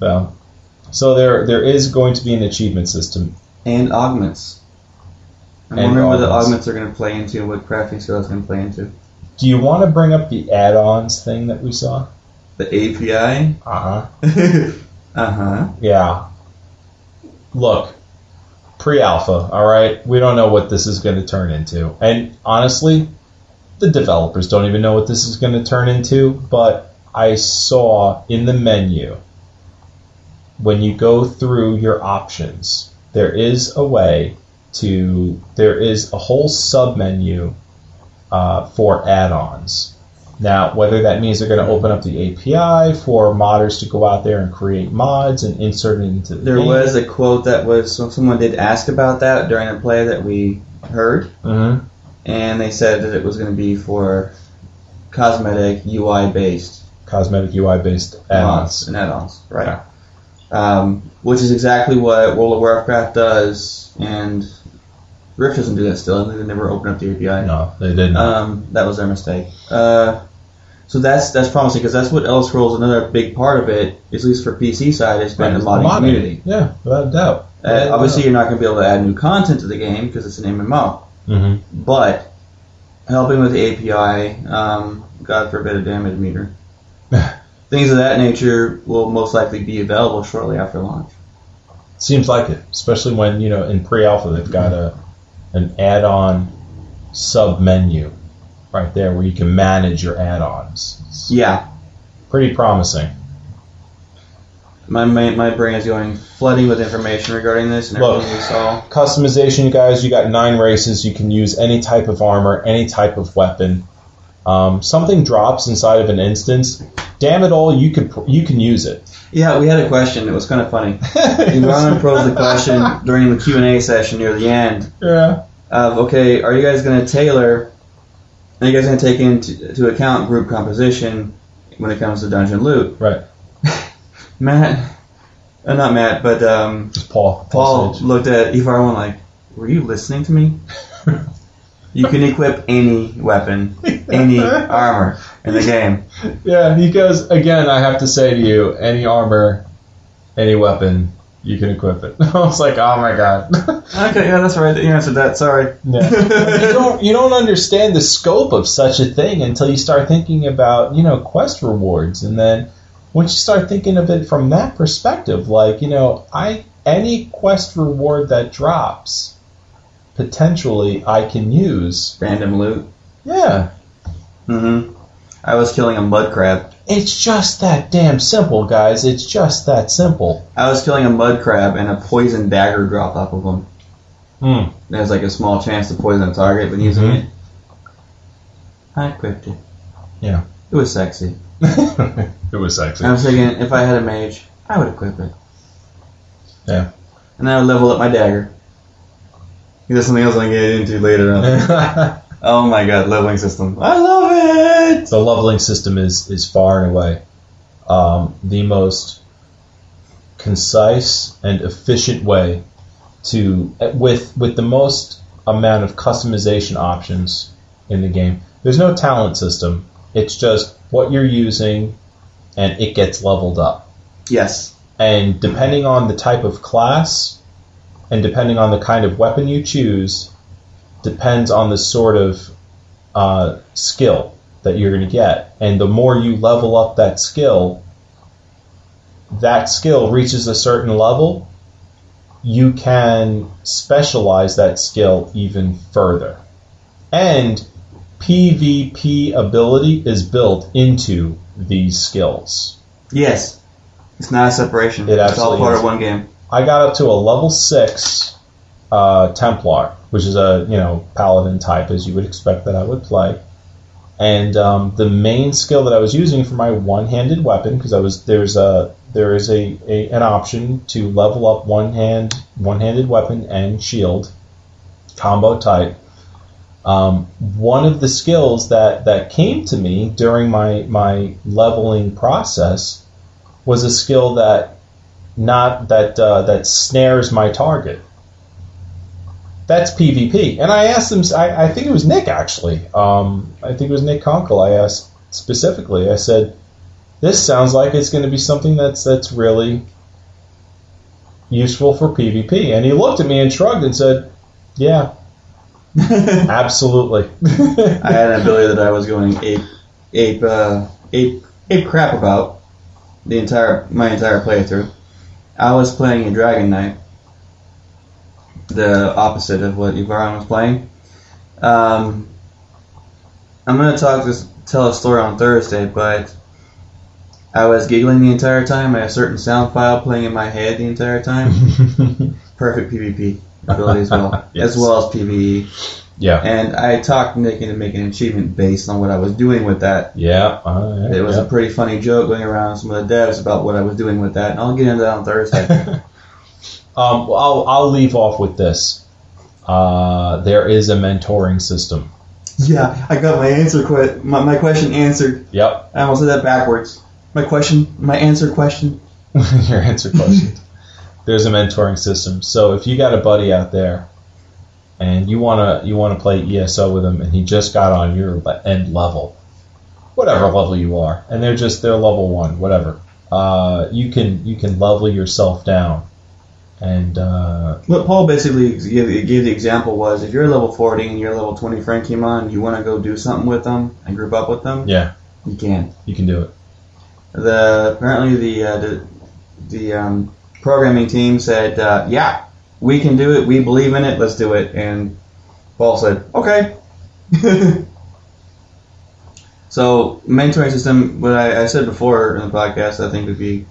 so, so there there is going to be an achievement system. And augments. I'm And wondering what the augments. augments are going to play into, and what crafting skill is going to play into. Do you want to bring up the add-ons thing that we saw? The API. Uh huh. <laughs> uh huh. Yeah. Look, pre-alpha. All right, we don't know what this is going to turn into, and honestly, the developers don't even know what this is going to turn into. But I saw in the menu when you go through your options, there is a way to there is a whole sub menu uh, for add-ons. Now, whether that means they're going to open up the API for modders to go out there and create mods and insert it into the There game. was a quote that was someone did ask about that during a play that we heard, Mhm. And they said that it was going to be for cosmetic UI based cosmetic UI based add-ons. and add-ons, right? Um, which is exactly what World of Warcraft does, and Rift doesn't do that still. They never open up the API. No, they didn't. Um, that was their mistake. Uh, so that's that's promising because that's what Elder Scrolls. Another big part of it, at least for PC side, has been the modding community. Yeah, without a doubt. Uh, obviously, you're not going to be able to add new content to the game because it's an MMO. Hmm But helping with the API, um, God forbid a damage meter, <sighs> things of that nature will most likely be available shortly after launch. Seems like it, especially when you know in pre-alpha they've got a an add-on sub menu right there where you can manage your add-ons. It's Yeah, pretty promising. My my, my brain is going flooding with information regarding this and Look. everything we saw. Customization, you guys. You got nine races. You can use any type of armor, any type of weapon. Um, something drops inside of an instance. Damn it all! You could you can use it. Yeah, we had a question. It was kind of funny. <laughs> Ivana posed the question during the Q and A session near the end Yeah. of, okay, are you guys going to tailor? Are you guys going to take into to account group composition when it comes to dungeon loot? Right. Matt, uh, not Matt, but um, Paul. Paul Sage. looked at Evarwin like, were you listening to me? <laughs> you can equip any weapon, any armor in the game. Yeah, he goes again. I have to say to you, any armor, any weapon, you can equip it. <laughs> I was like, oh my god. <laughs> Okay, yeah, that's right. You answered that. Sorry. Yeah. you don't you don't understand the scope of such a thing until you start thinking about you know quest rewards, and then once you start thinking of it from that perspective, like you know, I any quest reward that drops, potentially I can use. Random loot. Yeah, hmm I was killing a mud crab. it's just that damn simple, guys. It's just that simple. I was killing a mud crab and a poison dagger dropped off of him. Hmm. There's like a small chance to poison a target when using Mhm. it. I equipped it. Yeah. It was sexy. <laughs> it was sexy. I was thinking if I had a mage, I would equip it. Yeah. And then I would level up my dagger. That's something else I can get into later on. <laughs> oh my god, leveling system. I love it! the leveling system is is far and away um, the most concise and efficient way to with with the most amount of customization options in the game. There's no talent system. It's just what you're using and it gets leveled up. Yes. And depending on the type of class and depending on the kind of weapon you choose, depends on the sort of uh, skill that you're going to get. And the more you level up that skill, that skill reaches a certain level, you can specialize that skill even further. And PvP ability is built into these skills. Yes. It's not a separation. It it's all part is. of one game. I got up to a level six uh, Templar, which is a you know paladin type as you would expect that I would play. And um, the main skill that I was using for my one-handed weapon, because I was there's a there is a, a an option to level up one hand one-handed weapon and shield combo type. Um, one of the skills that, that came to me during my, my leveling process was a skill that not that uh, that snares my target. That's PvP. And I asked him. I, I think it was Nick actually. Um, I think it was Nick Konkle. I asked specifically. I said, "This sounds like it's going to be something that's that's really useful for PvP." And he looked at me and shrugged and said, "Yeah, <laughs> absolutely." I had an ability that I was going ape, ape, uh, ape, ape crap about the entire my entire playthrough. I was playing a Dragon Knight, the opposite of what Evarwin was playing. Um, I'm gonna talk this, tell a story on Thursday, but I was giggling the entire time. I had a certain sound file playing in my head the entire time. <laughs> Perfect PvP ability <laughs> as well, Yes. as well as PvE. yeah, And I talked Nick into making an achievement based on what I was doing with that. yeah. Uh, It was yeah. a pretty funny joke going around some of the devs about what I was doing with that, and I'll get into that on Thursday. <laughs> Um, well, I'll, I'll leave off with this. Uh, there is a mentoring system. yeah, I got my answer. Que- my, my question answered. Yep, I almost said that backwards. My question, my answer question. <laughs> your answer question. There's a mentoring system. So if you got a buddy out there and you wanna you wanna play ESO with him, and he just got on your end level, whatever level you are, and they're just they're level one, whatever. Uh, you can you can level yourself down, and uh, What Paul basically gave, gave the example was if you're level 40 and your level 20 friend came on, you want to go do something with them and group up with them, yeah, you can. you can do it. The apparently the uh, the, the um, programming team said, uh, "Yeah, we can do it. We believe in it. Let's do it." And Paul said, "Okay." <laughs> so mentoring system, what I, I said before in the podcast, I think would be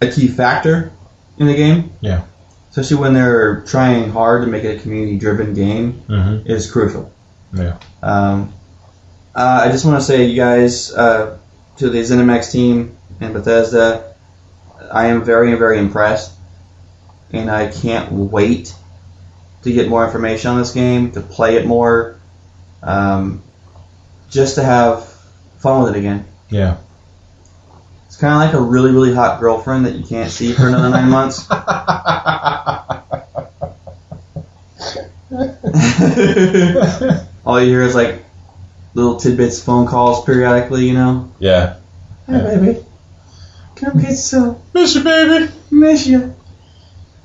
a key factor in the game. Yeah. Especially when they're trying hard to make it a community-driven game, Mm-hmm. is crucial. Yeah. Um, uh, I just want to say, you guys, uh, to the ZeniMax team and Bethesda, I am very, very impressed, and I can't wait to get more information on this game, to play it more, um, just to have fun with it again. Yeah. It's kind of like a really, really hot girlfriend that you can't see for another nine months. <laughs> All you hear is like little tidbits, phone calls periodically, you know. Yeah. Hey, baby. Come get some. Miss you, baby. Miss you.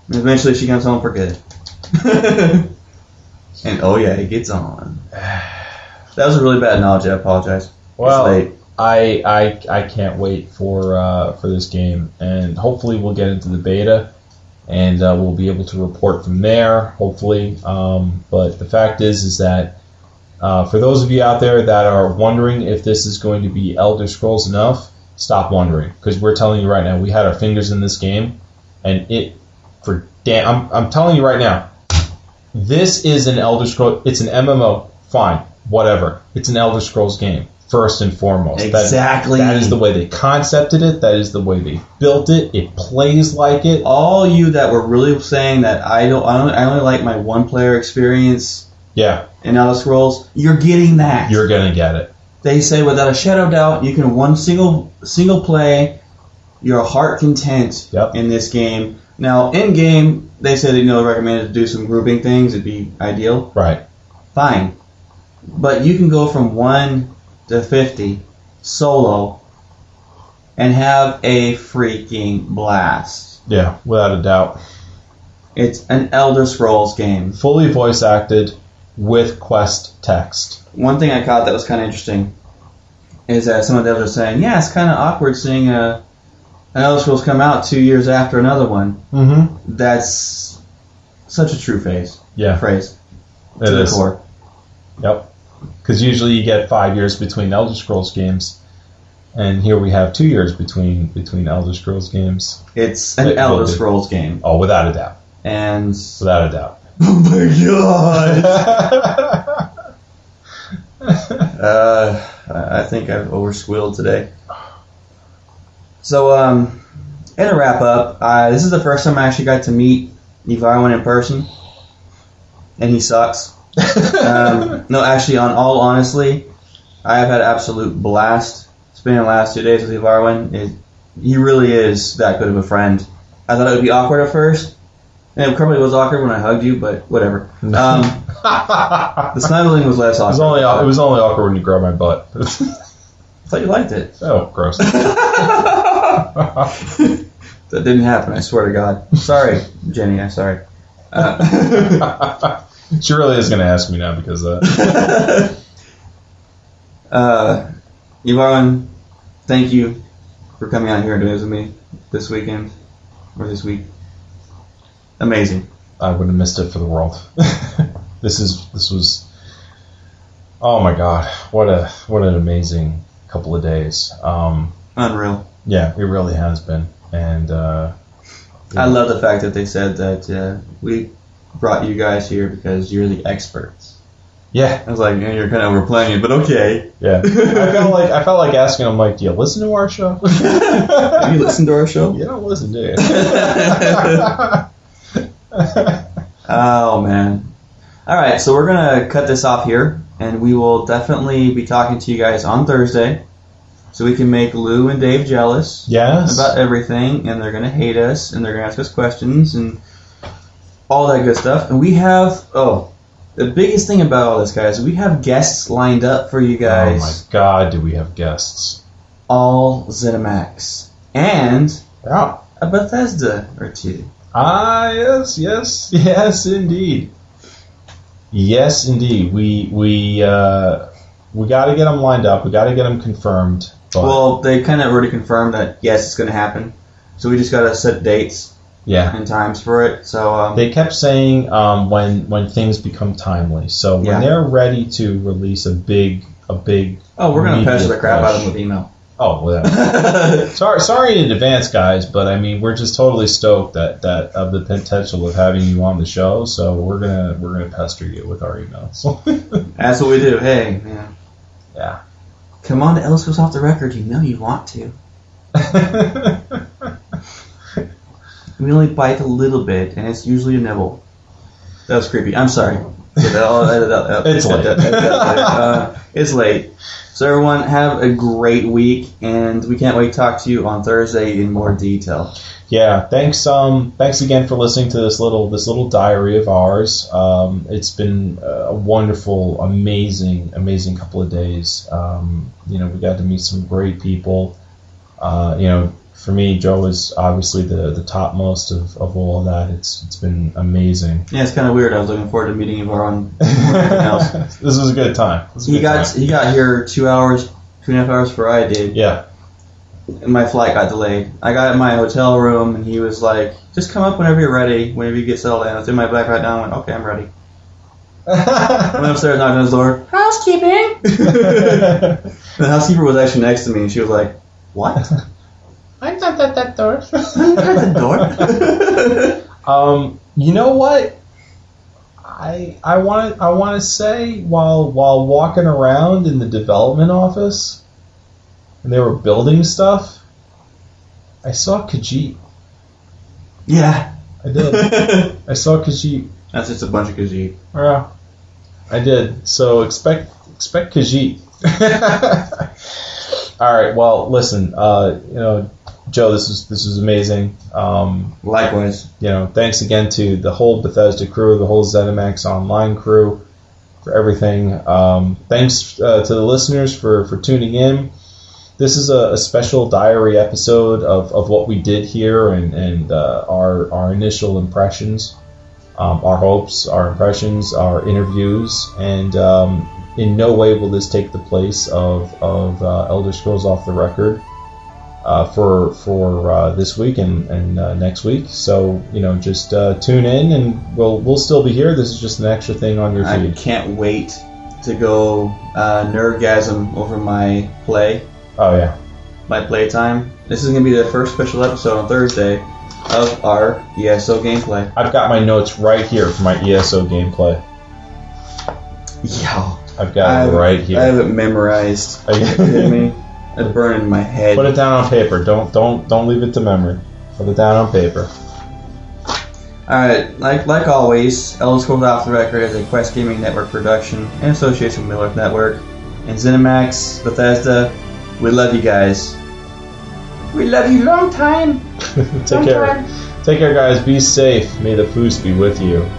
And eventually she comes home for good. <laughs> and oh yeah, it gets on. <sighs> That was a really bad analogy. I apologize. Well, It's late. I, I I can't wait for uh, for this game, and hopefully we'll get into the beta, and uh, we'll be able to report from there. Hopefully, um, but the fact is, is that uh, for those of you out there that are wondering if this is going to be Elder Scrolls enough, stop wondering because we're telling you right now, we had our fingers in this game, and it for damn, I'm I'm telling you right now, this is an Elder Scroll. It's an MMO. Fine, whatever. It's an Elder Scrolls game first and foremost. That- Exactly. that is the way they concepted it. That is the way they built it. It plays like it. All you that were really saying that I don't, I only, I only like my one player experience Yeah, in Elder Scrolls, you're getting that. you're gonna get it. They say without a shadow of doubt you can one single single play your heart content Yep. in this game. Now in game they said you know recommended to do some grouping things. It'd be ideal. Right. fine. But you can go from 1 to 50 solo and have a freaking blast. Yeah, without a doubt. it's an elder scrolls game. Fully voice acted with quest text. one thing I caught that was kind of interesting is that some of the others are saying, yeah, it's kind of awkward seeing a and Elder Scrolls come out two years after another one, Mm-hmm. that's such a true phase Yeah, phrase it to the is. core. Yep. Because usually you get five years between Elder Scrolls games, and here we have two years between between Elder Scrolls games. It's an Wait, Elder Scrolls game, Oh, without a doubt, and without a doubt. Oh my god. <laughs> Uh, I I think I've oversquilled today. So, um, in a wrap up, uh, this is the first time I actually got to meet Evarwin in person, and he sucks. um, no, actually, on all honestly, I have had absolute blast spending the last two days with Evarwin. It, he really is that good of a friend. I thought it would be awkward at first, and it probably was awkward when I hugged you, but whatever. Um, <laughs> the snuggling was less It was awkward. only it was only awkward when you grabbed my butt. <laughs> I thought you liked it. oh, gross. <laughs> That didn't happen. I swear to God. Sorry, Jenny. I'm sorry. Uh, she really is going to ask me now because of that. uh, Yvonne, thank you for coming out here and doing this with me this weekend or this week. Amazing. I would have missed it for the world. <laughs> this is this was. Oh my god! What a what an amazing couple of days. Um, Unreal. yeah, it really has been, and uh, I love the fact that they said that uh, we brought you guys here because you're the experts. yeah, I was like, you're kind of overplaying it, but okay. yeah. <laughs> I felt like I felt like asking him like, "Do you listen to our show?" <laughs> do you listen to our show? You don't listen, do you? <laughs> Oh man. All right, so we're gonna cut this off here, and we will definitely be talking to you guys on Thursday, so we can make Lou and Dave jealous yes. about everything, and they're gonna hate us, and they're gonna ask us questions, and all that good stuff. And we have oh, the biggest thing about all this, guys, we have guests lined up for you guys. oh my god, do we have guests? all ZeniMax, and Yeah. a Bethesda or two. Ah, yes, yes, <laughs> yes, indeed. Yes, indeed. We we uh, we got to get them lined up. We got to get them confirmed. Well, they kind of already confirmed that yes, it's going to happen. So we just got to set dates yeah, and times for it. So um, they kept saying um, when when things become timely. So when Yeah. they're ready to release a big a big oh, we're going to pester the crap out of them with email. Oh, well, <laughs> sorry, sorry in advance, guys, but I mean we're just totally stoked that that of the potential of having you on the show. So we're gonna we're gonna pester you with our emails. <laughs> That's what we do. Hey, man, yeah. come on to Elder Scrolls Off the Record. You know you want to. <laughs> We only bite a little bit, and it's usually a nibble. That was creepy. I'm sorry. Yeah, that- I'll edit that out. It's late. Uh, it's late. So everyone, have a great week, and we can't wait to talk to you on Thursday in more detail. yeah, thanks. Um, thanks again for listening to this little this little diary of ours. Um, it's been a wonderful, amazing, amazing couple of days. Um, you know, we got to meet some great people. Uh, you know, for me, Joe is obviously the the topmost of, of all of that. It's it's been amazing. Yeah, it's kind of weird. I was looking forward to meeting Yvonne. else. <laughs> this was a good time. This was a He good got time. he got here two hours, two and a half hours before I did, yeah. and my flight got delayed. I got in my hotel room, and he was like, "Just come up whenever you're ready, whenever you get settled in." I was in my bag right now. I went, "Okay, I'm ready." <laughs> Went upstairs, knocked on his door. Housekeeping. <laughs> the housekeeper was actually next to me, and she was like, "What?" I'm not at that door. the door. Um, you know what? I I want I want to say while while walking around in the development office, and they were building stuff, I saw Khajiit. yeah. I did. <laughs> I saw Khajiit. That's just a bunch of Khajiit. Yeah, I did. So expect expect Khajiit. <laughs> All right. Well, listen. Uh, you know, Joe, this is this is amazing. Um, Likewise. you know, thanks again to the whole Bethesda crew, the whole ZeniMax Online crew for everything. Um, thanks uh, to the listeners for, for tuning in. This is a, a special diary episode of, of what we did here and, and uh, our, our initial impressions, um, our hopes, our impressions, our interviews, and um, in no way will this take the place of, of uh, Elder Scrolls Off the Record. Uh, for for uh, this week and, and uh, next week. So you know, just uh, tune in, and we'll we'll still be here. This is just an extra thing on your I can't wait to go uh, nerdgasm over my play, Oh yeah, my playtime. This is going to be the first special episode on Thursday of our ESO gameplay. I've got my notes right here for my ESO gameplay. Yeah, I've got I it right here. I have it memorized. Are you kidding me? <laughs> It's burning in my head. Put it down on paper. Don't don't don't leave it to memory. Put it down on paper. Alright, like like always, Elder Scrolls Off the Record is a Quest Gaming Network production in association with Miller Network. And ZeniMax, Bethesda, we love you guys. We love you long time. <laughs> Take care. Take care, guys. Be safe. May the foos be with you.